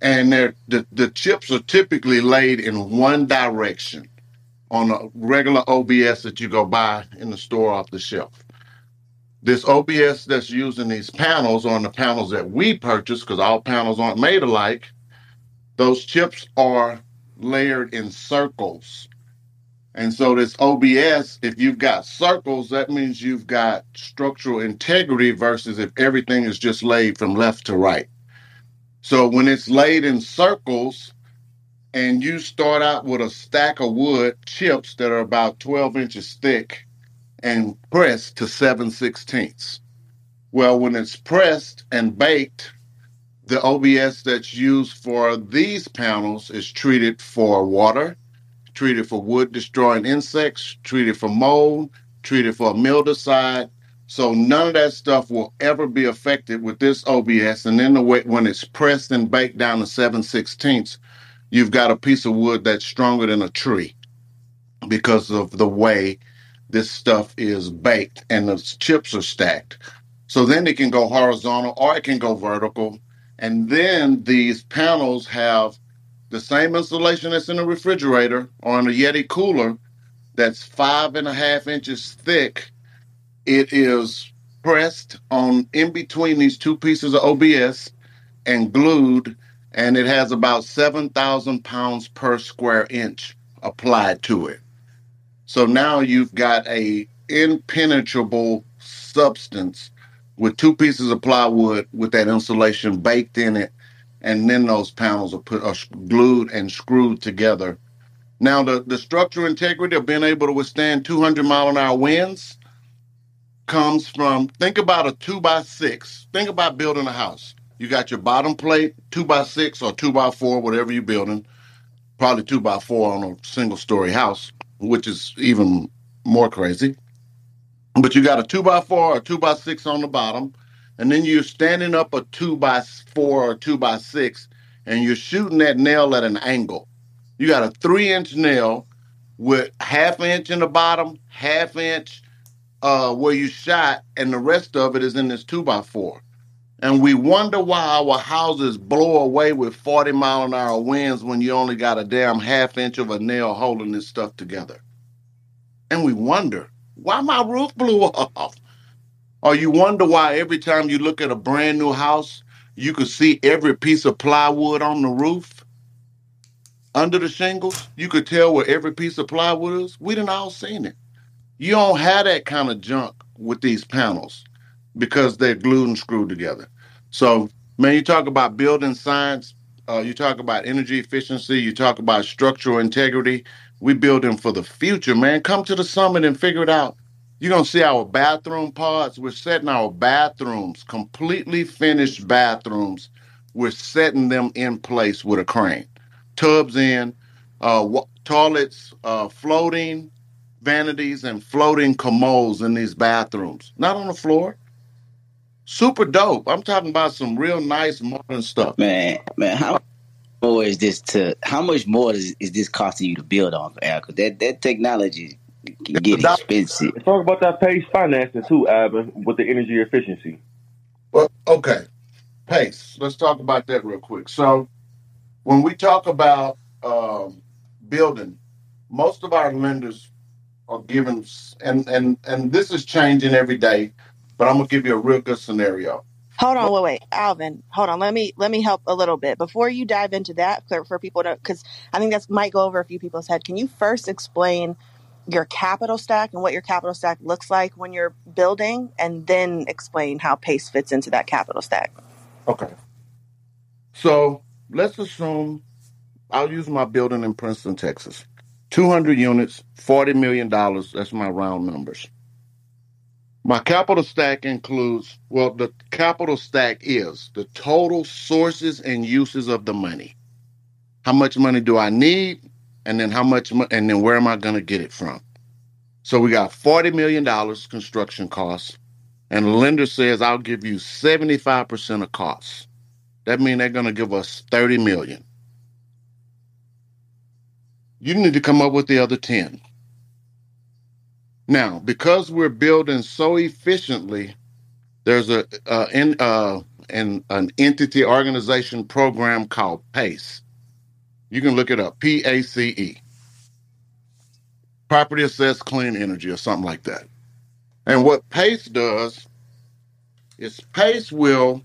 and they're, the the chips are typically laid in one direction on a regular OBS that you go buy in the store off the shelf. This OBS that's using these panels on the panels that we purchase, because all panels aren't made alike, those chips are layered in circles. And so this OBS, if you've got circles, that means you've got structural integrity versus if everything is just laid from left to right. So when it's laid in circles and you start out with a stack of wood chips that are about 12 inches thick and pressed to 7 sixteenths. Well, when it's pressed and baked, the OBS that's used for these panels is treated for water, treated for wood destroying insects, treated for mold, treated for mildewcide, so none of that stuff will ever be affected with this OBS. And then the way when it's pressed and baked down to 7 16ths, you've got a piece of wood that's stronger than a tree because of the way this stuff is baked and the chips are stacked. So then it can go horizontal or it can go vertical. And then these panels have the same insulation that's in a refrigerator or in a Yeti cooler that's five and a half inches thick it is pressed on in between these two pieces of OBS and glued, and it has about 7,000 pounds per square inch applied to it. So now you've got a impenetrable substance with two pieces of plywood with that insulation baked in it, and then those panels are put are glued and screwed together. Now the, the structural integrity of being able to withstand 200 mile an hour winds comes from think about a two by six. Think about building a house. You got your bottom plate, two by six or two by four, whatever you're building. Probably two by four on a single story house, which is even more crazy. But you got a two by four or two by six on the bottom, and then you're standing up a two by four or two by six, and you're shooting that nail at an angle. You got a three inch nail with half inch in the bottom, half inch uh, where you shot, and the rest of it is in this two by four. And we wonder why our houses blow away with 40 mile an hour winds when you only got a damn half inch of a nail holding this stuff together. And we wonder why my roof blew off. Or you wonder why every time you look at a brand new house, you could see every piece of plywood on the roof. Under the shingles, you could tell where every piece of plywood is. We done all seen it. You don't have that kind of junk with these panels because they're glued and screwed together. So, man, you talk about building science, uh, you talk about energy efficiency, you talk about structural integrity. We building for the future, man. Come to the summit and figure it out. You're gonna see our bathroom pods. We're setting our bathrooms, completely finished bathrooms. We're setting them in place with a crane. Tubs in, uh, wa- toilets uh, floating, vanities and floating commodes in these bathrooms. Not on the floor. Super dope. I'm talking about some real nice modern stuff. Man, man, how more is this to? How much more is, is this costing you to build on? Because that that technology can get expensive. Talk about that PACE financing too, Alvin, with the energy efficiency. Well, okay. Pace. Let's talk about that real quick. So, when we talk about um, building, most of our lenders are giving, s- and and and this is changing every day. But I'm gonna give you a real good scenario. Hold on, wait, wait, Alvin. Hold on. Let me let me help a little bit before you dive into that for, for people to because I think that's might go over a few people's head. Can you first explain your capital stack and what your capital stack looks like when you're building, and then explain how Pace fits into that capital stack? Okay. So let's assume I'll use my building in Princeton, Texas. 200 units, $40 million. That's my round numbers. My capital stack includes, well, the capital stack is the total sources and uses of the money. How much money do I need? And then how much, mo- and then where am I going to get it from? So we got $40 million construction costs, and the lender says I'll give you 75% of costs. That means they're going to give us 30 million. You need to come up with the other 10. Now, because we're building so efficiently, there's a uh, in uh, an an entity organization program called PACE. You can look it up. P A C E. Property Assessed Clean Energy or something like that. And what PACE does is PACE will.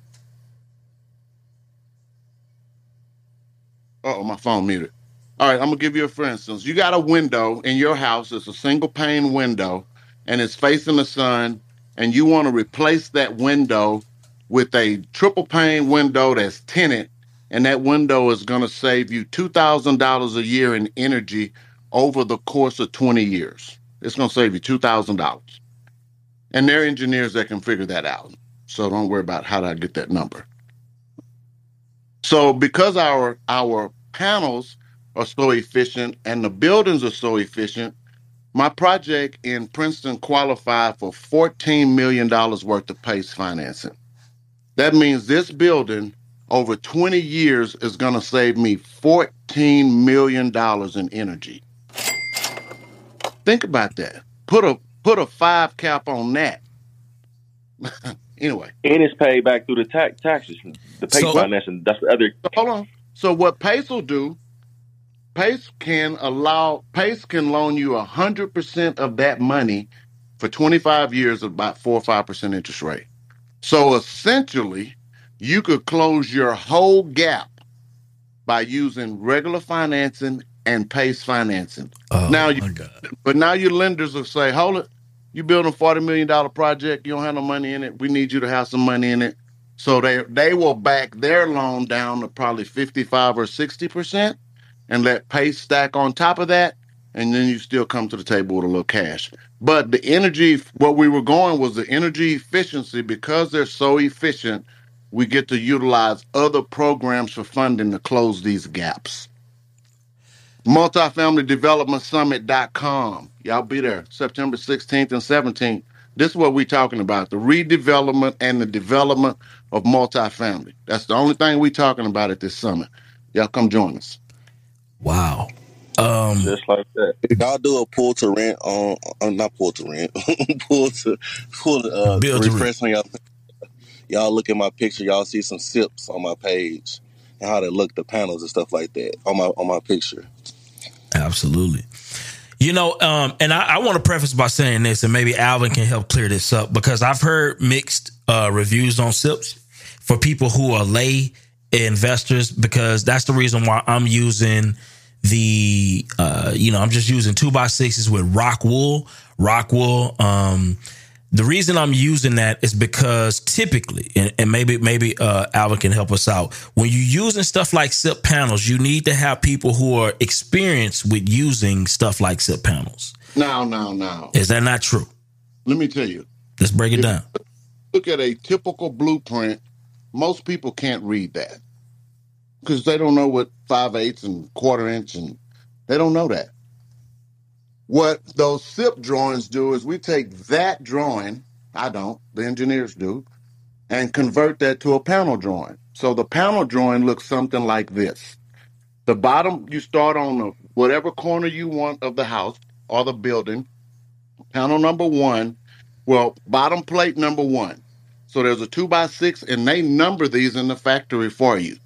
Oh, my phone muted. All right, I'm gonna give you a for instance. You got a window in your house. It's a single pane window, and it's facing the sun. And you want to replace that window with a triple pane window that's tinted, and that window is gonna save you two thousand dollars a year in energy over the course of 20 years. It's gonna save you two thousand dollars. And there are engineers that can figure that out. So don't worry about how do I get that number. So because our our panels are so efficient and the buildings are so efficient, my project in Princeton qualified for $14 million worth of PACE financing. That means this building over 20 years is going to save me $14 million in energy. Think about that. Put a put a five cap on that. anyway. And it's paid back through the tax taxes. The PACE So- financing, that's the other. Hold on. So what PACE will do, PACE can allow PACE can loan you hundred percent of that money for 25 years at about four or five percent interest rate. So essentially, you could close your whole gap by using regular financing and PACE financing. Oh, now, you, but now your lenders will say, "Hold it, you building a forty million dollar project, you don't have no money in it. We need you to have some money in it." So they they will back their loan down to probably fifty five or sixty percent, and let PACE stack on top of that, and then you still come to the table with a little cash. But the energy, what we were going was the energy efficiency because they're so efficient, we get to utilize other programs for funding to close these gaps. Multifamily Development Summit.com. Y'all be there September 16th and 17th. This is what we're talking about the redevelopment and the development of multifamily. That's the only thing we're talking about at this summit. Y'all come join us. Wow. Um, Just like that. Y'all do a pull to rent on, uh, not pull to rent, pull to pull to uh, Build to refresh on y'all. Y'all look at my picture. Y'all see some sips on my page and how they look, the panels and stuff like that on my on my picture. Absolutely. You know, um, and I, I want to preface by saying this, and maybe Alvin can help clear this up because I've heard mixed uh, reviews on SIPs for people who are lay investors because that's the reason why I'm using the uh, you know I'm just using two by sixes with rock wool, rock wool. Um, the reason I'm using that is because typically, and, and maybe maybe uh, Alvin can help us out. When you're using stuff like SIP panels, you need to have people who are experienced with using stuff like SIP panels. Now, now, now. Is that not true? Let me tell you. Let's break it down. Look at a typical blueprint. Most people can't read that because they don't know what five eighths and quarter inch and they don't know that. What those SIP drawings do is we take that drawing, I don't, the engineers do, and convert that to a panel drawing. So the panel drawing looks something like this. The bottom, you start on the, whatever corner you want of the house or the building. Panel number one, well, bottom plate number one. So there's a two by six, and they number these in the factory for you.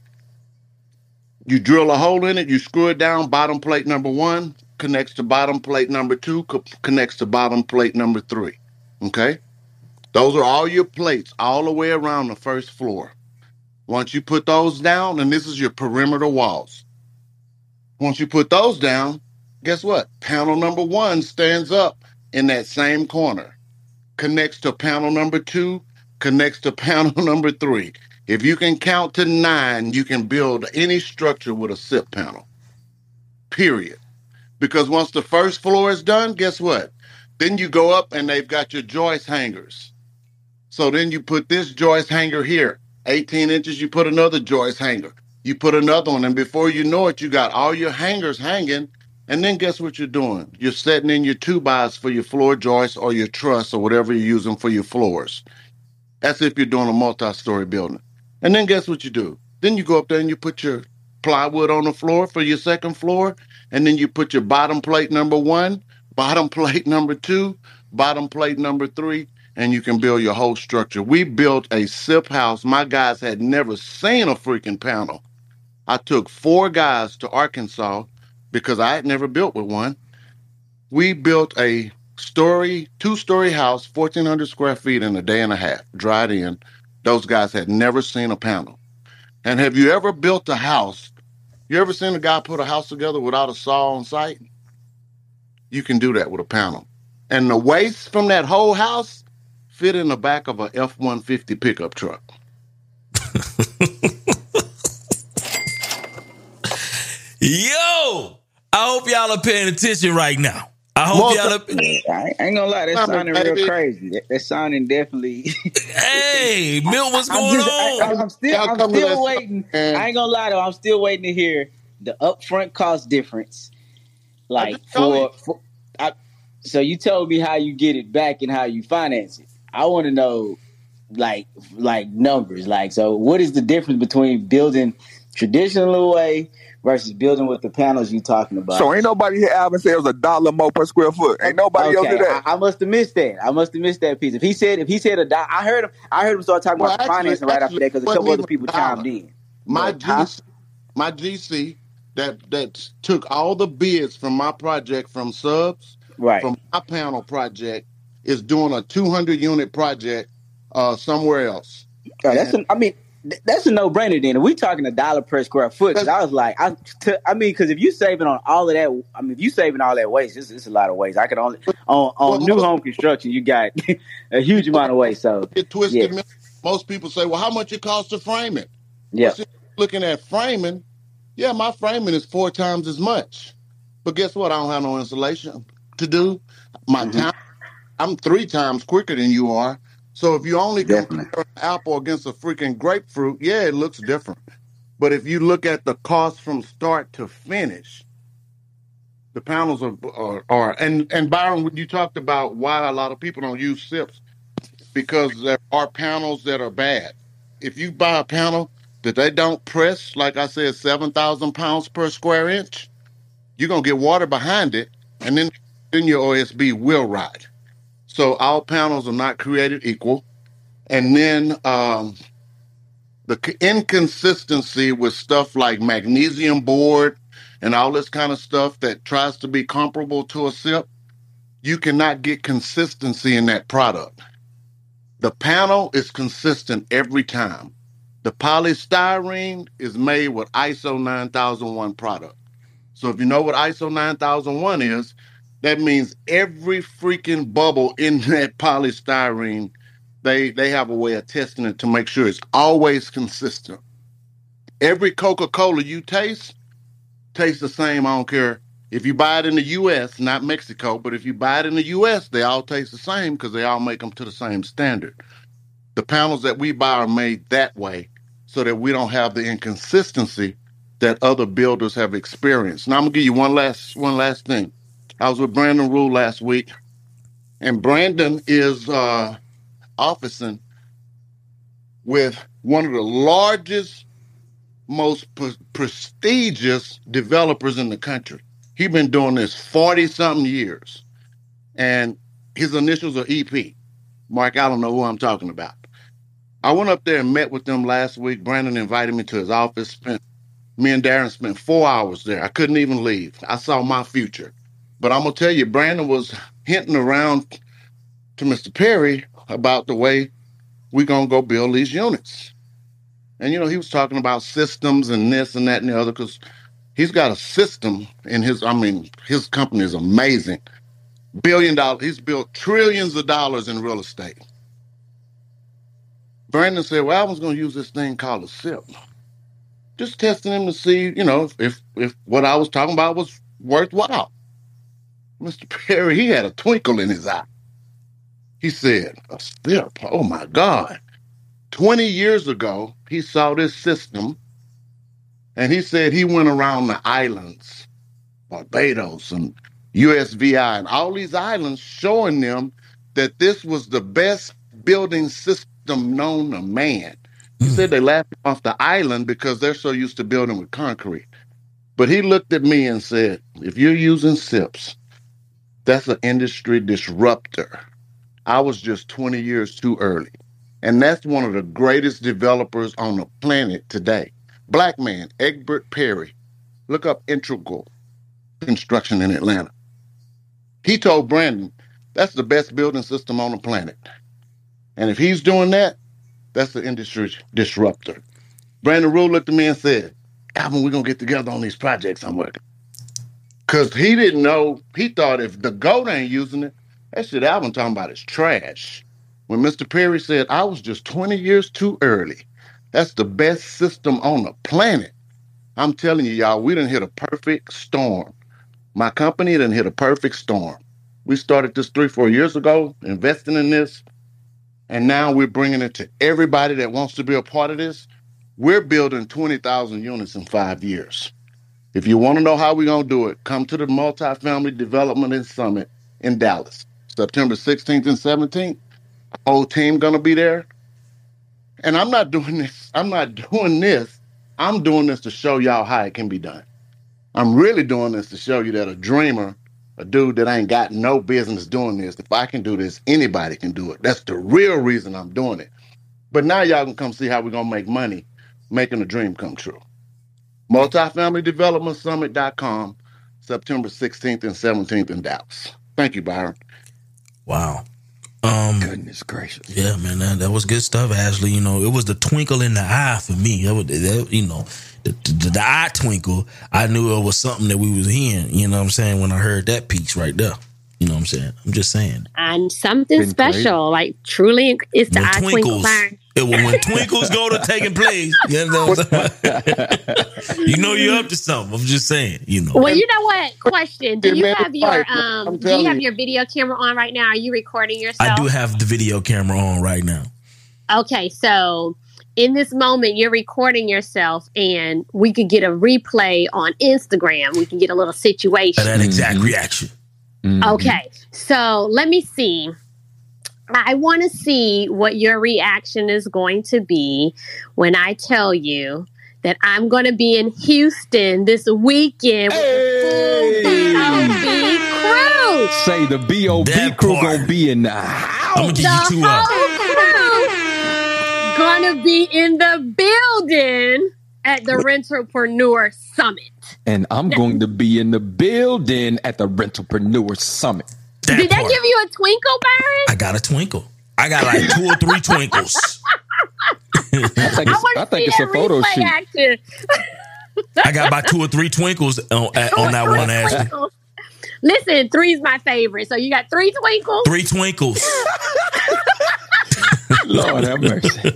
You drill a hole in it, you screw it down, bottom plate number one connects to bottom plate number two, co- connects to bottom plate number three. Okay? Those are all your plates all the way around the first floor. Once you put those down, and this is your perimeter walls. Once you put those down, guess what? Panel number one stands up in that same corner, connects to panel number two, connects to panel number three. If you can count to nine, you can build any structure with a SIP panel. Period. Because once the first floor is done, guess what? Then you go up and they've got your joist hangers. So then you put this joist hanger here, 18 inches, you put another joist hanger. You put another one, and before you know it, you got all your hangers hanging. And then guess what you're doing? You're setting in your two bys for your floor joists or your truss or whatever you're using for your floors. That's if you're doing a multi-story building. And then guess what you do? Then you go up there and you put your plywood on the floor for your second floor, and then you put your bottom plate number one, bottom plate number two, bottom plate number three, and you can build your whole structure. We built a SIP house. My guys had never seen a freaking panel. I took four guys to Arkansas because I had never built with one. We built a story, two story house, 1,400 square feet in a day and a half, dried in. Those guys had never seen a panel. And have you ever built a house? You ever seen a guy put a house together without a saw on site? You can do that with a panel. And the waste from that whole house fit in the back of a F 150 pickup truck. Yo, I hope y'all are paying attention right now. I hope y'all are. I ain't gonna lie, that's sounding real crazy. That, that sounding definitely. hey, Milt, what's going I'm on? I, am still, Y'all I'm still that- waiting. I ain't gonna lie though, I'm still waiting to hear the upfront cost difference. Like just told for, for I, so you told me how you get it back and how you finance it. I want to know, like, like numbers. Like, so what is the difference between building traditional way versus building with the panels you talking about? So ain't nobody here Alvin said it was a dollar more per square foot. Ain't nobody else did that. I, I must have missed that. I must have missed that piece. If he said, if he said a dollar, I heard him. I heard him start talking Well, about actually- financing right after that because a couple other people chimed in. My But. GC, my GC that that took all the bids from my project from subs Right. from my panel project is doing a 200 unit project uh somewhere else. Oh, that's an, I mean, th- that's a no brainer. Then if we talking a dollar per square foot, 'cause I was like, I, t- I mean, because if you saving on all of that, I mean, if you saving all that waste, it's, it's a lot of waste. I could only on on new home construction, you got a huge amount of waste. So Get twisted. yeah. Most people say, "Well, how much it costs to frame it?" yeah, Well, looking at framing, yeah, my framing is four times as much. But guess what? I don't have no insulation to do. My Mm-hmm. time I'm three times quicker than you are. So if you only Definitely. compare an apple against a freaking grapefruit, yeah, it looks different. But if you look at the cost from start to finish, the panels are are, are and and Byron, when you talked about why a lot of people don't use SIPs, because there are panels that are bad. If you buy a panel that they don't press, like I said, seven thousand pounds per square inch, you're gonna get water behind it, and then then your OSB will rot. So all panels are not created equal. And then um, the inconsistency with stuff like magnesium board and all this kind of stuff that tries to be comparable to a SIP, you cannot get consistency in that product. The panel is consistent every time. The polystyrene is made with ISO 9001 product. So if you know what ISO 9001 is, that means every freaking bubble in that polystyrene, they they have a way of testing it to make sure it's always consistent. Every Coca-Cola you taste tastes the same. I don't care if you buy it in the U.S., not Mexico, but if you buy it in the U.S., they all taste the same because they all make them to the same standard. The panels that we buy are made that way so that we don't have the inconsistency that other builders have experienced. Now I'm gonna give you one last one last thing. I was with Brandon Rule last week, and Brandon is uh officing with one of the largest, most pre- prestigious developers in the country. He's been doing this 40 something years, and his initials are EP. Mark, I don't know who I'm talking about. I went up there and met with them last week. Brandon invited me to his office. Spent me and Darren spent four hours there. I couldn't even leave. I saw my future. But I'm gonna tell you, Brandon was hinting around to Mr. Perry about the way we're gonna go build these units. And you know, he was talking about systems and this and that and the other, because he's got a system in his I mean, his company is amazing. Billion dollar he's built trillions of dollars in real estate. Brandon said, Well, I was gonna use this thing called a SIP. Just testing him to see, you know, if if what I was talking about was worthwhile. Mr. Perry, he had a twinkle in his eye. He said, A SIP, oh my God. 20 years ago, he saw this system and he said he went around the islands, Barbados and USVI, and all these islands showing them that this was the best building system known to man. He hmm. said they laughed off the island because they're so used to building with concrete. But he looked at me and said, if you're using SIPs, that's an industry disruptor. I was just 20 years too early. And that's one of the greatest developers on the planet today. Black man, Egbert Perry. Look up Integral Construction in Atlanta. He told Brandon, that's the best building system on the planet. And if he's doing that, that's the industry disruptor. Brandon Rule looked at me and said, Alvin, we're going to get together on these projects I'm working. Because he didn't know, he thought if the GOAT ain't using it, that shit Alvin talking about is trash. When Mr. Perry said, I was just 20 years too early, that's the best system on the planet. I'm telling you, y'all, we didn't hit a perfect storm. My company didn't hit a perfect storm. We started this three, four years ago, investing in this, and now we're bringing it to everybody that wants to be a part of this. We're building 20,000 units in five years. If you want to know how we're going to do it, come to the Multifamily Development and Summit in Dallas, September 16th and 17th. Whole team going to be there. And I'm not doing this. I'm not doing this. I'm doing this to show y'all how it can be done. I'm really doing this to show you that a dreamer, a dude that ain't got no business doing this, if I can do this, anybody can do it. That's the real reason I'm doing it. But now y'all can come see how we're gonna make money making a dream come true. Multifamilydevelopmentsummit.com, September 16th and 17th in Dallas. Thank you, Byron. Wow. Um, Goodness gracious. Yeah, man, that, that was good stuff, Ashlye. You know, it was the twinkle in the eye for me. That was, that, you know, the, the, the eye twinkle. I knew it was something that we was hearing. You know what I'm saying? When I heard that piece right there. You know what I'm saying? I'm just saying. And something Been special, like truly, it's the The eye twinkle twinkles. Byron. when, when twinkles go to taking place, you know, what I'm saying? you know you're up to something. I'm just saying, you know. Well, you know what? Question: Do you have your um? Do you have your video camera on right now? Are you recording yourself? I do have the video camera on right now. Okay, so in this moment, you're recording yourself, and we could get a replay on Instagram. We can get a little situation. That exact reaction. Okay, so let me see. I want to see what your reaction is going to be when I tell you that I'm going to be in Houston this weekend with the full B.O.B. crew. Say the B.O.B. crew gonna be in the house. I'm gonna the whole crew gonna be in the building at the Rentalpreneur Summit. And I'm going to be in the building at the Rentalpreneur Summit. Did that give you a twinkle, Byron? I got a twinkle. I got like two or three twinkles. I think it's, I think it's a photo shoot. I got about two or three twinkles on, at- on that one, Ashlye. Listen, three's my favorite. So you got three twinkles. Three twinkles. Lord have mercy.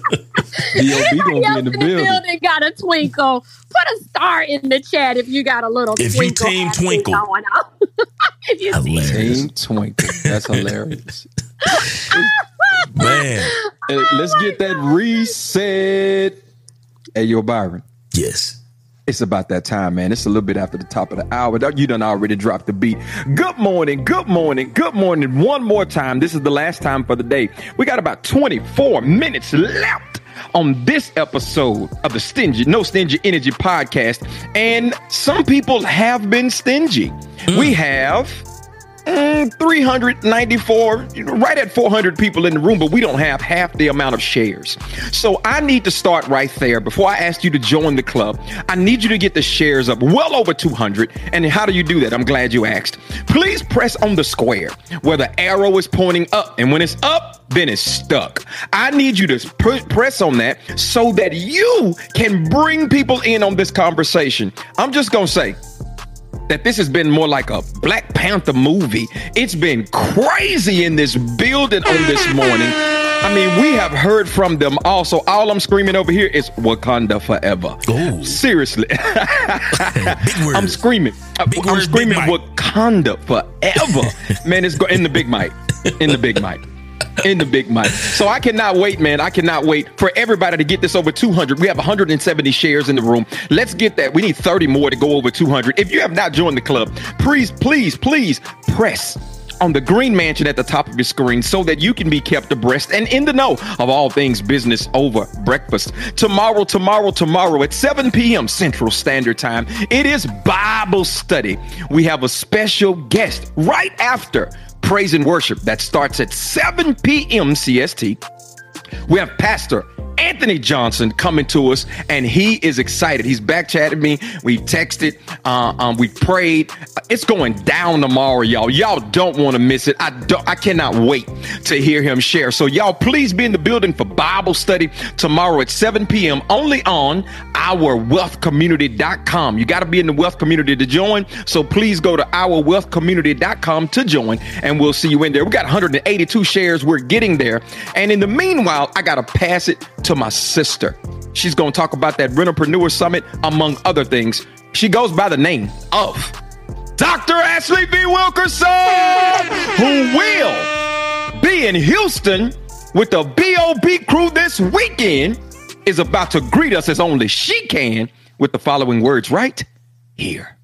B.O.B. gonna be in the building. got a twinkle. Put a star in the chat if you got a little If you team twinkle. going on. if you Team Twinkle. That's hilarious. Man. Hey, let's get that reset. Hey, yo, Byron. Yes. It's about that time, man. It's a little bit after the top of the hour. You done already dropped the beat. Good morning, good morning, good morning. One more time. This is the last time for the day. We got about 24 minutes left on this episode of the Stingy, No Stingy Energy podcast. And some people have been stingy. We mm. have mm, 394, right at 400 people in the room, but we don't have half the amount of shares. So I need to start right there. Before I ask you to join the club, I need you to get the shares up well over 200. And how do you do that? I'm glad you asked. Please press on the square where the arrow is pointing up. And when it's up, then it's stuck. I need you to pr- press on that so that you can bring people in on this conversation. I'm just going to say, that this has been more like a Black Panther movie. It's been crazy in this building on this morning. I mean, we have heard from them also. All I'm screaming over here is Wakanda forever. Seriously. I'm screaming. I'm screaming Wakanda forever. Man, it's go- in the big mic. In the big mic. In the big mic. So I cannot wait, man. I cannot wait for everybody to get this over 200. We have 170 shares in the room. Let's get that. We need 30 more to go over 200. If you have not joined the club, please, please, please press on the green mansion at the top of your screen so that you can be kept abreast and in the know of all things business over breakfast. Tomorrow, tomorrow, tomorrow at 7 p.m. Central Standard Time, it is Bible study. We have a special guest right after praise and worship that starts at 7 p.m. CST. We have Pastor Anthony Johnson coming to us, and he is excited. He's back chatting me. We texted, uh, um, we prayed. It's going down tomorrow, y'all. Y'all don't want to miss it. I don't. I cannot wait to hear him share. So, y'all, please be in the building for Bible study tomorrow at 7 p.m. Only on our wealthcommunity.com. You got to be in the wealth community to join. So please go to ourwealthcommunity.com to join, and we'll see you in there. We got 182 shares. We're getting there. And in the meanwhile, I got to pass it to my sister. She's going to talk about that Rentalpreneur Summit, among other things. She goes by the name of Dr. Ashlye V. Wilkerson, who will be in Houston with the BOB crew this weekend, is about to greet us as only she can with the following words right here.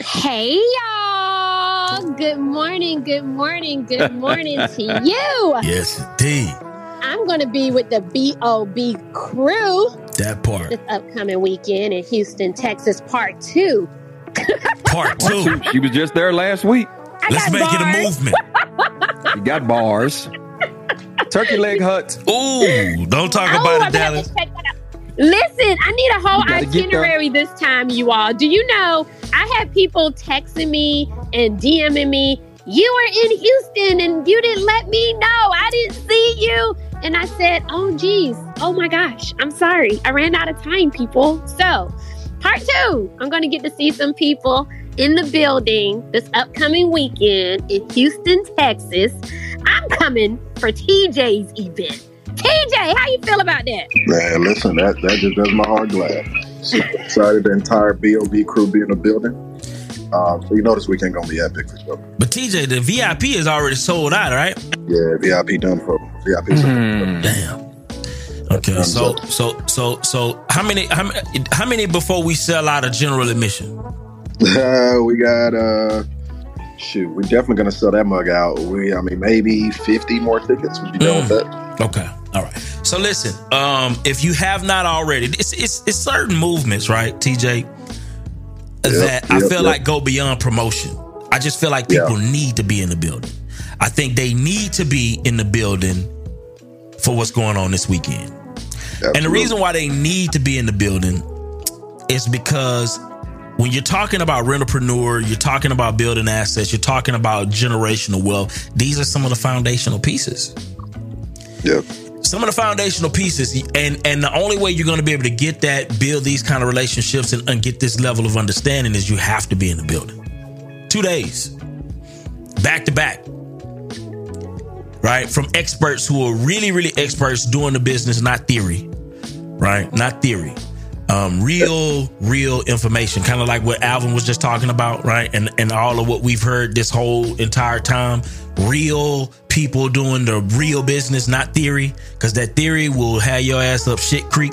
Hey y'all! Good morning, good morning, good morning to you. Yes, indeed. I'm going to be with the BOB crew That part. this upcoming weekend in Houston, Texas, part two. Part two. She was just there last week. Let's make it a movement. She got bars. Turkey leg hut. Ooh, don't talk Oh, about I it, Dallas. check that out. Listen, I need a whole You gotta get there. itinerary this time, you all. Do you know? I had people texting me and DMing me. You were in Houston and you didn't let me know. I didn't see you. And I said, Oh, geez. Oh my gosh. I'm sorry. I ran out of time, people. So, part two, I'm going to get to see some people in the building this upcoming weekend in Houston, Texas. I'm coming for TJ's event. TJ, how you feel about that? Man, listen, that that just does my heart glad. Excited the entire BOB crew be in the building. Um, so you know this weekend gonna be epic for sure. But TJ, the VIP is already sold out, right? Yeah, VIP done for VIP. Damn. Okay, so so so so how many how many how many before we sell out of general admission? we got uh shoot, we're definitely gonna sell that mug out. We I mean maybe 50 more tickets. Would you done with that? Okay. All right. So listen, um, if you have not already, it's it's, it's certain movements, right, TJ, that I feel yep. like go beyond promotion. I just feel like people need to be in the building. I think they need to be in the building for what's going on this weekend. And the reason why they need to be in the building is because when you're talking about rentalpreneur, you're talking about building assets, you're talking about generational wealth. These are some of the foundational pieces. Yeah. Some of the foundational pieces, and and the only way you're going to be able to get that, build these kind of relationships, and, and get this level of understanding is you have to be in the building. Two days, back to back, right? From experts who are really, really experts doing the business, not theory, right? Not theory. Um, real, real information, kind of like what Alvin was just talking about, right? And and all of what we've heard this whole entire time. Real people doing the real business, not theory, because that theory will have your ass up shit creek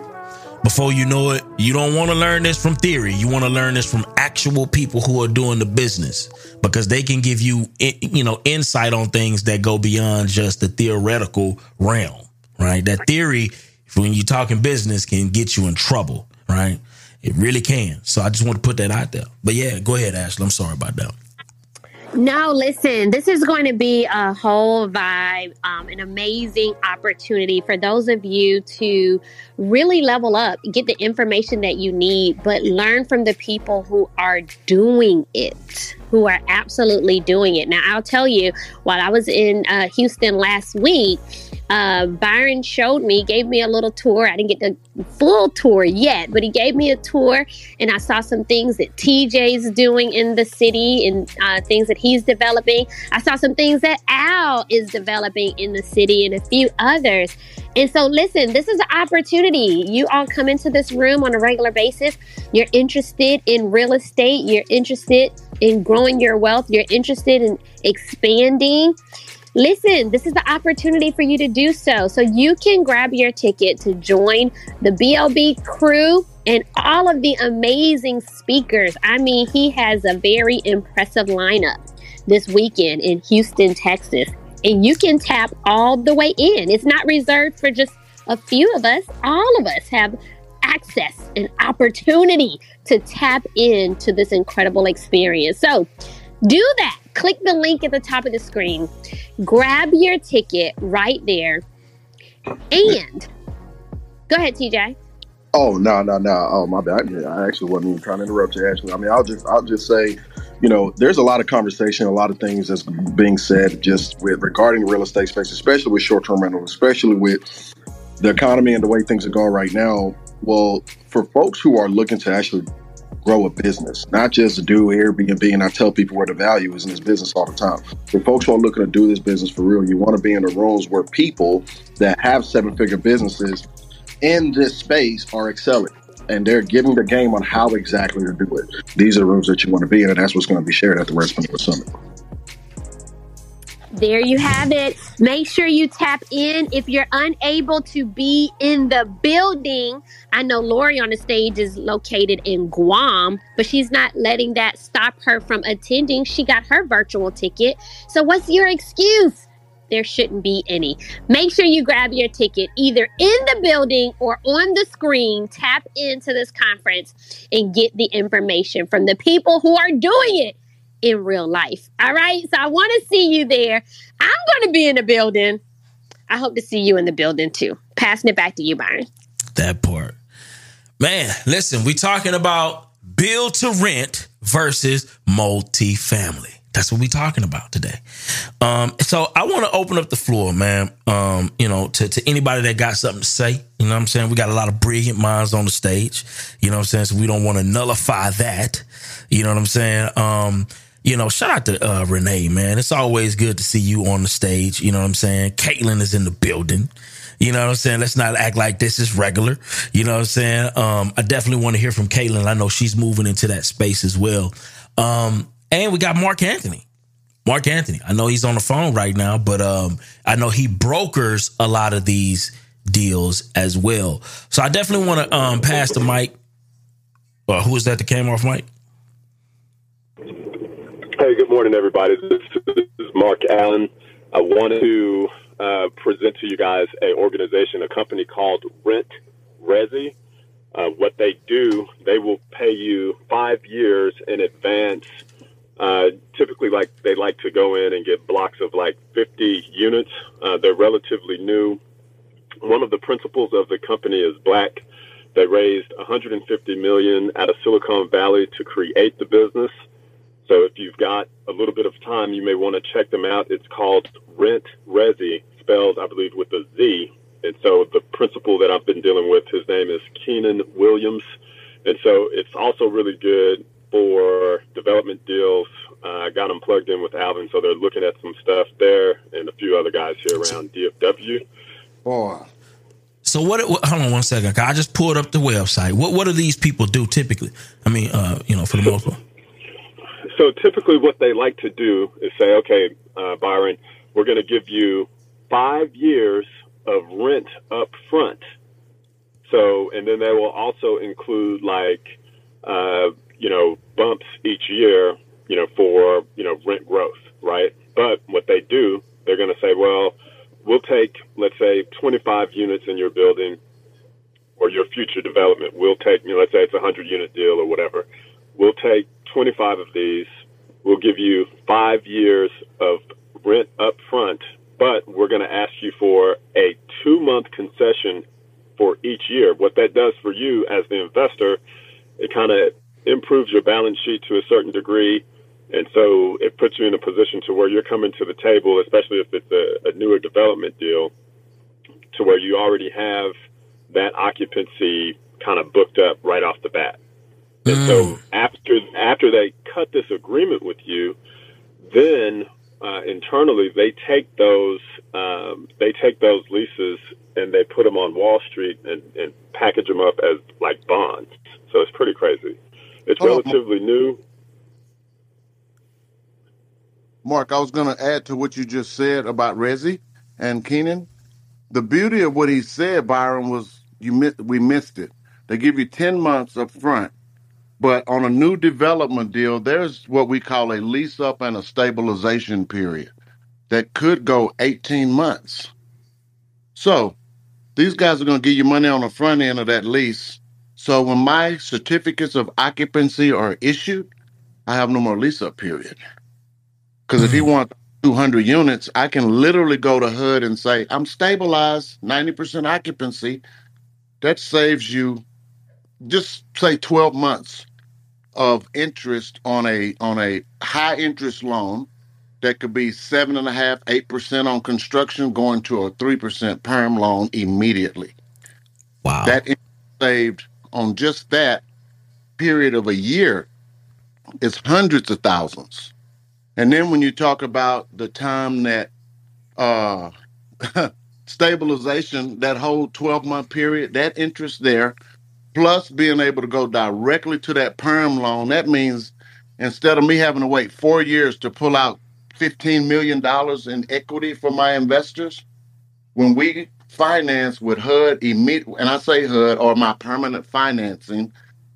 before you know it. You don't want to learn this from theory. You want to learn this from actual people who are doing the business because they can give you, eh, you know, insight on things that go beyond just the theoretical realm, right? That theory, when you're talking business, can get you in trouble, right? It really can. So I just want to put that out there. But yeah, go ahead, Ashlye. I'm sorry about that. No, listen, this is going to be a whole vibe, um, an amazing opportunity for those of you to really level up, get the information that you need, but learn from the people who are doing it, who are absolutely doing it. Now, I'll tell you, while I was in uh, Houston last week, uh, Byron showed me, gave me a little tour. I didn't get the full tour yet, but he gave me a tour, and I saw some things that TJ's doing in the city and uh, things that he's developing. I saw some things that Al is developing in the city and a few others. And so, listen, this is an opportunity. You all come into this room on a regular basis. You're interested in real estate, you're interested in growing your wealth, you're interested in expanding. Listen, this is the opportunity for you to do so. So you can grab your ticket to join the BOB crew and all of the amazing speakers. I mean, he has a very impressive lineup this weekend in Houston, Texas. And you can tap all the way in. It's not reserved for just a few of us. All of us have access and opportunity to tap into this incredible experience. So do that. Click the link at the top of the screen. Grab your ticket right there. And go ahead, TJ. Oh no no no! Oh my bad. I actually wasn't even trying to interrupt you. Actually, I mean, I'll just I'll just say, you know, there's a lot of conversation, a lot of things that's being said just with regarding the real estate space, especially with short term rentals, especially with the economy and the way things are going right now. Well, for folks who are looking to actually grow a business, not just do Airbnb, and I tell people where the value is in this business all the time. For folks who are looking to do this business for real, you want to be in the rooms where people that have seven figure businesses in this space are excelling and they're giving the game on how exactly to do it. These are rooms that you want to be in, and that's what's going to be shared at the Rentalpreneur Summit. There you have it. Make sure you tap in. If you're unable to be in the building, I know Lori on the stage is located in Guam, but she's not letting that stop her from attending. She got her virtual ticket. So, what's your excuse? There shouldn't be any. Make sure you grab your ticket either in the building or on the screen. Tap into this conference and get the information from the people who are doing it in real life. All right. So I want to see you there. I'm going to be in the building. I hope to see you in the building too. Passing it back to you, Byron. That part. Man, listen, we talking about build to rent versus multifamily. That's what we talking about today. Um, so I want to open up the floor, man. Um, you know, to, to anybody that got something to say. You know what I'm saying? We got a lot of brilliant minds on the stage. You know what I'm saying? So we don't want to nullify that. You know what I'm saying? Um, you know, shout out to uh, Renee, man. It's always good to see you on the stage. You know what I'm saying? Caitlin is in the building. You know what I'm saying? Let's not act like this is regular. You know what I'm saying? Um, I definitely want to hear from Caitlin. I know she's moving into that space as well. Um, and we got Mark Anthony. Mark Anthony. I know he's on the phone right now, but um, I know he brokers a lot of these deals as well. So I definitely want to um, pass the mic. Uh, who is that that came off mic? Hey, good morning, everybody. This is Mark Allen. I wanted to uh, present to you guys a organization, a company called Rent Resi. Uh, what they do, they will pay you five years in advance. Uh, typically, like they like to go in and get blocks of like 50 units. Uh, they're relatively new. One of the principles of the company is black. They raised 150 million out of Silicon Valley to create the business. So if you've got a little bit of time, you may want to check them out. It's called Rent Resi, spelled, I believe, with a Z. And so the principal that I've been dealing with, his name is Keenan Williams. And so it's also really good for development deals. Uh, I got them plugged in with Alvin, so they're looking at some stuff there and a few other guys here around DFW. Boy. So what? Hold on one second. I just pulled up the website. What What do these people do typically? I mean, uh, you know, for the most part. So typically, what they like to do is say, "Okay, uh, Byron, we're going to give you five years of rent up front." So, and then they will also include like, uh, you know, bumps each year, you know, for you know rent growth, right? But what they do, they're going to say, "Well, we'll take, let's say, 25 units in your building." Or your future development, we'll take, you know, let's say it's a 100 unit deal or whatever. We'll take 25 of these. We'll give you five years of rent up front, but we're going to ask you for a two month concession for each year. What that does for you as the investor, it kind of improves your balance sheet to a certain degree. And so it puts you in a position to where you're coming to the table, especially if it's a, a newer development deal, to where you already have that occupancy kind of booked up right off the bat. And so after after they cut this agreement with you, then uh, internally they take those um, they take those leases and they put them on Wall Street and, and package them up as like bonds. So it's pretty crazy. It's Hold on, relatively new. Mark, I was going to add to what you just said about Resi and Keenan. The beauty of what he said, Byron, was you mi- we missed it. They give you 10 months up front, but on a new development deal, there's what we call a lease up and a stabilization period that could go 18 months. So these guys are going to give you money on the front end of that lease. So when my certificates of occupancy are issued, I have no more lease up period. Because if he hmm. wants 200 units, I can literally go to HUD and say, I'm stabilized, 90% occupancy. That saves you just say 12 months of interest on a on a high interest loan that could be seven and a half, eight percent on construction, going to a three percent perm loan immediately. Wow. That saved on just that period of a year is hundreds of thousands. And then when you talk about the time that uh stabilization, that whole 12 month period, that interest there, plus being able to go directly to that perm loan, that means instead of me having to wait four years to pull out $15 million in equity for my investors, when we finance with HUD, and I say HUD or my permanent financing,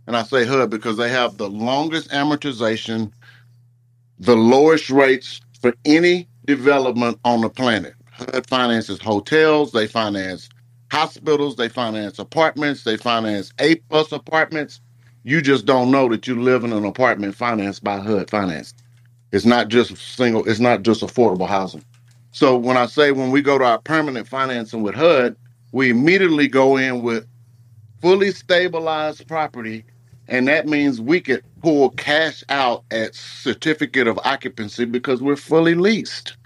and I say HUD because they have the longest amortization, the lowest rates for any development on the planet. HUD finances hotels, they finance hospitals, they finance apartments, they finance A plus apartments. You just don't know that you live in an apartment financed by HUD Finance. It's not just single, it's not just affordable housing. So when I say when we go to our permanent financing with HUD, we immediately go in with fully stabilized property, and that means we could pull cash out at certificate of occupancy because we're fully leased.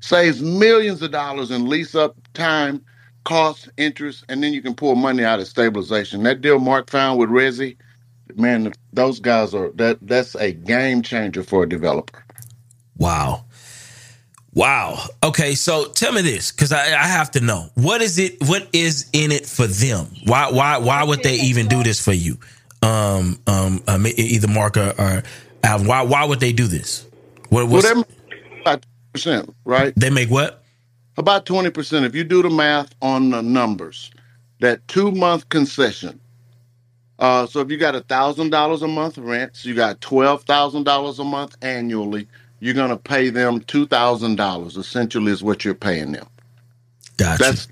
Saves millions of dollars in lease up time, cost, interest, and then you can pull money out of stabilization. That deal Mark found with Resi, man, those guys are that that's a game changer for a developer. Wow. Wow. Okay, so tell me this, because I, I have to know what is it? What is in it for them? Why? Why? Why would they even do this for you? Um, um, um either Mark or, or Alvin. Why? Why would they do this? What? Well, they make percent, right? They make what? About twenty percent. If you do the math on the numbers, that two month concession. Uh, so if you got a thousand dollars a month rent, so you got twelve thousand dollars a month annually you're going to pay them $2,000 essentially is what you're paying them. Gotcha. That's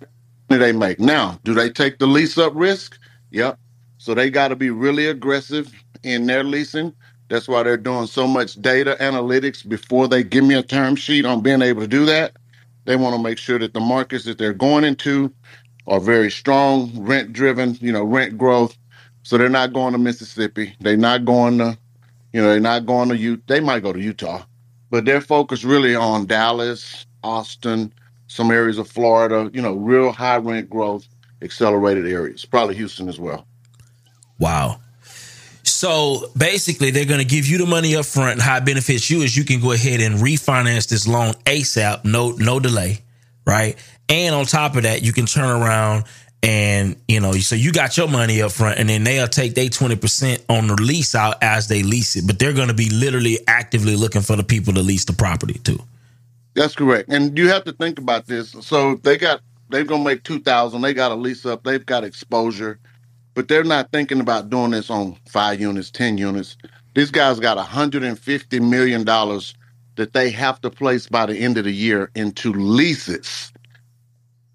what they make. Now, do they take the lease up risk? Yep. So they got to be really aggressive in their leasing. That's why they're doing so much data analytics before they give me a term sheet on being able to do that. They want to make sure that the markets that they're going into are very strong, rent driven, you know, rent growth. So they're not going to Mississippi. They're not going to, you know, they're not going to U. They might go to Utah, but they're focused really on Dallas, Austin, some areas of Florida, you know, real high rent growth, accelerated areas, probably Houston as well. Wow. So basically, they're going to give you the money up front. How it benefits you is you can go ahead and refinance this loan ASAP, no no delay, right? And on top of that, you can turn around and you know, so you got your money up front, and then they'll take their twenty percent on the lease out as they lease it. But they're going to be literally actively looking for the people to lease the property too. That's correct, and you have to think about this. So they got they're going to make two thousand. They got a lease up. They've got exposure, but they're not thinking about doing this on five units, ten units. These guys got hundred and fifty million dollars that they have to place by the end of the year into leases.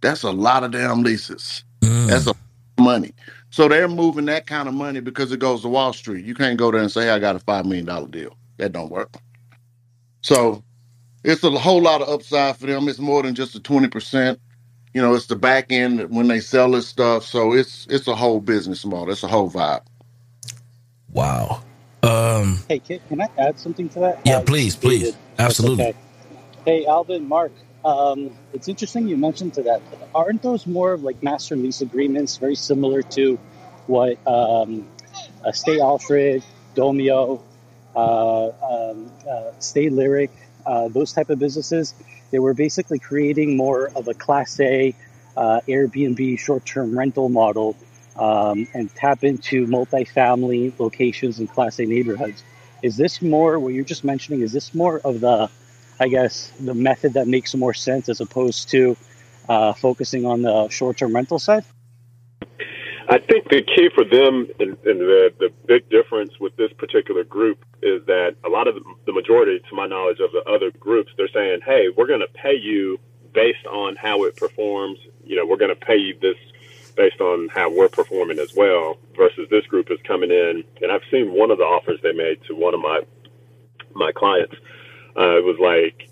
That's a lot of damn leases. Mm. That's a money. So they're moving that kind of money because it goes to Wall Street. You can't go there and say, hey, I got a five million dollar deal. That don't work. So it's a whole lot of upside for them. It's more than just a twenty percent. You know, it's the back end when they sell this stuff. So it's it's a whole business model. It's a whole vibe. Wow. Um Hey, can, can I add something to that? Yeah, Uh, please, please. David, Absolutely. okay. Hey, Alvin, Mark. Um, it's interesting you mentioned to that. Aren't those more of like master lease agreements, very similar to what um, uh, Stay Alfred, Domio, uh, um, uh, Stay Lyric, uh, those type of businesses? They were basically creating more of a Class A uh, Airbnb short-term rental model um, and tap into multifamily locations and Class A neighborhoods. Is this more what you're just mentioning? Is this more of the I guess, the method that makes more sense as opposed to uh, focusing on the short term rental side? I think the key for them and, and the, the big difference with this particular group is that a lot of the, the majority, to my knowledge, of the other groups, they're saying, hey, we're going to pay you based on how it performs. You know, we're going to pay you this based on how we're performing as well. Versus this group is coming in, and I've seen one of the offers they made to one of my my clients. Uh, it was like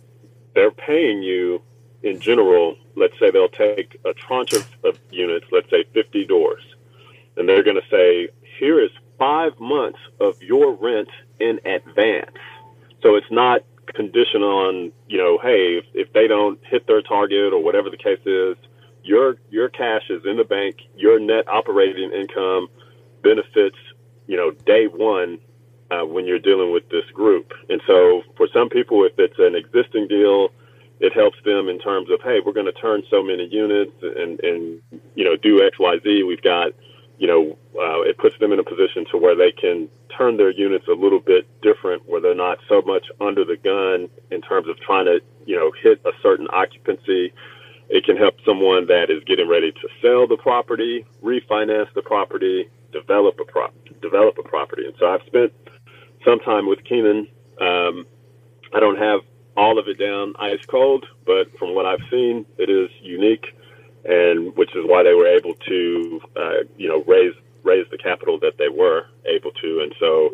they're paying you in general. Let's say they'll take a tranche of, of units, let's say 50 doors, and they're going to say, here is five months of your rent in advance. So it's not conditioned on, you know, hey, if, if they don't hit their target or whatever the case is, your your cash is in the bank, your net operating income benefits, you know, day one uh, when you're dealing with this group. And so for some people, if it's an existing deal, it helps them in terms of, hey, we're going to turn so many units and, and, you know, do X, Y, Z. We've got, you know, uh, it puts them in a position to where they can turn their units a little bit different, where they're not so much under the gun in terms of trying to, you know, hit a certain occupancy. It can help someone that is getting ready to sell the property, refinance the property, develop a prop, develop a property. And so I've spent some time with Keenan. Um, I don't have all of it down ice cold, but from what I've seen, it is unique, and which is why they were able to, uh, you know, raise raise the capital that they were able to, and so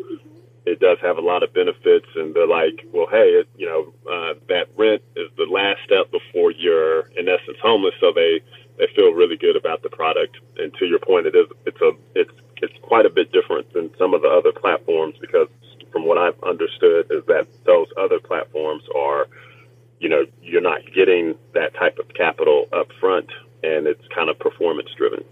it does have a lot of benefits. And they're like, well, hey, it, you know, uh, that rent is the last step before you're in essence homeless, so they they feel really good about the product. And to your point, it is it's a it's it's quite a bit different than some of the other platforms because from what I've understood is that those other platforms are, you know, you're not getting that type of capital up front and it's kind of performance driven.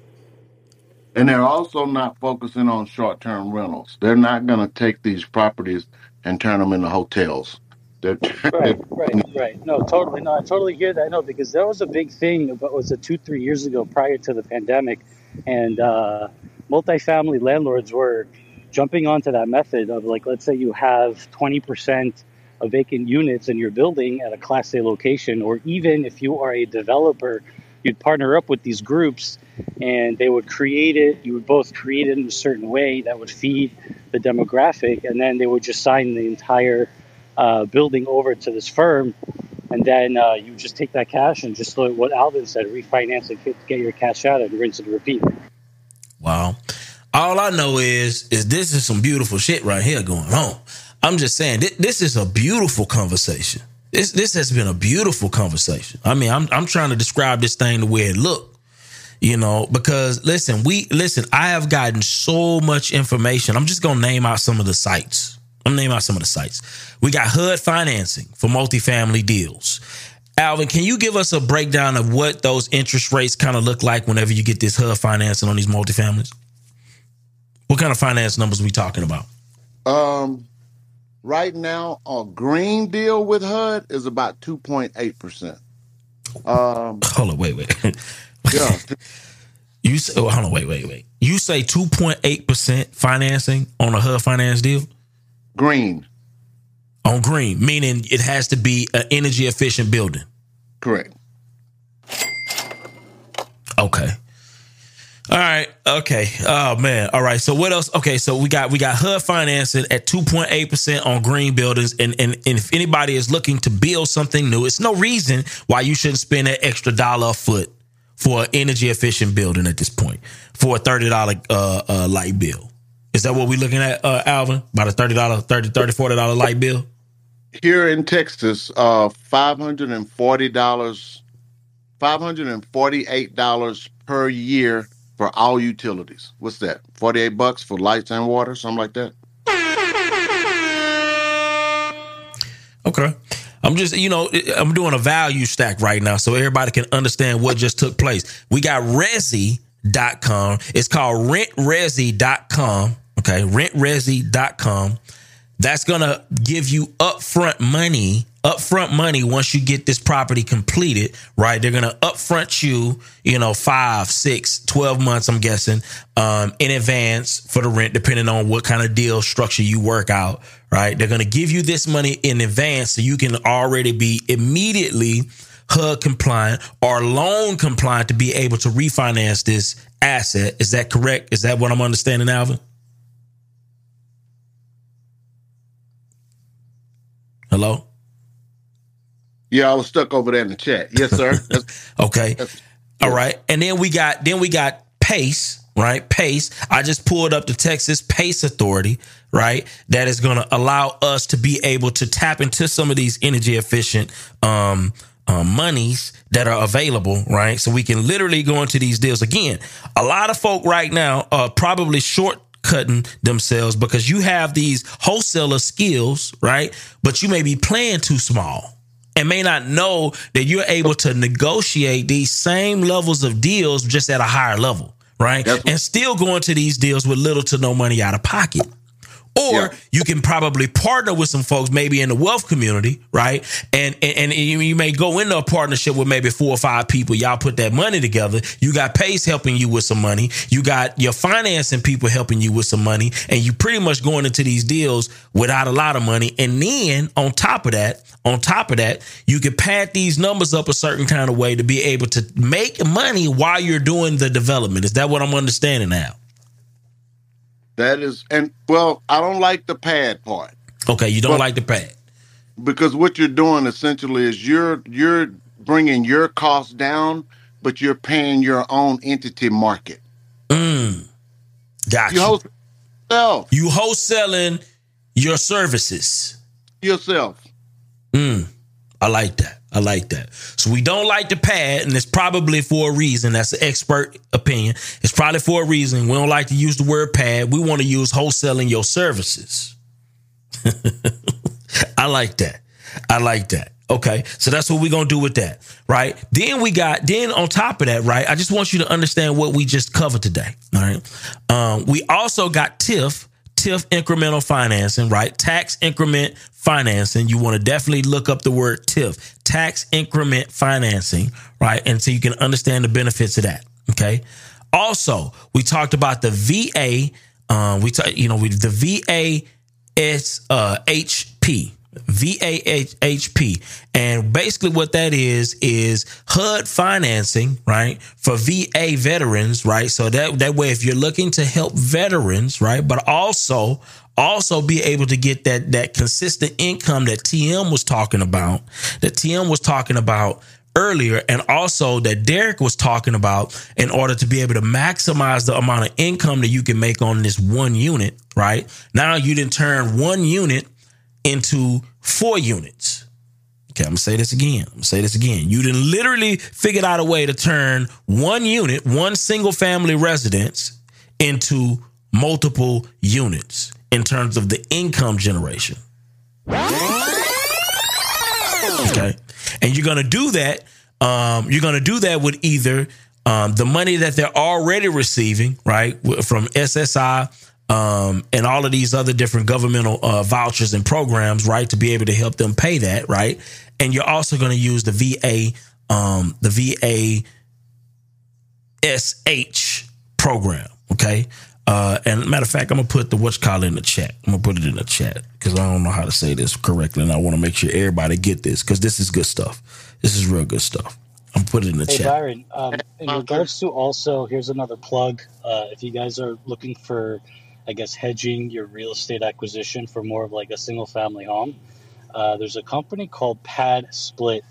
And they're also not focusing on short term rentals. They're not going to take these properties and turn them into hotels. right, right, right. No, totally. No, I totally hear that. No, because that was a big thing about was it two, three years ago prior to the pandemic, and uh, multifamily landlords were jumping onto that method of like, let's say you have twenty percent of vacant units in your building at a Class A location, or even if you are a developer, you'd partner up with these groups, and they would create it. You would both create it in a certain way that would feed the demographic, and then they would just sign the entire uh, building over to this firm, and then uh, you just take that cash and just like what Alvin said, refinance it, get, your cash out, and rinse and repeat. Wow. All I know is is this is some beautiful shit right here going on. I'm just saying th- this is a beautiful conversation. This this has been a beautiful conversation. I mean, I'm I'm trying to describe this thing the way it looked. You know, because listen, we listen, I have gotten so much information. I'm just gonna name out some of the sites. I'm gonna name out some of the sites. We got HUD financing for multifamily deals. Alvin, can you give us a breakdown of what those interest rates kind of look like whenever you get this HUD financing on these multifamilies? What kind of finance numbers we talking about? Um, right now, a green deal with HUD is about two point eight percent. Um, hold on, wait, wait. yeah, You say, oh, hold on, wait, wait, wait. You say 2.8% financing on a HUD finance deal? Green. On green, meaning it has to be an energy efficient building. Correct. Okay. All right. Okay. Oh man. All right. So what else? Okay. So we got we got HUD financing at two point eight percent on green buildings, and, and and if anybody is looking to build something new, it's no reason why you shouldn't spend that extra dollar a foot for an energy efficient building at this point for a thirty dollar uh, uh, light bill. Is that what we're looking at, uh, Alvin? About a thirty dollar, 30 30 40 dollar light bill? Here in Texas, uh, five hundred and forty dollars, five hundred and forty-eight dollars per year for all utilities. What's that? Forty-eight bucks for lights and water, something like that. Okay. I'm just, you know, I'm doing a value stack right now so everybody can understand what just took place. We got Resi.com. It's called rentresi.com. Okay. Rentresi.com. That's going to give you upfront money, upfront money once you get this property completed, right? They're going to upfront you, you know, five, six, 12 months, I'm guessing, um, in advance for the rent, depending on what kind of deal structure you work out, right? They're going to give you this money in advance so you can already be immediately HUD compliant or loan compliant to be able to refinance this asset. Is that correct? Is that what I'm understanding, Alvin? Hello? Yeah, I was stuck over there in the chat. Yes, sir. okay. All right. And then we got then we got Pace, right? Pace. I just pulled up the Texas Pace Authority, right? That is going to allow us to be able to tap into some of these energy efficient um uh, monies that are available, right? So we can literally go into these deals again. A lot of folk right now are probably short cutting themselves because you have these wholesaler skills, right? But you may be playing too small and may not know that you're able to negotiate these same levels of deals just at a higher level, right? and still going to these deals with little to no money out of pocket. Or you can probably partner with some folks, maybe in the wealth community, right? And, and and you, you may go into a partnership with maybe four or five people. Y'all put that money together. You got Pace helping you with some money. You got your financing people helping you with some money, and you pretty much going into these deals without a lot of money. And then on top of that, on top of that, you can pad these numbers up a certain kind of way to be able to make money while you're doing the development. Is that what I'm understanding now? That is, and well, I don't like the pad part. Okay, you don't like the pad. because what you're doing essentially is you're you're bringing your costs down, but you're paying your own entity market. Mm. Got You you. wholesale You wholesaling your services. yourself. Mm. I like that. I like that. So we don't like the pad, and it's probably for a reason. That's an expert opinion. It's probably for a reason. We don't like to use the word pad. We want to use wholesaling your services. I like that. I like that. Okay. So that's what we're going to do with that. Right. Then we got, then on top of that, right, I just want you to understand what we just covered today. All right. Um, we also got TIF. TIF incremental financing, right? Tax increment financing. You want to definitely look up the word TIF, tax increment financing, right? And so you can understand the benefits of that. Okay. Also, we talked about the VA. Um, we talk, you know, we the VA is uh, HP. VAHP. And basically what that is is HUD financing, right? For VA veterans, right? So that that way if you're looking to help veterans, right? But also also be able to get that that consistent income that TM was talking about, that TM was talking about earlier and also that Derek was talking about in order to be able to maximize the amount of income that you can make on this one unit, right? Now you didn't turn one unit into four units. Okay, I'm gonna say this again. I'm gonna say this again. You didn't literally figured out a way to turn one unit, one single family residence, into multiple units in terms of the income generation. Okay, and you're gonna do that. Um, you're gonna do that with either um, the money that they're already receiving, right, from SSI um, and all of these other different governmental uh, vouchers and programs, right, to be able to help them pay that, right? And you're also going to use the VA, um, the VA SH program, okay? Uh, and matter of fact, I'm gonna put the what's called in the chat. I'm gonna put it in the chat because I don't know how to say this correctly, and I want to make sure everybody get this because this is good stuff. This is real good stuff. I'm putting it in the Hey chat. Byron, um, in regards to also, here's another plug. Uh, if you guys are looking for, I guess, hedging your real estate acquisition for more of like a single family home, uh, there's a company called PadSplit.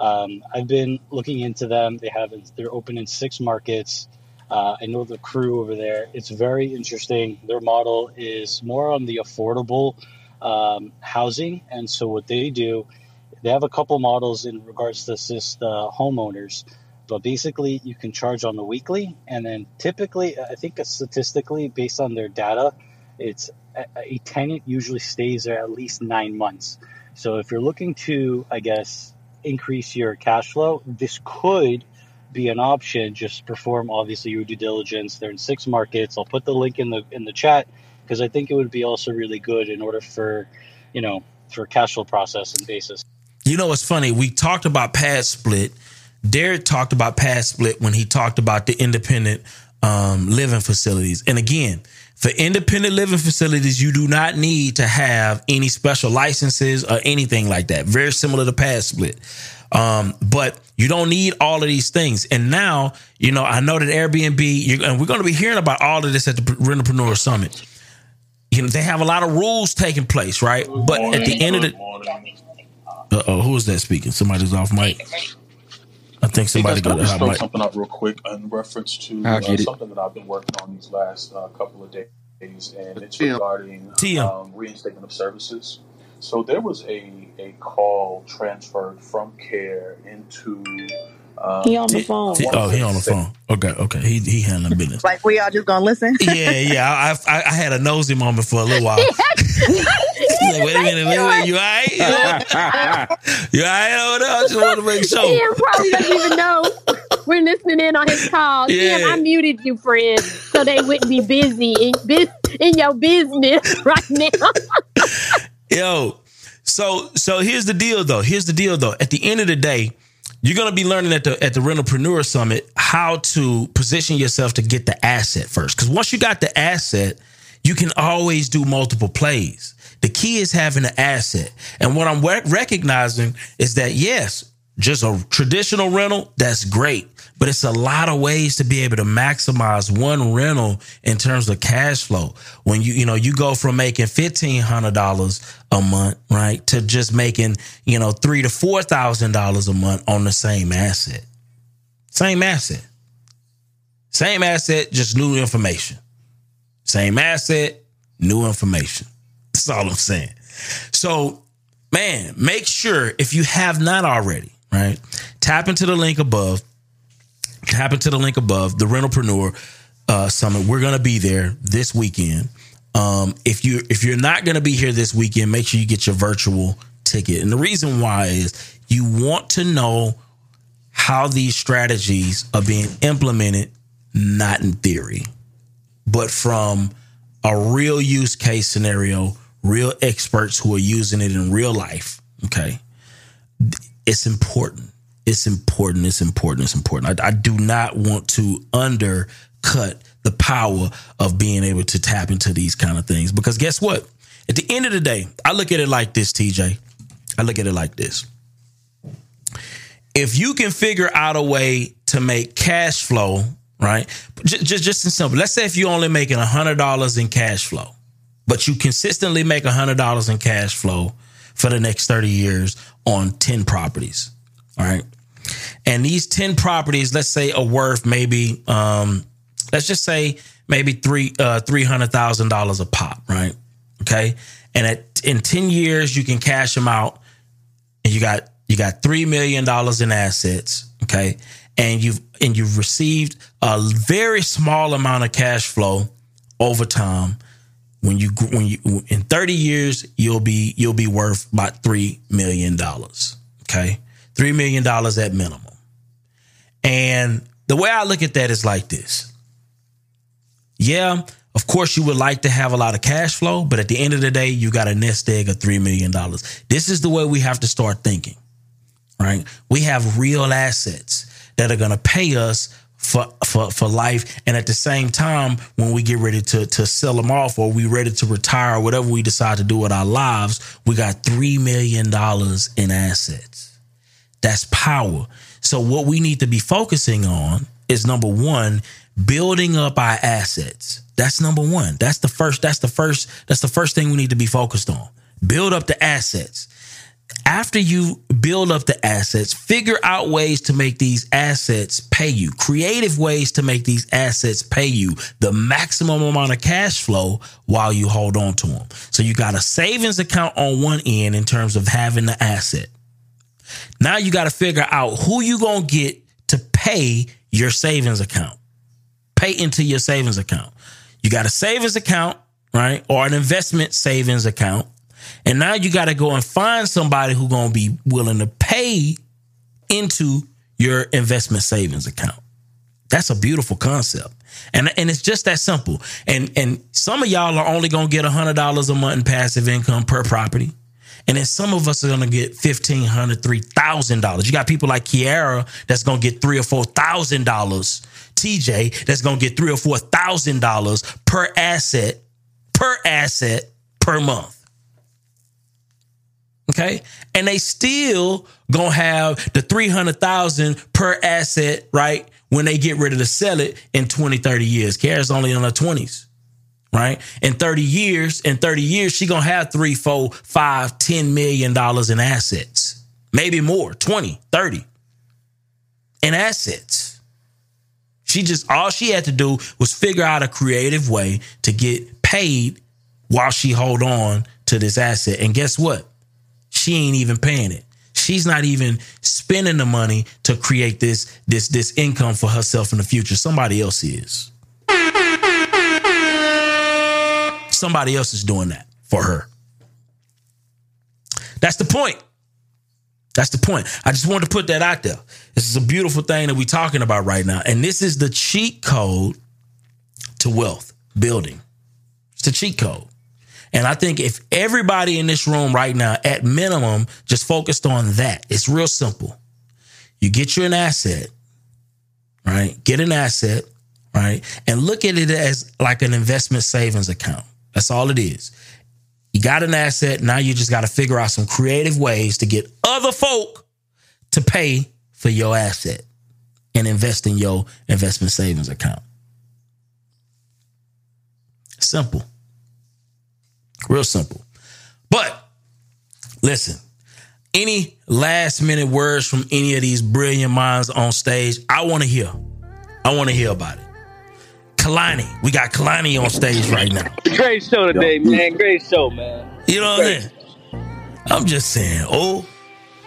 Um, I've been looking into them. They have they're open in six markets. Uh, I know the crew over there. It's very interesting. Their model is more on the affordable um, housing, and so what they do, they have a couple models in regards to assist uh, homeowners. But basically, you can charge on the weekly, and then typically, I think statistically, based on their data, it's a, tenant usually stays there at least nine months. So if you're looking to, I guess, increase your cash flow, this could be an option. Just perform obviously your due diligence. They're in six markets. I'll put the link in the in the chat because I think it would be also really good in order for, you know, for cash flow process and basis. You know what's funny? We talked about PadSplit. Derek talked about PadSplit when he talked about the independent um, living facilities. And again, for independent living facilities, you do not need to have any special licenses or anything like that. Very similar to PadSplit. Um, but you don't need all of these things. And now, you know, I know that Airbnb, you're, and we're going to be hearing about all of this at the Rentalpreneur Summit. You know, they have a lot of rules taking place, right? but at the end of the, uh oh, who is that speaking? Somebody's off mic. I think somebody Hey guys, got can I a just hot throw something out real quick in reference to uh, get it. something that I've been working on these last uh, couple of days, and it's TM. regarding TM. um, reinstatement of services. So there was a, a call transferred from care into. Um, He on the phone. T- Oh, he on the phone. Okay, okay. He he handling business. Like we all just gonna listen. Yeah, yeah. I, I I had a nosy moment for a little while. Like, wait a minute, wait a minute. You all right? You, you all right over there? I just want to make sure. Tim probably doesn't even know we're listening in on his call. Yeah. Tim, I muted you, friend, so they wouldn't be busy in, in your business right now. Yo, so so here's the deal though. Here's the deal though. At the end of the day, you're gonna be learning at the at the Rentalpreneur Summit how to position yourself to get the asset first. Because once you got the asset, you can always do multiple plays. The key is having an asset. And what I'm recognizing is that yes, just a traditional rental, that's great. But it's a lot of ways to be able to maximize one rental in terms of cash flow. When you, you know, you go from making fifteen hundred dollars a month, right, to just making, you know, three to four thousand dollars a month on the same asset. Same asset. Same asset, just new information. Same asset, new information. That's all I'm saying. So, man, make sure if you have not already, right, tap into the link above. Tap into the link above, the Rentalpreneur uh, Summit. We're gonna be there this weekend. Um, if you if you're not gonna be here this weekend, make sure you get your virtual ticket. And the reason why is you want to know how these strategies are being implemented, not in theory, but from a real use case scenario, real experts who are using it in real life. Okay. It's important. It's important. It's important. It's important. I, I do not want to undercut the power of being able to tap into these kind of things because guess what? At the end of the day, I look at it like this, TJ. I look at it like this. If you can figure out a way to make cash flow, right? Just just, just simple. Let's say if you're only making hundred dollars in cash flow, but you consistently make hundred dollars in cash flow for the next 30 years on 10 properties. All right. And these 10 properties, let's say are worth maybe um, let's just say maybe three uh three hundred thousand dollars a pop, right? Okay. And at in 10 years you can cash them out and you got you got three million dollars in assets, okay, and you've and you've received a very small amount of cash flow over time. When you when you in thirty years, you'll be you'll be worth about three million dollars. Okay, three million dollars at minimum. And the way I look at that is like this. Yeah, of course, you would like to have a lot of cash flow, but at the end of the day, you got a nest egg of $3 million. This is the way we have to start thinking right? We have real assets that are going to pay us for, for, for life. And at the same time, when we get ready to, to sell them off or we ready to retire or whatever we decide to do with our lives, we got $3 million in assets. That's power. So what we need to be focusing on is number one, building up our assets. That's number one. That's the first, that's the first, that's the first thing we need to be focused on. Build up the assets after you build up the assets, figure out ways to make these assets pay you, creative ways to make these assets pay you the maximum amount of cash flow while you hold on to them. So you got a savings account on one end in terms of having the asset. Now you got to figure out who you going to get to pay your savings account. Pay into your savings account. You got a savings account, right? Or an investment savings account and now you got to go and find somebody who's going to be willing to pay into your investment savings account. That's a beautiful concept. And, and it's just that simple. And and some of y'all are only gonna get hundred dollars a month in passive income per property. And then some of us are gonna get fifteen hundred, three thousand dollars. You got people like Kiara that's gonna get three or four thousand dollars. TJ that's gonna get three or four thousand dollars per asset, per asset per month. Okay. And they still gonna have the 300,000 per asset, right? When they get ready to sell it in 20, 30 years. Kara's only in her 20s, right? In 30 years, in 30 years, she gonna have three, four, five, 10 million dollars in assets. Maybe more, 20, 30 in assets. She just all she had to do was figure out a creative way to get paid while she hold on to this asset. And guess what? She ain't even paying it. She's not even spending the money to create this this this income for herself in the future. Somebody else is. Somebody else is doing that for her. That's the point. That's the point. I just wanted to put that out there. This is a beautiful thing that we're talking about right now. And this is the cheat code to wealth building. It's the cheat code. And I think if everybody in this room right now, at minimum, just focused on that, it's real simple. You get you an asset, right? Get an asset, right? And look at it as like an investment savings account. That's all it is. You got an asset. Now you just got to figure out some creative ways to get other folk to pay for your asset and invest in your investment savings account. Simple. Real simple. But listen, any last minute words from any of these brilliant minds on stage, I want to hear. I want to hear about it. Kalani, we got Kalani on stage right now. Great show today, man. Great show, man. You know what I'm saying? I'm just saying, oh.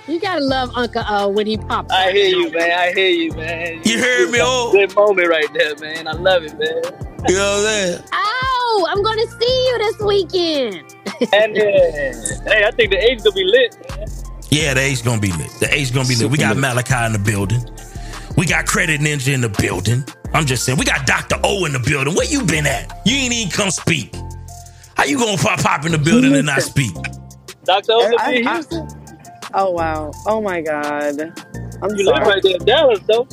You gotta love Uncle O when he pops. I hear you, man. I hear you, man. You heard me, oh. Good moment right there, man. I love it, man. You know what I'm saying? Ah, Oh, I'm going to see you this weekend. and uh, hey, I think the A's gonna be lit. Man. Yeah, the A's gonna be lit. The A's gonna be lit. We got Malachi in the building. We got Credit Ninja in the building. I'm just saying, we got Dr. O in the building. Where you been at? You ain't even come speak. How you gonna pop pop in the building and not speak? Dr. O gonna I- in Houston. Oh wow. Oh my god. I'm You sorry. live right there in Dallas, though.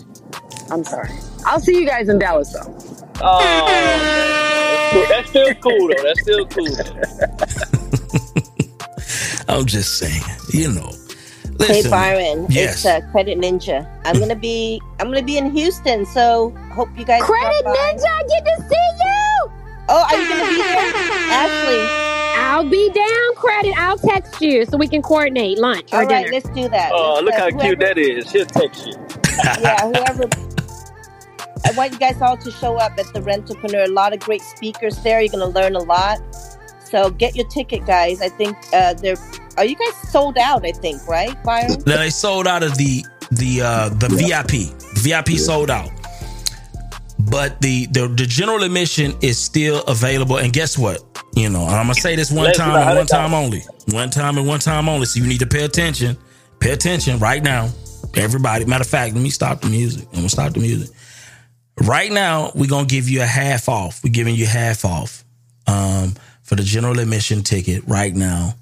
I'm sorry. I'll see you guys in Dallas though. Oh, man. that's still cool though. That's still cool. I'm just saying, you know. Hey Byron, yes. it's uh, Credit Ninja. I'm gonna be I'm gonna be in Houston, so hope you guys. Credit. Ninja, I get to see you. Oh, are you gonna be there, Ashlye? I'll be down, Credit. I'll text you so we can coordinate lunch or All right, dinner. let's do that. Oh, Let's, look uh, how whoever- cute that is. She'll text you. yeah, whoever. I want you guys all to show up at the Rentalpreneur. A lot of great speakers there. You're going to learn a lot. So get your ticket, guys. I think uh, they're. Are you guys sold out? I think right, Byron. Now they sold out of the the uh the VIP. VIP sold out. But the, the the general admission is still available. And guess what? You know, I'm gonna say this one Let's time and one Let's time only. One time and one time only. So you need to pay attention. Pay attention right now. Everybody. Matter of fact, let me stop the music. I'm gonna stop the music. Right now, we're gonna give you a half off. We're giving you half off um, for the general admission ticket right now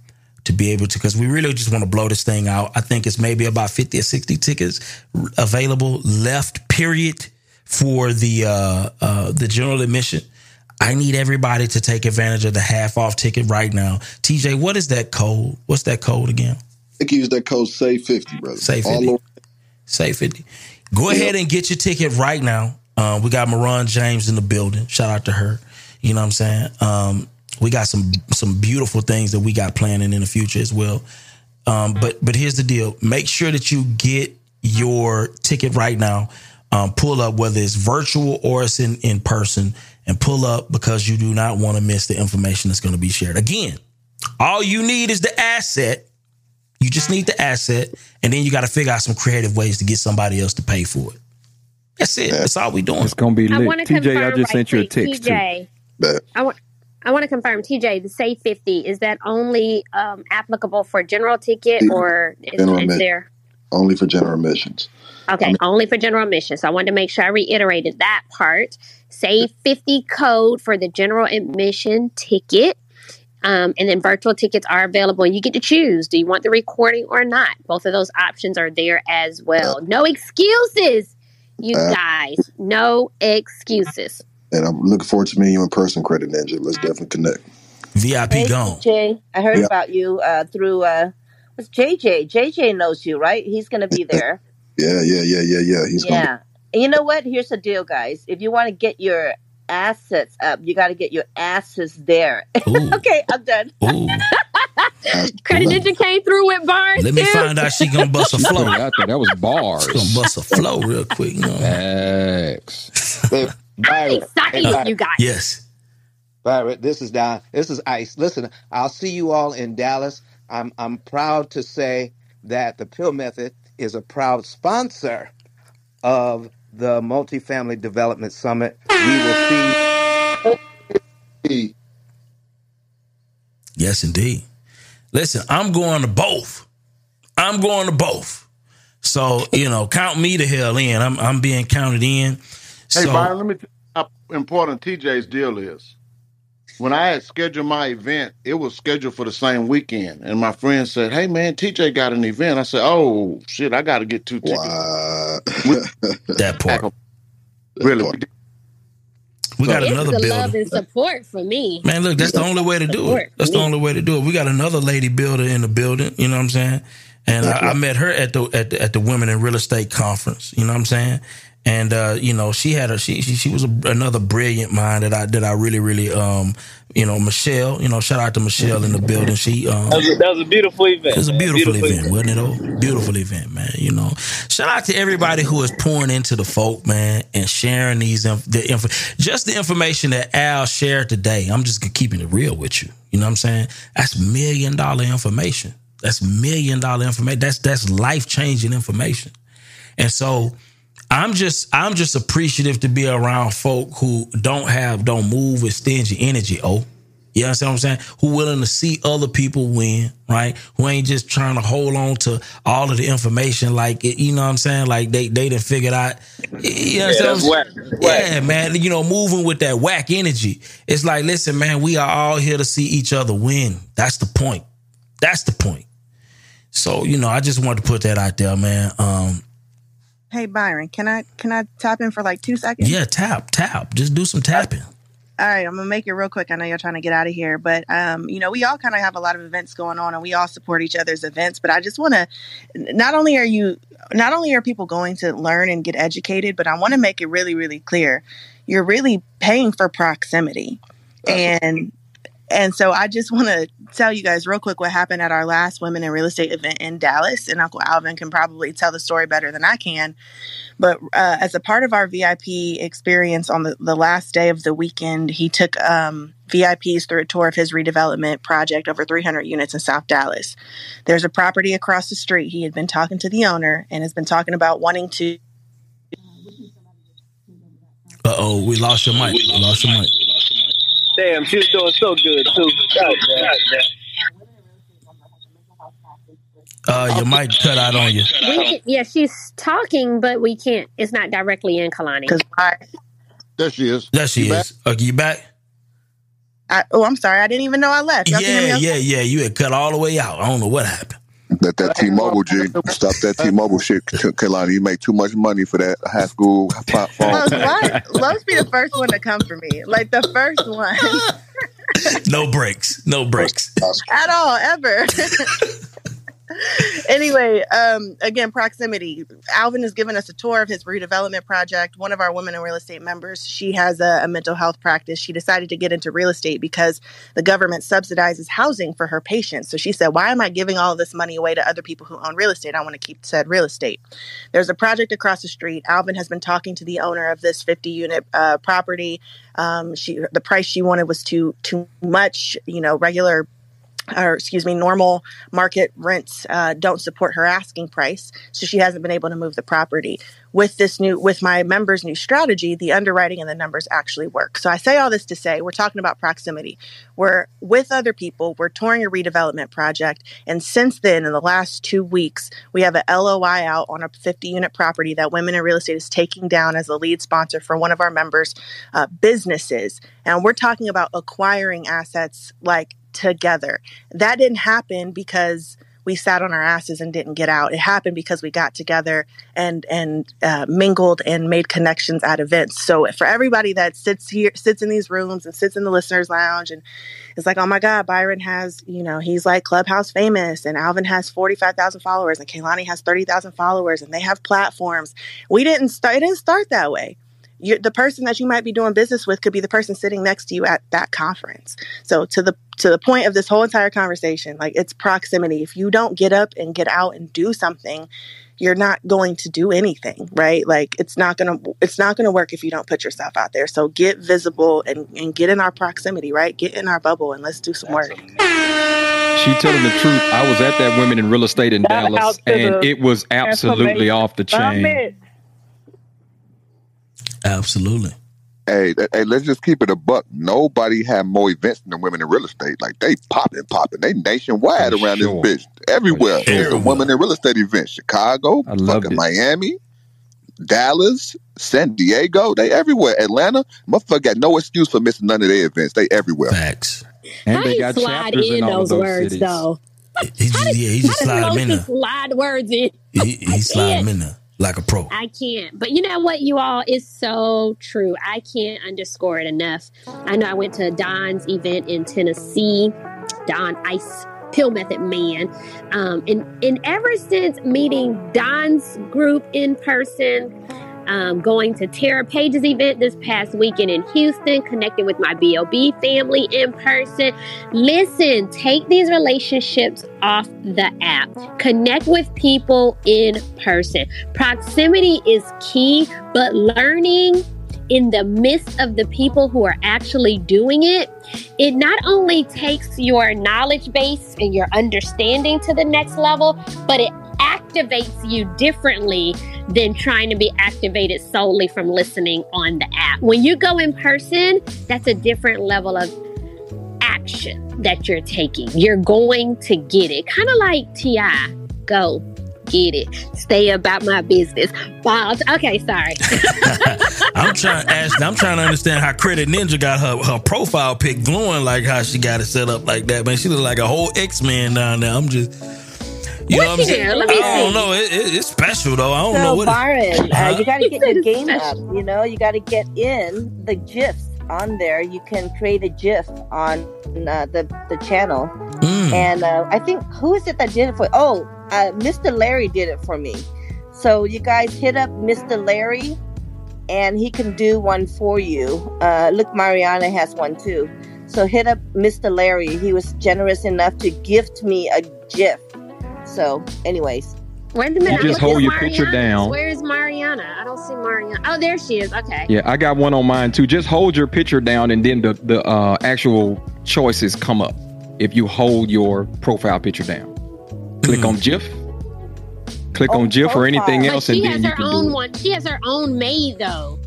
to be able to because we really just want to blow this thing out. I think it's maybe about 50 or 60 tickets available left, period, for the uh, uh, the general admission. I need everybody to take advantage of the half off ticket right now. TJ, what is that code? What's that code again? I think use that code say fifty, brother. Say All 50. over- Say 50. Go ahead and get your ticket right now. Uh, we got Maron James in the building. Shout out to her. You know what I'm saying? Um, we got some some beautiful things that we got planning in the future as well. Um, but but here's the deal: make sure that you get your ticket right now. Um, pull up whether it's virtual or it's in in person, and pull up because you do not want to miss the information that's going to be shared. Again, all you need is the asset. You just need the asset, and then you got to figure out some creative ways to get somebody else to pay for it. That's it. That's all we doing. It's gonna be I lit. want to TJ, I just right sent you a quick, text too. TJ, I want. I want to confirm, TJ, the Say 50, is that only um, applicable for general ticket or is, General is admission. there? only for general admissions. Okay, only for general admission. So I wanted to make sure I reiterated that part. Say 50 code for the general admission ticket. Um, and then virtual tickets are available and you get to choose. Do you want the recording or not? Both of those options are there as well. No excuses, you Uh, guys. No excuses. And I'm looking forward to meeting you in person, Credit Ninja. Let's definitely connect. VIP Hey, gone. Jay, I heard Yeah. about you uh, through uh, what's JJ? JJ knows you, right? He's going to be there. Yeah, yeah, yeah, yeah, yeah. He's gonna yeah. And you know what? Here's the deal, guys. If you want to get your assets up, you got to get your asses there. okay, I'm done. Credit Ninja came through with bars. Let me too. find out she gonna bust a flow. out there. That was bars. She gonna bust a flow real quick. You know? Facts. Byron, Excited, hey, you guys. Yes. Byron, this is Don. This is Ice. Listen, I'll see you all in Dallas. I'm I'm proud to say that the Pill Method is a proud sponsor of the Multifamily Development Summit. We will see. Yes, indeed. Listen, I'm going to both. I'm going to both. So you know, count me the hell in. I'm I'm being counted in. Hey, So Byron, let me tell you how important TJ's deal is. When I had scheduled my event, it was scheduled for the same weekend. And my friend said, Hey, man, TJ got an event. I said, Oh, shit, I got to get two tickets. that part. Really? we did. We got This another a builder. love and support for me. Man, look, that's the only way to do it. That's the only way to do it. We got another lady builder in the building. You know what I'm saying? And I, I met her at the at the, at the Women in Real Estate conference. You know what I'm saying? And uh, you know, she had a she she, she was a, another brilliant mind that I that I really really um you know Michelle. You know, shout out to Michelle in the building. She um That was a, that was a beautiful event. it was a man. beautiful, event, wasn't it? Oh, beautiful event, man. You know, shout out to everybody who is pouring into the folk, man, and sharing these inf- the info, just the information that Al shared today. I'm just keeping it real with you. You know what I'm saying? That's million dollar information. That's million dollar information. That's that's life changing information. And so I'm just I'm just appreciative to be around folk who don't have don't move with stingy energy. Oh, You know what I'm saying? Who willing to see other people win, right? Who ain't just trying to hold on to all of the information like it, you know what I'm saying? Like they they done figured out. You know what Yeah, I'm that's saying? whack. Whack. Yeah, man. You know, moving with that whack energy. It's like, listen, man, we are all here to see each other win. That's the point. That's the point. So, you know, I just wanted to put that out there, man. Um, Hey Byron, can I can I tap in for like two seconds? yeah, tap, tap. Just do some tapping. All right, I'm gonna make it real quick. I know you're trying to get out of here, but um, you know, we all kind of have a lot of events going on, and we all support each other's events. But I just want to, not only are you, not only are people going to learn and get educated, but I want to make it really, really clear, you're really paying for proximity, and and so I just want to tell you guys real quick what happened at our last Women in Real Estate event in Dallas, and Uncle Alvin can probably tell the story better than I can. But uh, as a part of our VIP experience on the, the last day of the weekend, he took um, VIPs through a tour of his redevelopment project, over 300 units in South Dallas. There's a property across the street. He had been talking to the owner and has been talking about wanting to. Uh oh, we lost your mic. We lost your mic. Damn, she was doing so good too. God damn. Uh, your mic cut out on you. We can, yeah, she's talking, but we can't. It's not directly in Kalani. Because There she is. There she is. Okay, you back? I, oh, I'm sorry. I didn't even know I left. Y'all Yeah, yeah, yeah. You had cut all the way out. I don't know what happened. Let that T-Mobile G stop that T-Mobile shit, Kalani. You make too much money for that high school pop phone. Lowe's, why, Lowe's be the first one to come for me. Like the first one No breaks. No breaks. at all, ever. anyway, um, again, proximity. Alvin has given us a tour of his redevelopment project. One of our women in real estate members, she has a, a mental health practice. She decided to get into real estate because the government subsidizes housing for her patients. So she said, Why am I giving all this money away to other people who own real estate? I want to keep said real estate. There's a project across the street. Alvin has been talking to the owner of this 50 unit uh, property. Um, she the price she wanted was too too much. You know, regular or excuse me, normal market rents uh, don't support her asking price, so she hasn't been able to move the property. With this new, with my members' new strategy, the underwriting and the numbers actually work. So I say all this to say we're talking about proximity. We're with other people. We're touring a redevelopment project, and since then, in the last two weeks, we have a LOI out on a 50-unit property that Women in Real Estate is taking down as the lead sponsor for one of our members' uh, businesses, and we're talking about acquiring assets like together. That didn't happen because we sat on our asses and didn't get out. It happened because we got together and and uh, mingled and made connections at events. So for everybody that sits here, sits in these rooms and sits in the listeners' lounge and it's like, oh my God, Byron has, you know, he's like Clubhouse famous, and Alvin has forty five thousand followers, and Kaylani has thirty thousand followers, and they have platforms. We didn't start. It didn't start that way you the person that you might be doing business with could be the person sitting next to you at that conference. So to the to the point of this whole entire conversation, like it's proximity. If you don't get up and get out and do something, you're not going to do anything, right? Like it's not gonna it's not gonna work if you don't put yourself out there. So get visible and, and get in our proximity, right? Get in our bubble and let's do some work. She telling the truth. I was at that women in real estate in Shout Dallas, and the it was absolutely off the chain. Summit. Absolutely. Hey, hey, let's just keep it a buck. Nobody had more events than the women in real estate. Like they popping, popping. They nationwide For around sure. this bitch. Everywhere. For It's a women in real estate event. Chicago, fucking Miami, Dallas, San Diego. They everywhere. Atlanta. Motherfucker got no excuse for missing none of their events. They everywhere. Facts. And How they got slide in in those those words cities. though? He just, yeah, he just How slide does them in slide words in? He, he slide them in there like a pro. I can't. But you know what, you all is so true. I can't underscore it enough. I know I went to Don's event in Tennessee, Don Ice Pill Method Man. Um, and, and ever since meeting Don's group in person, um, going to Tara Page's event this past weekend in Houston, connecting with my BOB family in person. Listen, take these relationships off the app. Connect with people in person. Proximity is key, but learning in the midst of the people who are actually doing it, it not only takes your knowledge base and your understanding to the next level, but it activates you differently than trying to be activated solely from listening on the app. When you go in person, that's a different level of action that you're taking. You're going to get it. Kind of like T.I. Go get it. Stay about my business. Balls. Okay, sorry. I'm trying, Ashlye. I'm trying to understand how Credit Ninja got her her profile pic glowing like how she got it set up like that. Man, she look like a whole X Man down there. I'm just. You know what I'm saying? here? Let me I don't know. It, it, it's special though. I don't so know what. it- Byron, uh, Huh? you got to get your game special. up. You know, you got to get in the gifs on there. You can create a GIF on uh, the the channel, Mm. and uh, I think who is it that did it for? Oh, uh, Mr. Larry did it for me. So you guys hit up Mr. Larry, and he can do one for you. Uh, look, Mariana has one too. So hit up Mr. Larry. He was generous enough to gift me a GIF. So, anyways. Wait a minute. You just I'm hold your at picture down. Where is Mariana? I don't see Mariana. Oh, there she is. Okay. Yeah, I got one on mine too. Just hold your picture down, and then the the uh, actual choices come up. If you hold your profile picture down, click on GIF. Click Oh, on GIF or anything But else, she and has then you her can own do it. one. She has her own made though.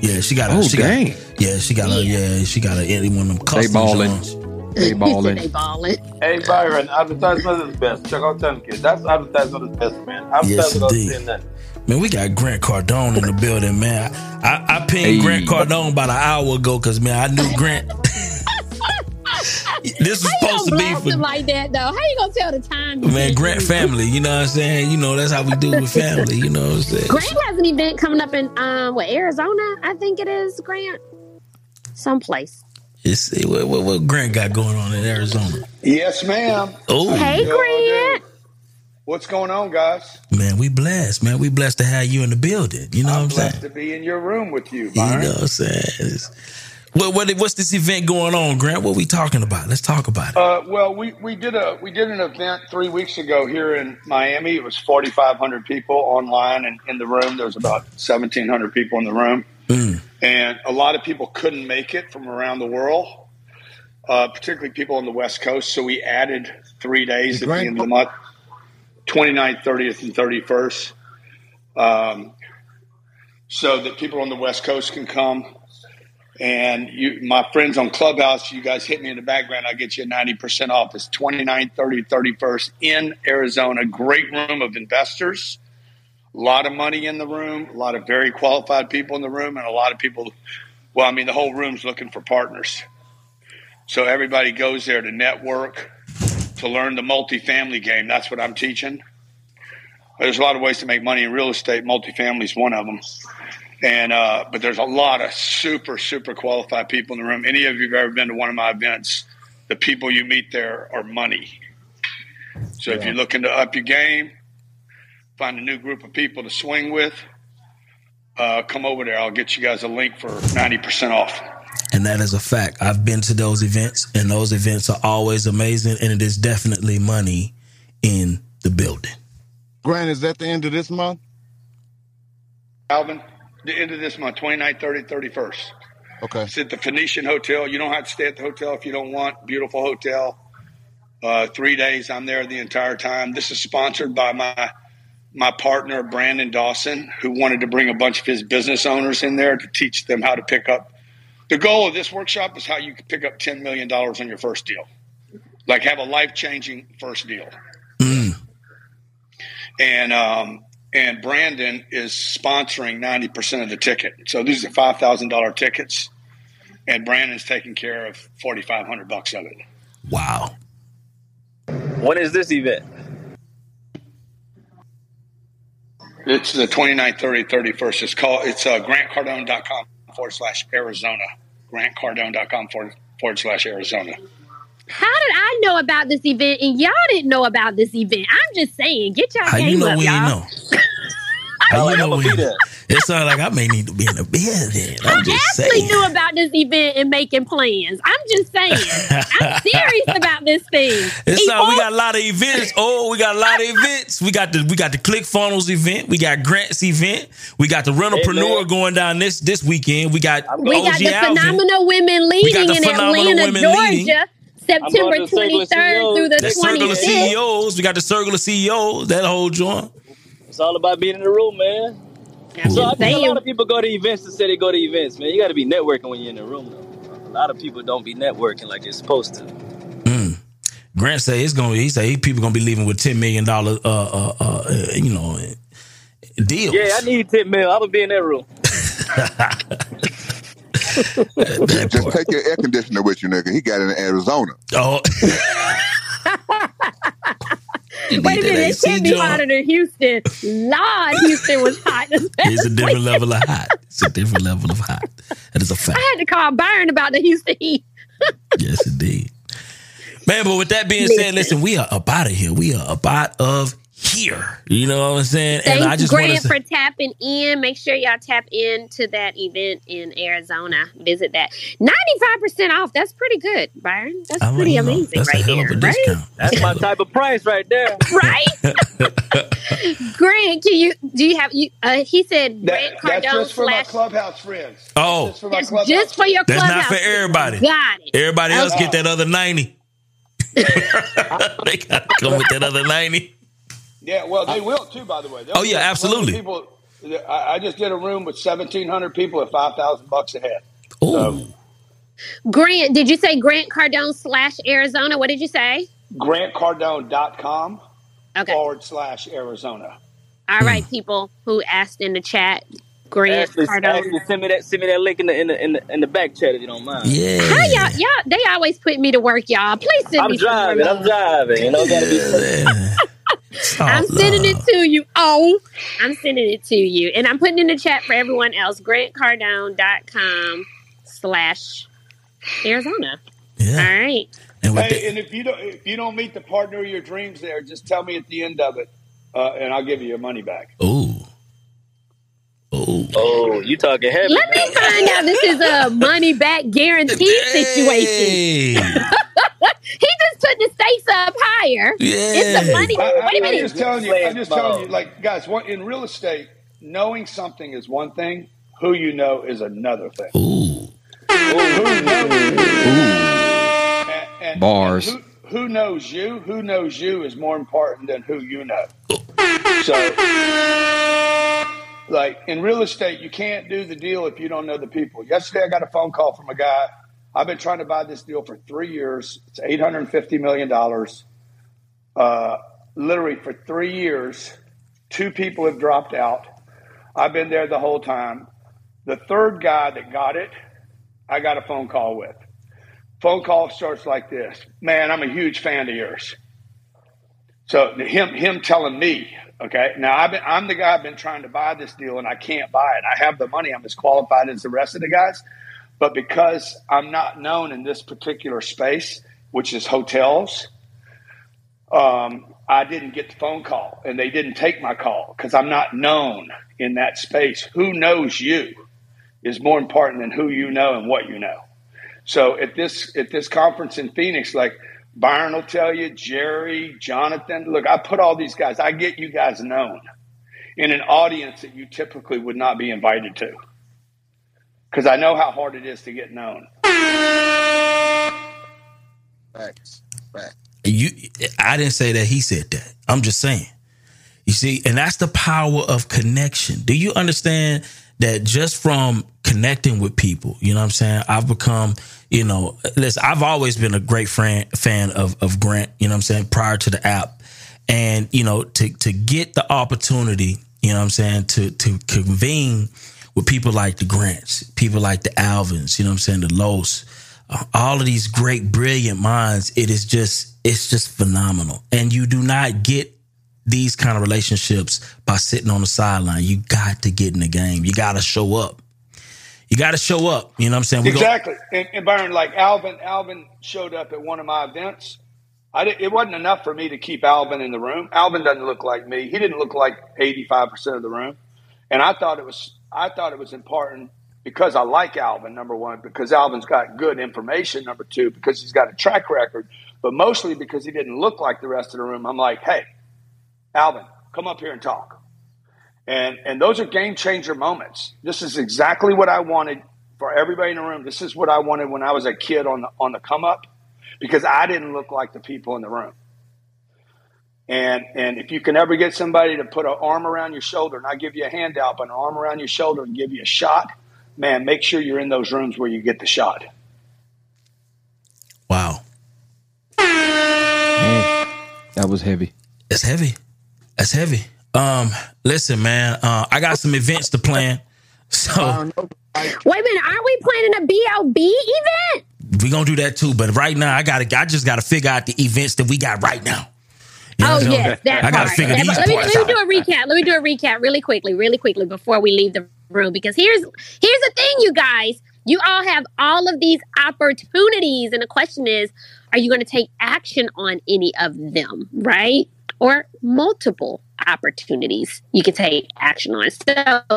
Yeah, she got. A, Oh, she dang. Got, yeah, she got a. Yeah, she got a. Any one of them custom ballin'. joints. They balling. they balling. Hey Byron, advertisement is best. Check out 10K. That's advertisement is best, man. Yes, Advertise without indeed. saying nothing. Man, we got Grant Cardone in the building, man. I, I pinged Hey. Grant Cardone about an hour ago because man, I knew Grant. this was How you supposed to gonna be blast for him like that though? How you gonna tell the time? man Grant you- family. You know what I'm saying? You know that's how we do with family. You know what I'm saying? Grant has an event coming up in um what Arizona, I think it is, Grant. Someplace. It's, what, what, what Grant got going on in Arizona? Yes, ma'am. Oh, Hey Grant. What's going on, guys? man, we blessed, man. We blessed to have you in the building. You know what I'm saying? Blessed to be in your room with you, You know what I'm saying? It's- What, what, what's this event going on, Grant? What we talking about? Let's talk about it. Uh, well, we, we did a we did an event three weeks ago here in Miami. It was forty five hundred people online and in the room. There was about seventeen hundred people in the room, Mm. and a lot of people couldn't make it from around the world, uh, particularly people on the West Coast. So we added three days at the end of the month, 29th, 30th, and 31st, um, so that people on the West Coast can come. And you, my friends on Clubhouse, you guys hit me in the background. I'll get you 90% off. It's 29th, 30th, 31st in Arizona. Great room of investors. A lot of money in the room, a lot of very qualified people in the room, and a lot of people. Well, I mean, the whole room's looking for partners. So everybody goes there to network, to learn the multifamily game. That's what I'm teaching. There's a lot of ways to make money in real estate. Multifamily is one of them. And uh, but there's a lot of super super qualified people in the room. Any of you have ever been to one of my events, the people you meet there are money. So if you're looking to up your game, find a new group of people to swing with, uh, come over there. I'll get you guys a link for ninety percent off. And that is a fact. I've been to those events, and those events are always amazing, and it is definitely money in the building. Grant, is that the end of this month? Alvin, the end of this month, 29th, 30th, 31st. Okay. It's at the Phoenician Hotel. You don't have to stay at the hotel if you don't want. Beautiful hotel. Uh, three days. I'm there the entire time. This is sponsored by my my partner Brandon Dawson, who wanted to bring a bunch of his business owners in there to teach them how to pick up. The goal of this workshop is how you can pick up ten million dollars on your first deal, like have a life changing first deal. And um, and Brandon is sponsoring ninety percent of the ticket. So these are five thousand dollar tickets, and Brandon's taking care of forty five hundred bucks of it. Wow. When is this event? It's the 29th, 30th, 31st. It's called, it's uh, grantcardone.com forward slash Arizona. Grantcardone.com forward, forward slash Arizona. How did I know about this event and y'all didn't know about this event? I'm just saying, get y'all How game you know up, we y'all. ain't know? How you know we It sounds like I may need to be in the building. I'm just Ashlye saying. knew about this event and making plans. I'm just saying. I'm serious about this thing. It's we got a lot of events. Oh, we got a lot of events. We got the we got the ClickFunnels event. We got Grants event. We got the Rentalpreneur going down this this weekend. We got We got OG the Alvin. phenomenal women leading in Atlanta, Georgia, leading. September going to Circle of 23rd through the That circle of CEOs. We got the circle of CEOs. That whole joint. It's all about being in the room, man. So I think a lot of people go to events to say they go to events, man. You got to be networking when you're in the room, though. A lot of people don't be networking like they're supposed to. Mm. Grant say it's gonna. He say people gonna be leaving with ten million dollar, uh, uh, uh, you know, deals. Yeah, I need ten mil. I'm gonna be in that room. Just take your air conditioner with you, nigga. He got it in Arizona. Oh, Wait a minute, it can't be hotter than Houston. Lord, Houston was hot. it's a different level of hot. It's a different level of hot. That is a fact. I had to call Byron about the Houston heat. yes, indeed. Man, but with that being said, listen, we are up out of here. We are up out of here. You know what I'm saying? Thanks, and I just Grant, want to for tapping in. Make sure y'all tap into that event in Arizona. Visit that. 95% off. That's pretty good, Byron. That's I mean, pretty you amazing that's a right hell there. of a Right? discount. That's my type of price right there. right? Grant, can you do you have you uh he said Grant That, that's Cardone just for my clubhouse friends. Oh, Just for my That's clubhouse just for your that's clubhouse. not for everybody. Got it. Everybody else get that other 90. they got to come with that other 90. Yeah, well, they will too. By the way. They'll Oh, yeah, absolutely. People, I, I just did a room with seventeen hundred people at five thousand bucks a head. Oh, Grant, did you say Grant Cardone slash Arizona? What did you say? GrantCardone.com Okay. forward slash Arizona. All Hmm. people who asked in the chat, Grant Ashlye, Cardone. Ashlye, send me that. Send me that link in the in the in the, in the back chat if you don't mind. yeah. How y'all, y'all, they always put me to work, y'all. Please send I'm me some more driving. I'm driving. You know, gotta be. Yeah. I'm Stop sending it to you. Oh, I'm sending it to you. And I'm putting in the chat for everyone else. GrantCardone.com slash Arizona. All Yeah. right. And Hey, that, and if you don't if you don't meet the partner of your dreams there, just tell me at the end of it, uh, and I'll give you your money back. ooh. Ooh. Oh, you talking heavy? Let me find out this is a money back guarantee situation. He just put the stakes up higher. It's a money. I, I, Wait a I'm minute. just telling you. I'm just telling you, like guys, one, in real estate, knowing something is one thing. Who you know is another thing. Ooh. Who knows? And, and, Bars. and who, who knows you? Who knows you is more important than who you know. Oh. So, like in real estate, you can't do the deal if you don't know the people. Yesterday, I got a phone call from a guy. I've been trying to buy this deal for three years. It's eight hundred fifty million dollars. Uh, literally for three years, two people have dropped out. I've been there the whole time. The third guy that got it, I got a phone call with. Phone call starts like this: "Man, I'm a huge fan of yours." So him him telling me, okay. Now I've been, I'm the guy I've been trying to buy this deal and I can't buy it. I have the money. I'm as qualified as the rest of the guys, but because I'm not known in this particular space, which is hotels, um, I didn't get the phone call and they didn't take my call because I'm not known in that space. Who knows you is more important than who you know and what you know. So at this at this conference in Phoenix, like Byron will tell you, Jerry, Jonathan, look, I put all these guys, I get you guys known in an audience that you typically would not be invited to. Because I know how hard it is to get known. Facts. Facts. You, I didn't say that. He said that. I'm just saying. You see, and that's the power of connection. Do you understand that just from connecting with people, you know what I'm saying? I've become, you know, listen, I've always been a great friend, fan of, of Grant, you know what I'm saying, prior to the app. And, you know, to, to get the opportunity, you know what I'm saying, to, to convene with people like the Grants, people like the Alvins, you know what I'm saying, the Los, uh, all of these great, brilliant minds, it is just, it's just phenomenal. And you do not get these kind of relationships by sitting on the sideline. You got to get in the game. You got to show up. You got to show up. You know what I'm saying? We go- exactly. and, and Byron, like Alvin, Alvin showed up at one of my events. I didn't. it wasn't enough for me to keep Alvin in the room. Alvin doesn't look like me. He didn't look like 85% of the room. And I thought it was, I thought it was important because I like Alvin, number one, because Alvin's got good information, number two, because he's got a track record, but mostly because he didn't look like the rest of the room. I'm like, hey, Alvin, come up here and talk. And and those are game changer moments. This is exactly what I wanted for everybody in the room. This is what I wanted when I was a kid on the on the come up because I didn't look like the people in the room. And and if you can ever get somebody to put an arm around your shoulder, and I give you a handout, but an arm around your shoulder and give you a shot, man, make sure you're in those rooms where you get the shot. Wow. Man, that was heavy. It's heavy. That's heavy. Um, listen, man, uh, I got some events to plan. So Wait a minute, aren't we planning a BOB event? we gonna do that too. But right now, I gotta, I just gotta figure out the events that we got right now. You know oh what I'm saying? yes, that I gotta part. figure That these part. Let me, parts let me do a recap. Let me do a recap really quickly, really quickly before we leave the room. Because here's here's the thing, you guys. You all have all of these opportunities, and the question is, are you going to take action on any of them, right? Or multiple opportunities you can take action on. So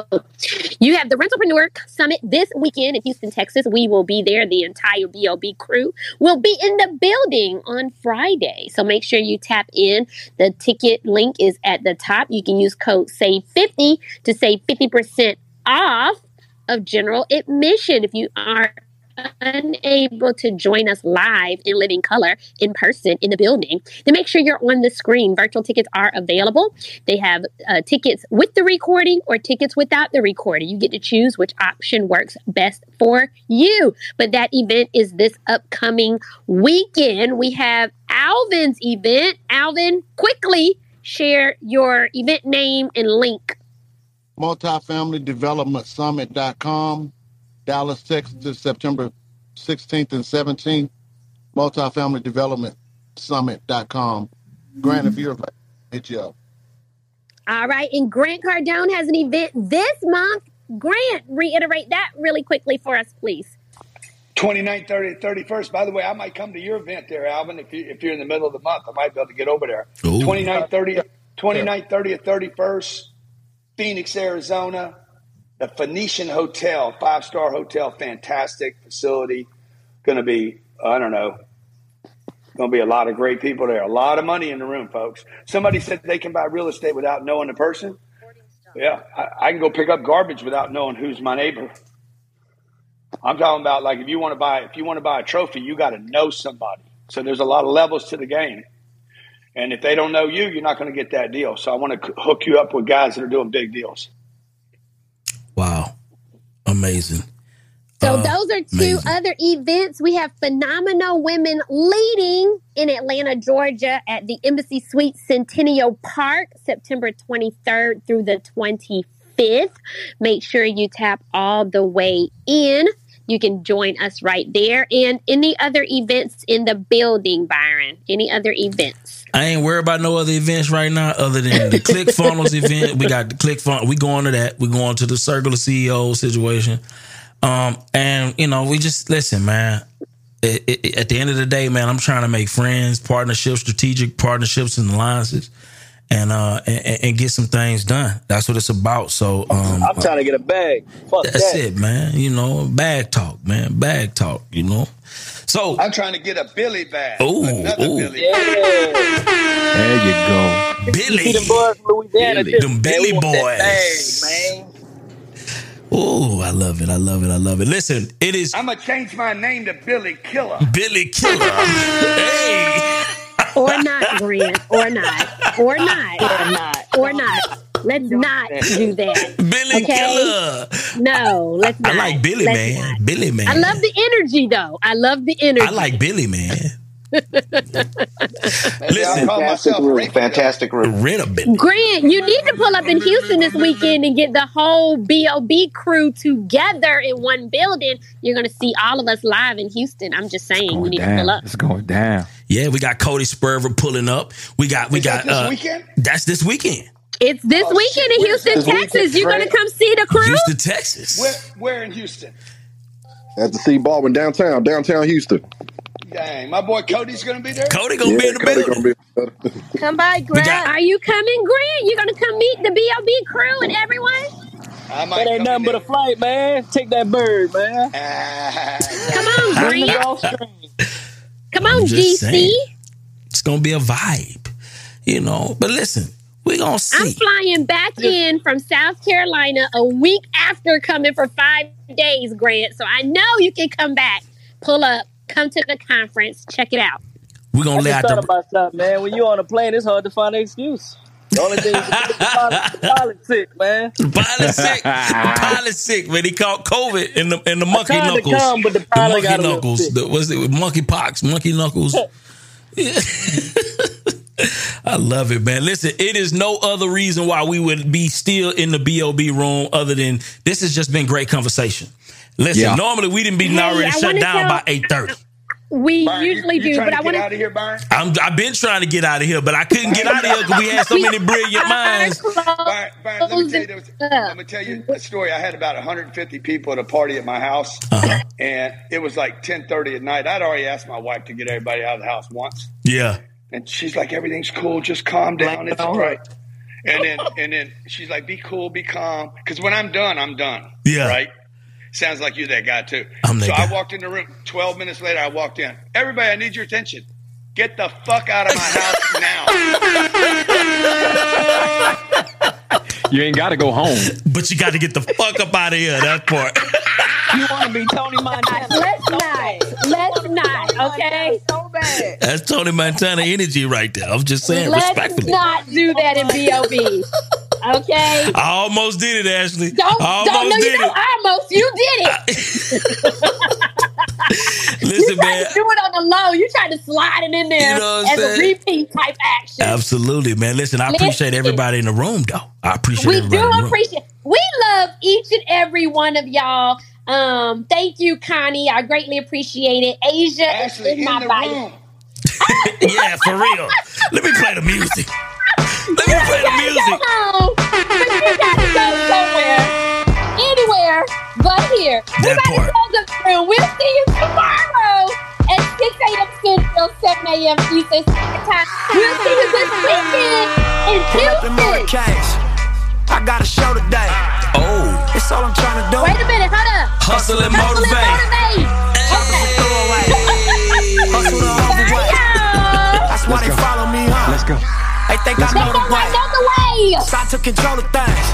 you have the Rentalpreneur Summit this weekend in Houston, Texas. We will be there. The entire BOB crew will be in the building on Friday. So make sure you tap in. The ticket link is at the top. You can use code SAVE50 to save 50% off of general admission if you are unable to join us live in living color in person in the building, then make sure you're on the screen. Virtual tickets are available. They have uh, tickets with the recording or tickets without the recording. You get to choose which option works best for you. But that event is this upcoming weekend. We have Alvin's event. Alvin, quickly share your event name and link. Multifamily Development Summit.com, Dallas, Texas, September 16th and 17th. Multifamily Development Summit.com. Grant, if you're available, hit you up. All right. And Grant Cardone has an event this month. Grant, reiterate that really quickly for us, please. 29th, 30th, 31st. By the way, I might come to your event there, Alvin. If, you, if you're in the middle of the month, I might be able to get over there. Ooh. 29th, 30th, 29th, 30th, 31st, Phoenix, Arizona. The Phoenician Hotel, five star hotel, fantastic facility. Going to be, I don't know, going to be a lot of great people there. A lot of money in the room, folks. Somebody said they can buy real estate without knowing the person. Yeah, I, I can go pick up garbage without knowing who's my neighbor. I'm talking about like if you want to buy if you want to buy a trophy, you got to know somebody. So there's a lot of levels to the game. And if they don't know you, you're not going to get that deal. So I want to hook you up with guys that are doing big deals. Amazing. So Uh, those are two amazing. other events. We have phenomenal women leading in Atlanta, Georgia at the Embassy Suites Centennial Park, September 23rd through the 25th. Make sure you tap all the way in. You can join us right there. And any other events in the building, Byron? Any other events? I ain't worried about no other events right now other than the ClickFunnels event. We got the ClickFunnel. We going to that. We going to the Circle of CEO situation. Um, and you know, we just listen, man. It, it, at the end of the day, man, I'm trying to make friends, partnerships, strategic partnerships, and alliances, and uh, and, and get some things done. That's what it's about. So, um, I'm trying to get a bag. Fuck that's that. it, man. You know, bag talk, man, bag talk. You know, so I'm trying to get a Billy bag. Ooh, Another ooh. There you go. Billy, You see them boys from Louisiana, Billy. Them. Billy We want that boys. bag, man. oh, I love it. I love it. I love it. Listen, it is I'm gonna change my name to Billy Killer. Billy Killer. hey. Or not, Grant. Or not. Or not. Or not. Or not. Let's not do that. Billy Okay? Killer. No, let's I not. like Billy Let's man. not. Billy man. I love the energy, though. I love the energy. I like Billy man. Maybe I'll call myself Rick. fantastic room. Rent a bit. Grant, you need to pull up in Houston this weekend and get the whole BOB crew together in one building. You're going to see all of us live in Houston. I'm just saying, you Going need to pull down. up. It's going down. Yeah, we got Cody Sperber pulling up. We got we Is that got this uh weekend? that's this weekend. It's this Oh, weekend shit. in Houston, this weekend, Texas. You're going to come see the crew? Houston, Texas. Where, where in Houston? At the C Baldwin downtown, downtown Houston. Dang, my boy Cody's gonna be there. Cody gonna be in the Cody building. gonna be. Come by, Grant. Are you coming, Grant? You're going to come meet the BOB crew and everyone? I might That ain't nothing but a flight, man. Take that bird, man. Come on, Grant. Come on, I'm GC. saying. It's gonna be a vibe, you know. But listen, we gonna see. I'm flying back in from South Carolina a week after coming for five days, Grant. So I know you can come back, pull up, come to the conference, check it out. We're gonna lay just out thought the about something, man. When you on a plane, it's hard to find an excuse. The only thing the pilot, the pilot sick, man. The pilot sick. The pilot sick, man. He caught COVID in the in the monkey tried to knuckles. come, but the pilot monkey got a knuckles. sick. The, what's it? Monkey pox. Monkey knuckles. I love it, man. Listen, it is no other reason why we would be still in the BOB room other than this has just been great conversation. Listen, Yeah. normally we didn't be Hey, already I shut down tell- by eight thirty. We usually do, but I want to get out of here, Byron. I'm I've been trying to get out of here, but I couldn't get out of here because we had so many brilliant minds. Byron, Byron, let me tell you, this- let me tell you a story. I had about 150 people at a party at my house, Uh-huh. and it was like 10:30 at night. I'd already asked my wife to get everybody out of the house once, Yeah. and she's like, "Everything's cool. Just calm down. It's all right." And then, and then she's like, "Be cool. Be calm." Because when I'm done, I'm done. Yeah. Right. Sounds like you're that guy too. I'm that so guy. I walked in the room. 12 minutes later, I walked in. Everybody, I need your attention. Get the fuck out of my house now. You ain't got to go home. But you got to get the fuck up out of here. That part. You want to be Tony Montana? Let's not. Let's not. Okay. So bad. That's Tony Montana energy right there. I'm just saying respectfully. Let's respectfully. not do that in BOB. Okay. I almost did it, Ashlye. Don't, I don't almost no, you did don't it. almost. You did it. Listen, you tried man. to do it on the low. You tried to slide it in there You know what I'm as a repeat type action. Absolutely, man. Listen, I appreciate everybody in the room, though. I appreciate everybody. we everybody do in the room. appreciate we love each and every one of y'all um thank you connie i greatly appreciate it asia Ashlye, is in my body yeah, for real. Let me play the music. Let me play the gotta music. go home, but you gotta go somewhere anywhere but here we That gotta part. close up the room we'll see you tomorrow at 6 a.m. Central, 7 a.m. Eastern Standard Time. We'll see you this weekend in Pull up in Houston. motorcades. I got a show today. Oh. That's all I'm trying to do. Wait a minute, hold up. Hustle and Hustle and motivate. motivate. Hustle the overweight. That's why they follow me, huh? Let's go. They think I know the way. let's the way. So I took control of things.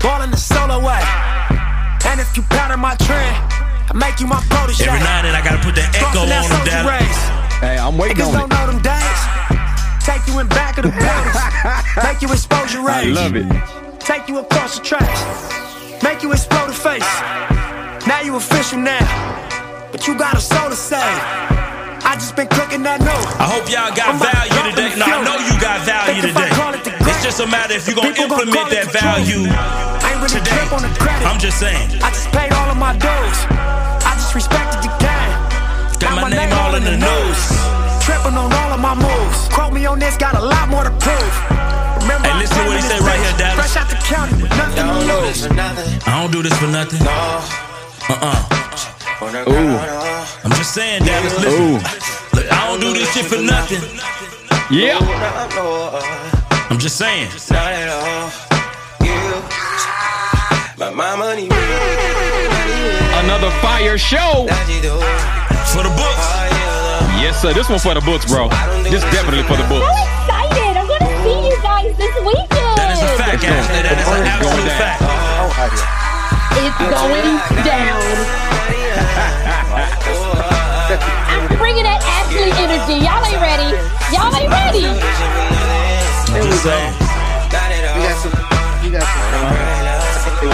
Ballin' the solo way. And if you pattern my trend, I make you my protege. Every now and then I gotta put that echo on them, soldier Dallas. race. Hey, I'm waiting Niggas on don't it. know them days. Take you in back of the buildings. Make you expose your I love it. Take you across the tracks. Make you explode the face. Now you official now. But you got a soul to save. I just been cooking that note. I hope y'all got value today. No, I know you got value today. It's just a matter if you're gonna implement that value today. I'm just saying. I just paid all of my dues. I just respected the game. Got my name all in the news. Tripping on all of my moves. Quote me on this, got a lot more to prove. Remember Hey, I listen to what he in said right here, bitch Dallas. Fresh out the county with nothing to lose. I don't do this for nothing. Uh-uh. Ooh. I'm just saying, Dallas. Listen. Look, I don't do this shit for nothing. Yeah. I'm just saying. Another fire show. For the books. Yes, sir. This one for the books, bro. This definitely for the books. I'm excited. I'm going to see you guys this weekend. That is a fact, Ashlye. That is an absolute fact. It's going down. I'm bringing that Ashlye energy. Y'all ain't ready. Y'all ain't ready. I'm just. You got some. You got some.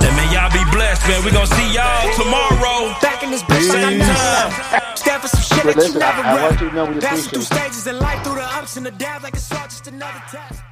Hey, man, y'all be blessed, man. we gonna see y'all tomorrow. Back in this bitch like I never left. Stand for some shit that you listen, I- never I read. want you to know we Passing through stages in life through the ups and the downs like it's all just another test.